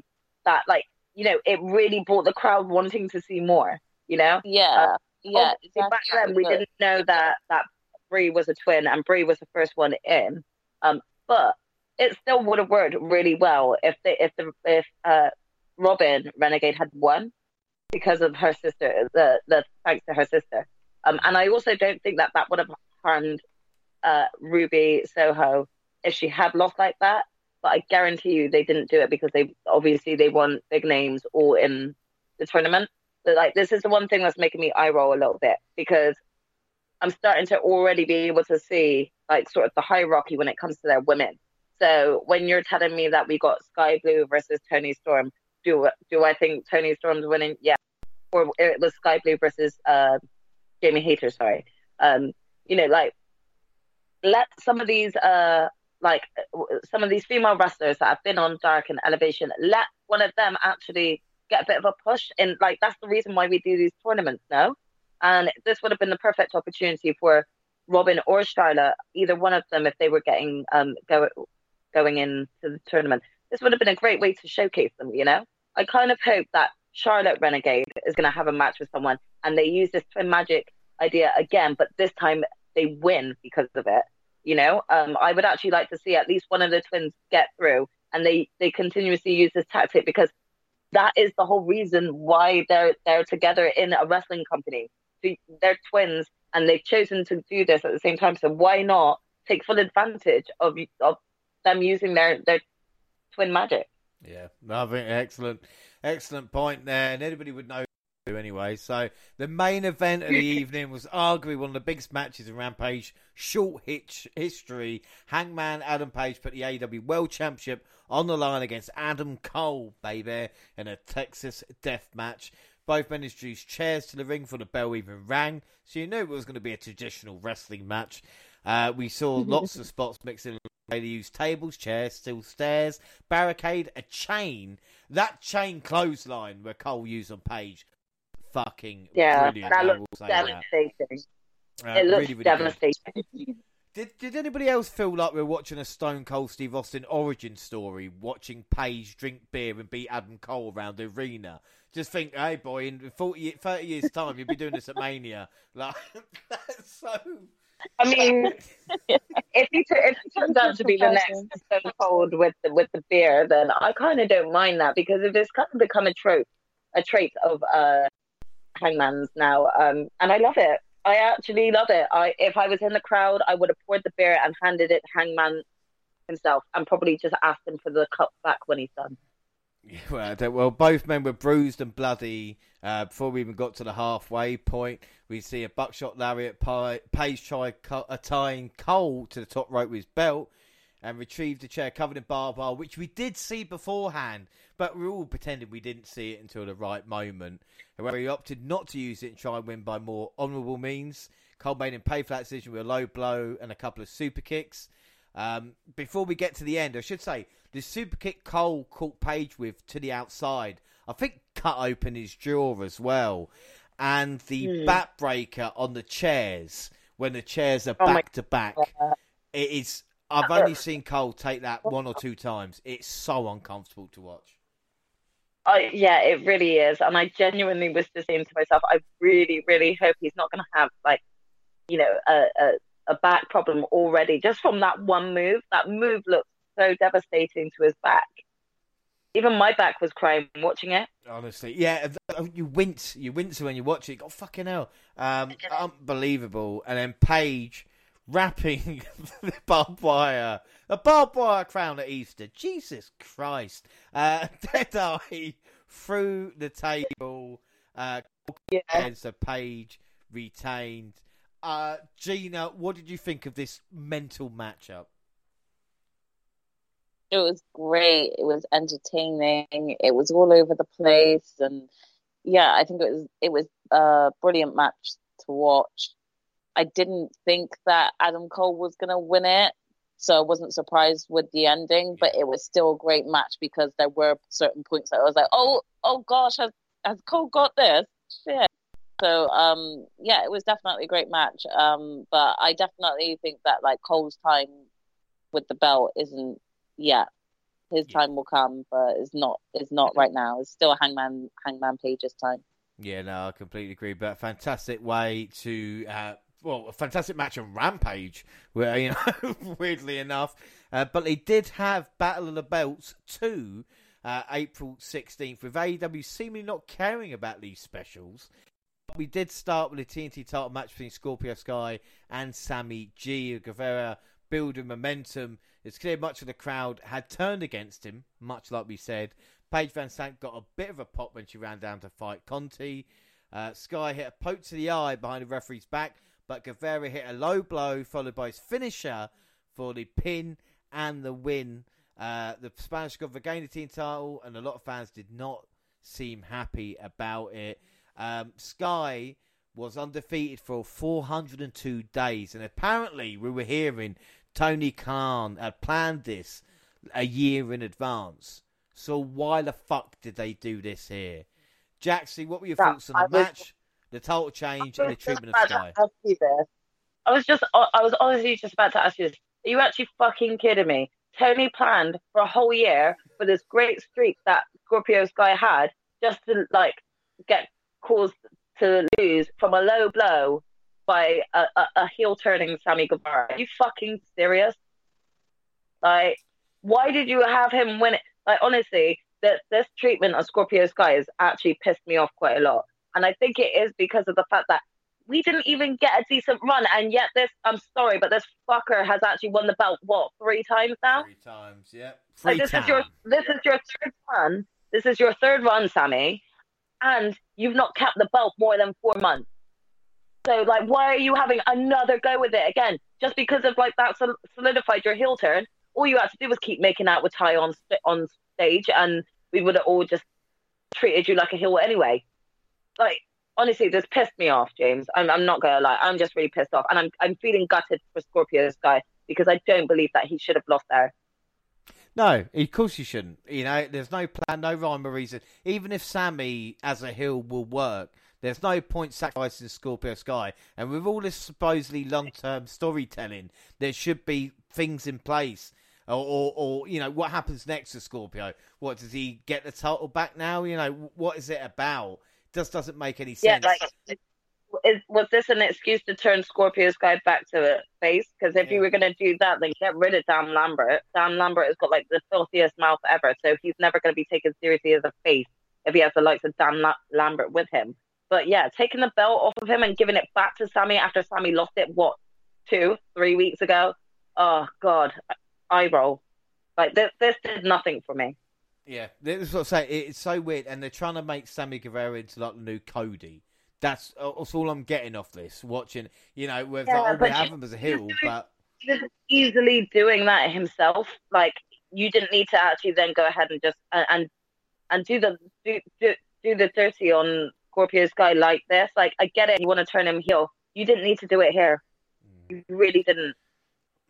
that, like, you know, it really brought the crowd wanting to see more. You know? Yeah. Uh, yeah. Exactly. Back then, we didn't know that that Brie was a twin and Brie was the first one in. Um, but it still would have worked really well if they if the if uh Robyn Renegade had won because of her sister, the the thanks to her sister. Um, and I also don't think that that would have harmed uh, Ruby Soho if she had lost like that. But I guarantee you they didn't do it because they obviously they want big names all in the tournament. So like this is the one thing that's making me eye roll a little bit because I'm starting to already be able to see like sort of the hierarchy when it comes to their women. So when you're telling me that we got Sky Blue versus Toni Storm, do do I think Toni Storm's winning? Yeah, or it was Sky Blue versus uh, Jamie Hayter. Sorry, um, you know, like let some of these uh like some of these female wrestlers that have been on Dark and Elevation, let one of them actually get a bit of a push. And like that's the reason why we do these tournaments now. And this would have been the perfect opportunity for Robyn or Charlotte, either one of them, if they were getting um go, going into the tournament. This would have been a great way to showcase them. You know, I kind of hope that Charlotte Renegade is going to have a match with someone, and they use this twin magic idea again, but this time they win because of it. You know, um, I would actually like to see at least one of the twins get through, and they they continuously use this tactic because that is the whole reason why they're they're together in a wrestling company. They're twins, and they've chosen to do this at the same time. So why not take full advantage of of them using their their twin magic? Yeah, think excellent, excellent point there, and anybody would know anyway. So the main event of the evening was arguably one of the biggest matches in Rampage short hitch history. Hangman Adam Page put the AEW World Championship on the line against Adam Cole, baby, in a Texas death match. Both men introduced chairs to the ring for the bell even rang, so you knew it was going to be a traditional wrestling match. Uh, we saw lots of spots mixing. They used tables, chairs, steel stairs, barricade, a chain. That chain clothesline where Cole used on Page fucking yeah, brilliant. That looks devastating. That. Uh, it looks really, really devastating. Did Did anybody else feel like we are watching a Stone Cold Steve Austin origin story, watching Page drink beer and beat Adam Cole around the arena? Just think, hey boy, in 40, 30 years' time, you'll be doing this at Mania. Like that's so. I mean, if he if he turns out to be the next Stone Cold with the with the beer, then I kind of don't mind that because if it's kind of become a trope, a trait of uh, Hangman's now, um, and I love it. I actually love it. I if I was in the crowd, I would have poured the beer and handed it Hangman himself, and probably just asked him for the cup back when he's done. Well, well, both men were bruised and bloody uh, before we even got to the halfway point. We see a buckshot lariat Page try tying Cole to the top rope with his belt and retrieved a chair covered in barbed wire, which we did see beforehand, but we all pretending we didn't see it until the right moment. However, he opted not to use it and try and win by more honourable means. Cole made him pay for that decision with a low blow and a couple of super kicks. Um, before we get to the end, I should say the super kick Cole caught Page with to the outside, I think cut open his jaw as well, and the mm. backbreaker on the chairs when the chairs are oh back to back. It is I've only seen Cole take that one or two times. It's so uncomfortable to watch. Yeah, it really is, and I genuinely was just saying to myself, I really, really hope he's not going to have like, you know, a, a a back problem already just from that one move. That move looks so devastating to his back. Even my back was crying watching it. Honestly, yeah, oh, you wince, you wince when you watch it. God, fucking hell, um, unbelievable. And then Page wrapping the barbed wire, a barbed wire crown at Easter. Jesus Christ, uh, Deadeye through the table. Uh, yeah. so Page retained. Uh, Gina, what did you think of this mental matchup? It was great. It was entertaining. It was all over the place, and yeah, I think it was it was a brilliant match to watch. I didn't think that Adam Cole was going to win it, so I wasn't surprised with the ending. But it was still a great match because there were certain points that I was like, "Oh, oh gosh, has has Cole got this?" Shit. So um, yeah, it was definitely a great match. Um, but I definitely think that like Cole's time with the belt isn't yet. His yeah. time will come, but it's not. It's not right now. It's still a Hangman Hangman Page's time. Yeah, no, I completely agree. But fantastic way to, uh, well, a fantastic match on Rampage, where you know, weirdly enough, uh, but they did have Battle of the Belts two, uh, April sixteenth, with AEW seemingly not caring about these specials. We did start with a TNT title match between Scorpio Sky and Sammy G. Guevara building momentum. It's clear much of the crowd had turned against him, much like we said. Paige VanZant got a bit of a pop when she ran down to fight Conti. Uh, Sky hit a poke to the eye behind the referee's back, but Guevara hit a low blow followed by his finisher for the pin and the win. Uh, the Spanish God regained the team title, and a lot of fans did not seem happy about it. Um, Sky was undefeated for 402 days, and apparently we were hearing Tony Khan had planned this a year in advance. So why the fuck did they do this here? Jaxie, what were your thoughts on the match, the total change, and the treatment of Sky? I was just, I was honestly just about to ask you this. Are you actually fucking kidding me? Tony planned for a whole year for this great streak that Scorpio Sky had just to like get caused to lose from a low blow by a, a, a heel turning Sammy Guevara. Are you fucking serious? Like, why did you have him win it? Like, honestly, that this treatment of Scorpio Sky has actually pissed me off quite a lot. And I think it is because of the fact that we didn't even get a decent run, and yet this I'm sorry, but this fucker has actually won the belt what three times now? Three times, yeah. Three like, this times. is your this is your third run. This is your third run, Sammy, and you've not kept the belt more than four months. So, like, why are you having another go with it again? Just because of like that solidified your heel turn. All you had to do was keep making out with Tay on on stage, and we would have all just treated you like a heel anyway. Like, honestly, this pissed me off, James. I'm, I'm not gonna lie. I'm just really pissed off, and I'm I'm feeling gutted for Scorpio Sky because I don't believe that he should have lost there. No, of course you shouldn't. You know, there's no plan, no rhyme or reason. Even if Sammy as a heel will work, there's no point sacrificing Scorpio Sky. And with all this supposedly long-term storytelling, there should be things in place. Or, or, or, you know, what happens next to Scorpio? What does he get the title back now? You know, what is it about? Just doesn't make any sense. Yeah, like is, was this an excuse to turn Scorpio Sky back to a face? Because if yeah. you were going to do that, then get rid of Dan Lambert. Dan Lambert has got like the filthiest mouth ever, so he's never going to be taken seriously as a face if he has the likes of Dan La- Lambert with him. But yeah, taking the belt off of him and giving it back to Sammy after Sammy lost it, what, two, three weeks ago? Oh, God, eye roll. Like, this, this did nothing for me. Yeah, this is what I say. It's so weird, and they're trying to make Sammy Guevara into like the new Cody. That's, uh, that's all I'm getting off this. Watching, you know, whether yeah, like, we have him as a heel, but easily doing that himself. Like you didn't need to actually then go ahead and just and and, and do the do, do do the dirty on Scorpio Sky like this. Like I get it, you want to turn him heel. You didn't need to do it here. You really didn't.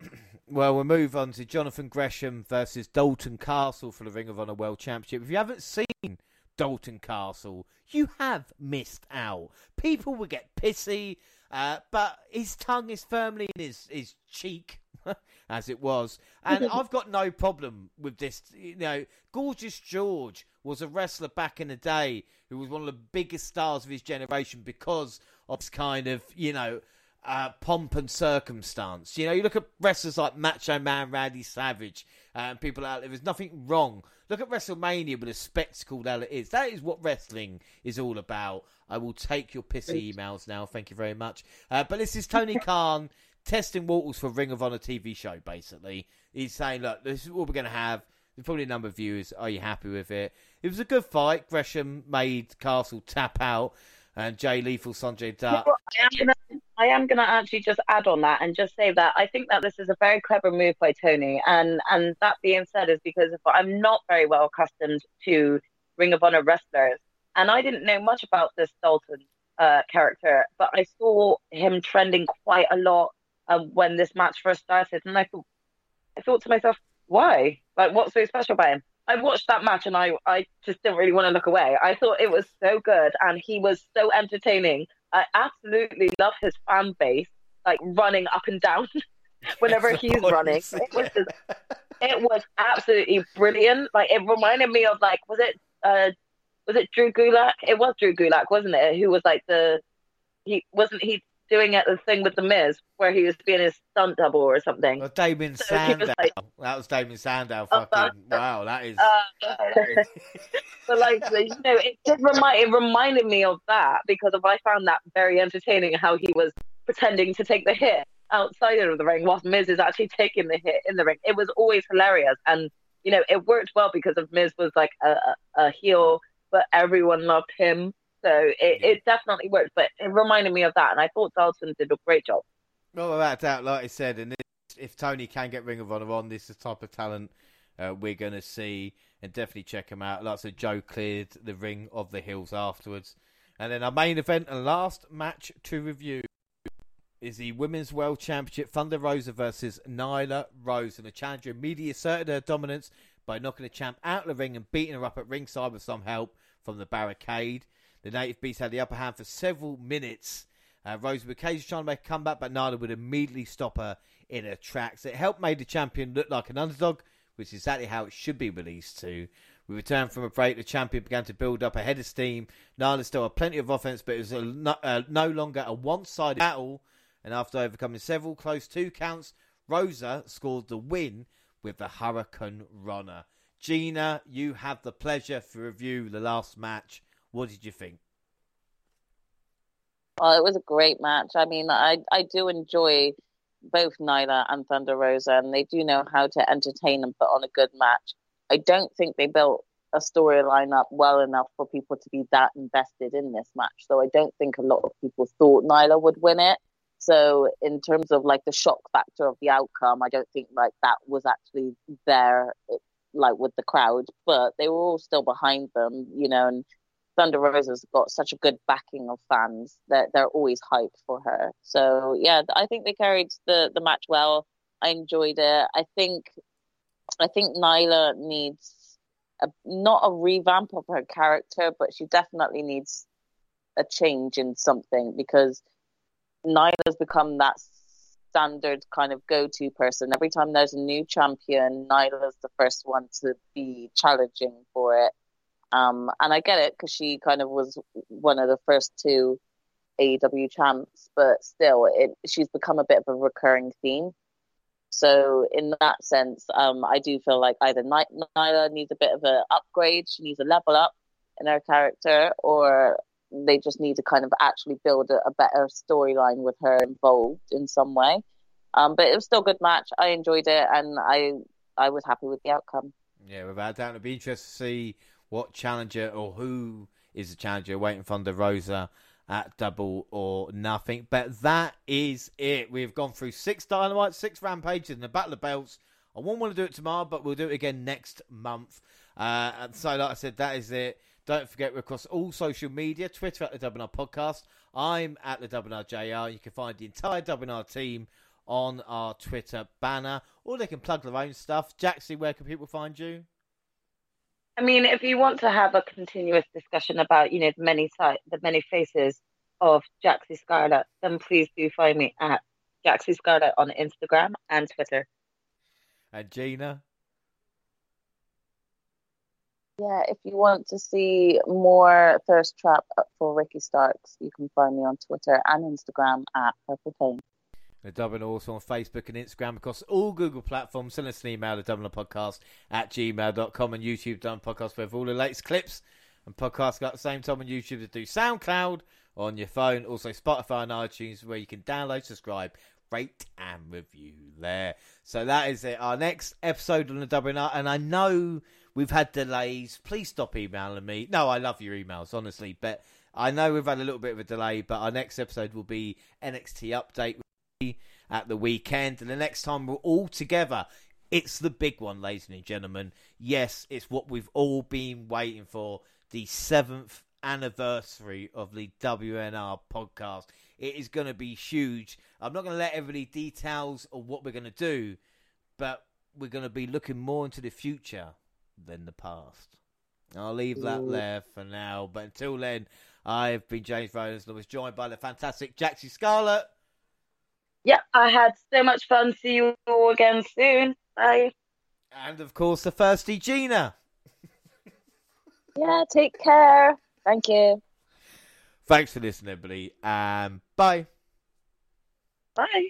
Well, we'll move on to Jonathan Gresham versus Dalton Castle for the Ring of Honor World Championship. If you haven't seen Dalton Castle, you have missed out. People will get pissy, uh, but his tongue is firmly in his, his cheek, as it was. And I've got no problem with this. You know, Gorgeous George was a wrestler back in the day who was one of the biggest stars of his generation because of this kind of, you know, uh, pomp and circumstance. You know, you look at wrestlers like Macho Man, Randy Savage, uh, and people out there. There's nothing wrong. Look at WrestleMania with a spectacle that it is. That is what wrestling is all about. I will take your pissy emails now. Thank you very much. Uh, but this is Tony Khan testing waters for Ring of Honor TV show. Basically, he's saying, "Look, this is what we're going to have." There's probably a number of viewers. Are you happy with it? It was a good fight. Gresham made Castle tap out, and Jay Lethal, Sonjay Dutt. I am gonna, actually just add on that and just say that I think that this is a very clever move by Tony. And and that being said, is because I'm not very well accustomed to Ring of Honor wrestlers, and I didn't know much about this Dalton uh, character, but I saw him trending quite a lot um, when this match first started, and I thought, I thought to myself, why? Like, what's so special about him? I watched that match and I, I just didn't really want to look away. I thought it was so good and he was so entertaining. I absolutely love his fan base, like running up and down whenever he's running. It was just, it was absolutely brilliant. Like it reminded me of like was it uh was it Drew Gulak? It was Drew Gulak, wasn't it? Who was like the he wasn't he doing it the thing with the Miz where he was being his stunt double or something. Well, Damien so Sandow. Like, that was Damien Sandow. Fucking uh, wow, that is. Uh, but like you know, it did remind it reminded me of that because of I found that very entertaining how he was pretending to take the hit outside of the ring whilst Miz is actually taking the hit in the ring. It was always hilarious and. You know, it worked well because of Miz was like a, a heel, but everyone loved him so it, yeah. it definitely worked, but it reminded me of that, and I thought Dalton did a great job. Not without doubt, like I said, and if Tony can get Ring of Honor on, this is the type of talent uh, we're going to see, and definitely check him out. Like I said, Joe cleared the Ring of the heels afterwards. And then our main event and last match to review is the Women's World Championship Thunder Rosa versus Nyla Rose. And the challenger immediately asserted her dominance by knocking the champ out of the ring and beating her up at ringside with some help from the barricade. The native beast had the upper hand for several minutes. Uh, Rose occasionally trying to make a comeback, but Nyla would immediately stop her in her tracks. It helped make the champion look like an underdog, which is exactly how it should be released to. We returned from a break. The champion began to build up a head of steam. Nyla still had plenty of offense, but it was no, uh, no longer a one-sided battle. And after overcoming several close two counts, Rosa scored the win with the Hurricane Runner. Gina, you have the pleasure to review the last match what did you think? Well, it was a great match. I mean, I I do enjoy both Nyla and Thunder Rosa, and they do know how to entertain and put on a good match. I don't think they built a storyline up well enough for people to be that invested in this match. So I don't think a lot of people thought Nyla would win it. So in terms of like the shock factor of the outcome, I don't think like that was actually there, like with the crowd. But they were all still behind them, you know, and Thunder Rosa's got such a good backing of fans that they're always hyped for her. So yeah, I think they carried the the match well. I enjoyed it. I think I think Nyla needs a, not a revamp of her character, but she definitely needs a change in something because Nyla's become that standard kind of go-to person. Every time there's a new champion, Nyla's the first one to be challenging for it. Um, and I get it because she kind of was one of the first two AEW champs, but still, it she's become a bit of a recurring theme. So in that sense, um, I do feel like either Ny- Nyla needs a bit of an upgrade, she needs a level up in her character, or they just need to kind of actually build a, a better storyline with her involved in some way. Um, but it was still a good match. I enjoyed it, and I I was happy with the outcome. Yeah, without doubt, it'd be interesting to see what challenger or who is the challenger waiting for Thunder Rosa at double or nothing. But that is it. We've gone through six dynamite, six rampages, and the battle of belts. I won't want to do it tomorrow, but we'll do it again next month. Uh, and so, like I said, that is it. Don't forget, we're across all social media Twitter at the WNR Podcast. I'm at the WNR JR. You can find the entire WNR team on our Twitter banner, or they can plug their own stuff. Jaxie, where can people find you? I mean, if you want to have a continuous discussion about, you know, the many sight, the many faces of Jaxie Scarlett, then please do find me at Jaxie Scarlett on Instagram and Twitter. And Gina. Yeah, if you want to see more Thirst Trap for Ricky Starks, you can find me on Twitter and Instagram at Purple Pain. The WNR also on Facebook and Instagram across all Google platforms. Send us an email to WNR Podcast at gmail.com and YouTube WNR Podcast with all the latest clips and podcasts at the same time on YouTube to do SoundCloud on your phone. Also Spotify and iTunes where you can download, subscribe, rate and review there. So that is it. Our next episode on the WNR and I know we've had delays. Please stop emailing me. No, I love your emails, honestly, but I know we've had a little bit of a delay, but our next episode will be NXT update at the weekend. And the next time we're all together, it's the big one, ladies and gentlemen. Yes, it's what we've all been waiting for the seventh anniversary of the WNR podcast. It is going to be huge. I'm not going to let everybody details of what we're going to do, but we're going to be looking more into the future than the past. I'll leave that there for now. But until then, I've been James Rowlands and I was joined by the fantastic Jaxie Scarlett. Yeah, I had so much fun. See you all again soon. Bye. And of course, the thirsty Gina. yeah, take care. Thank you. Thanks for listening, everybody. And bye. Bye.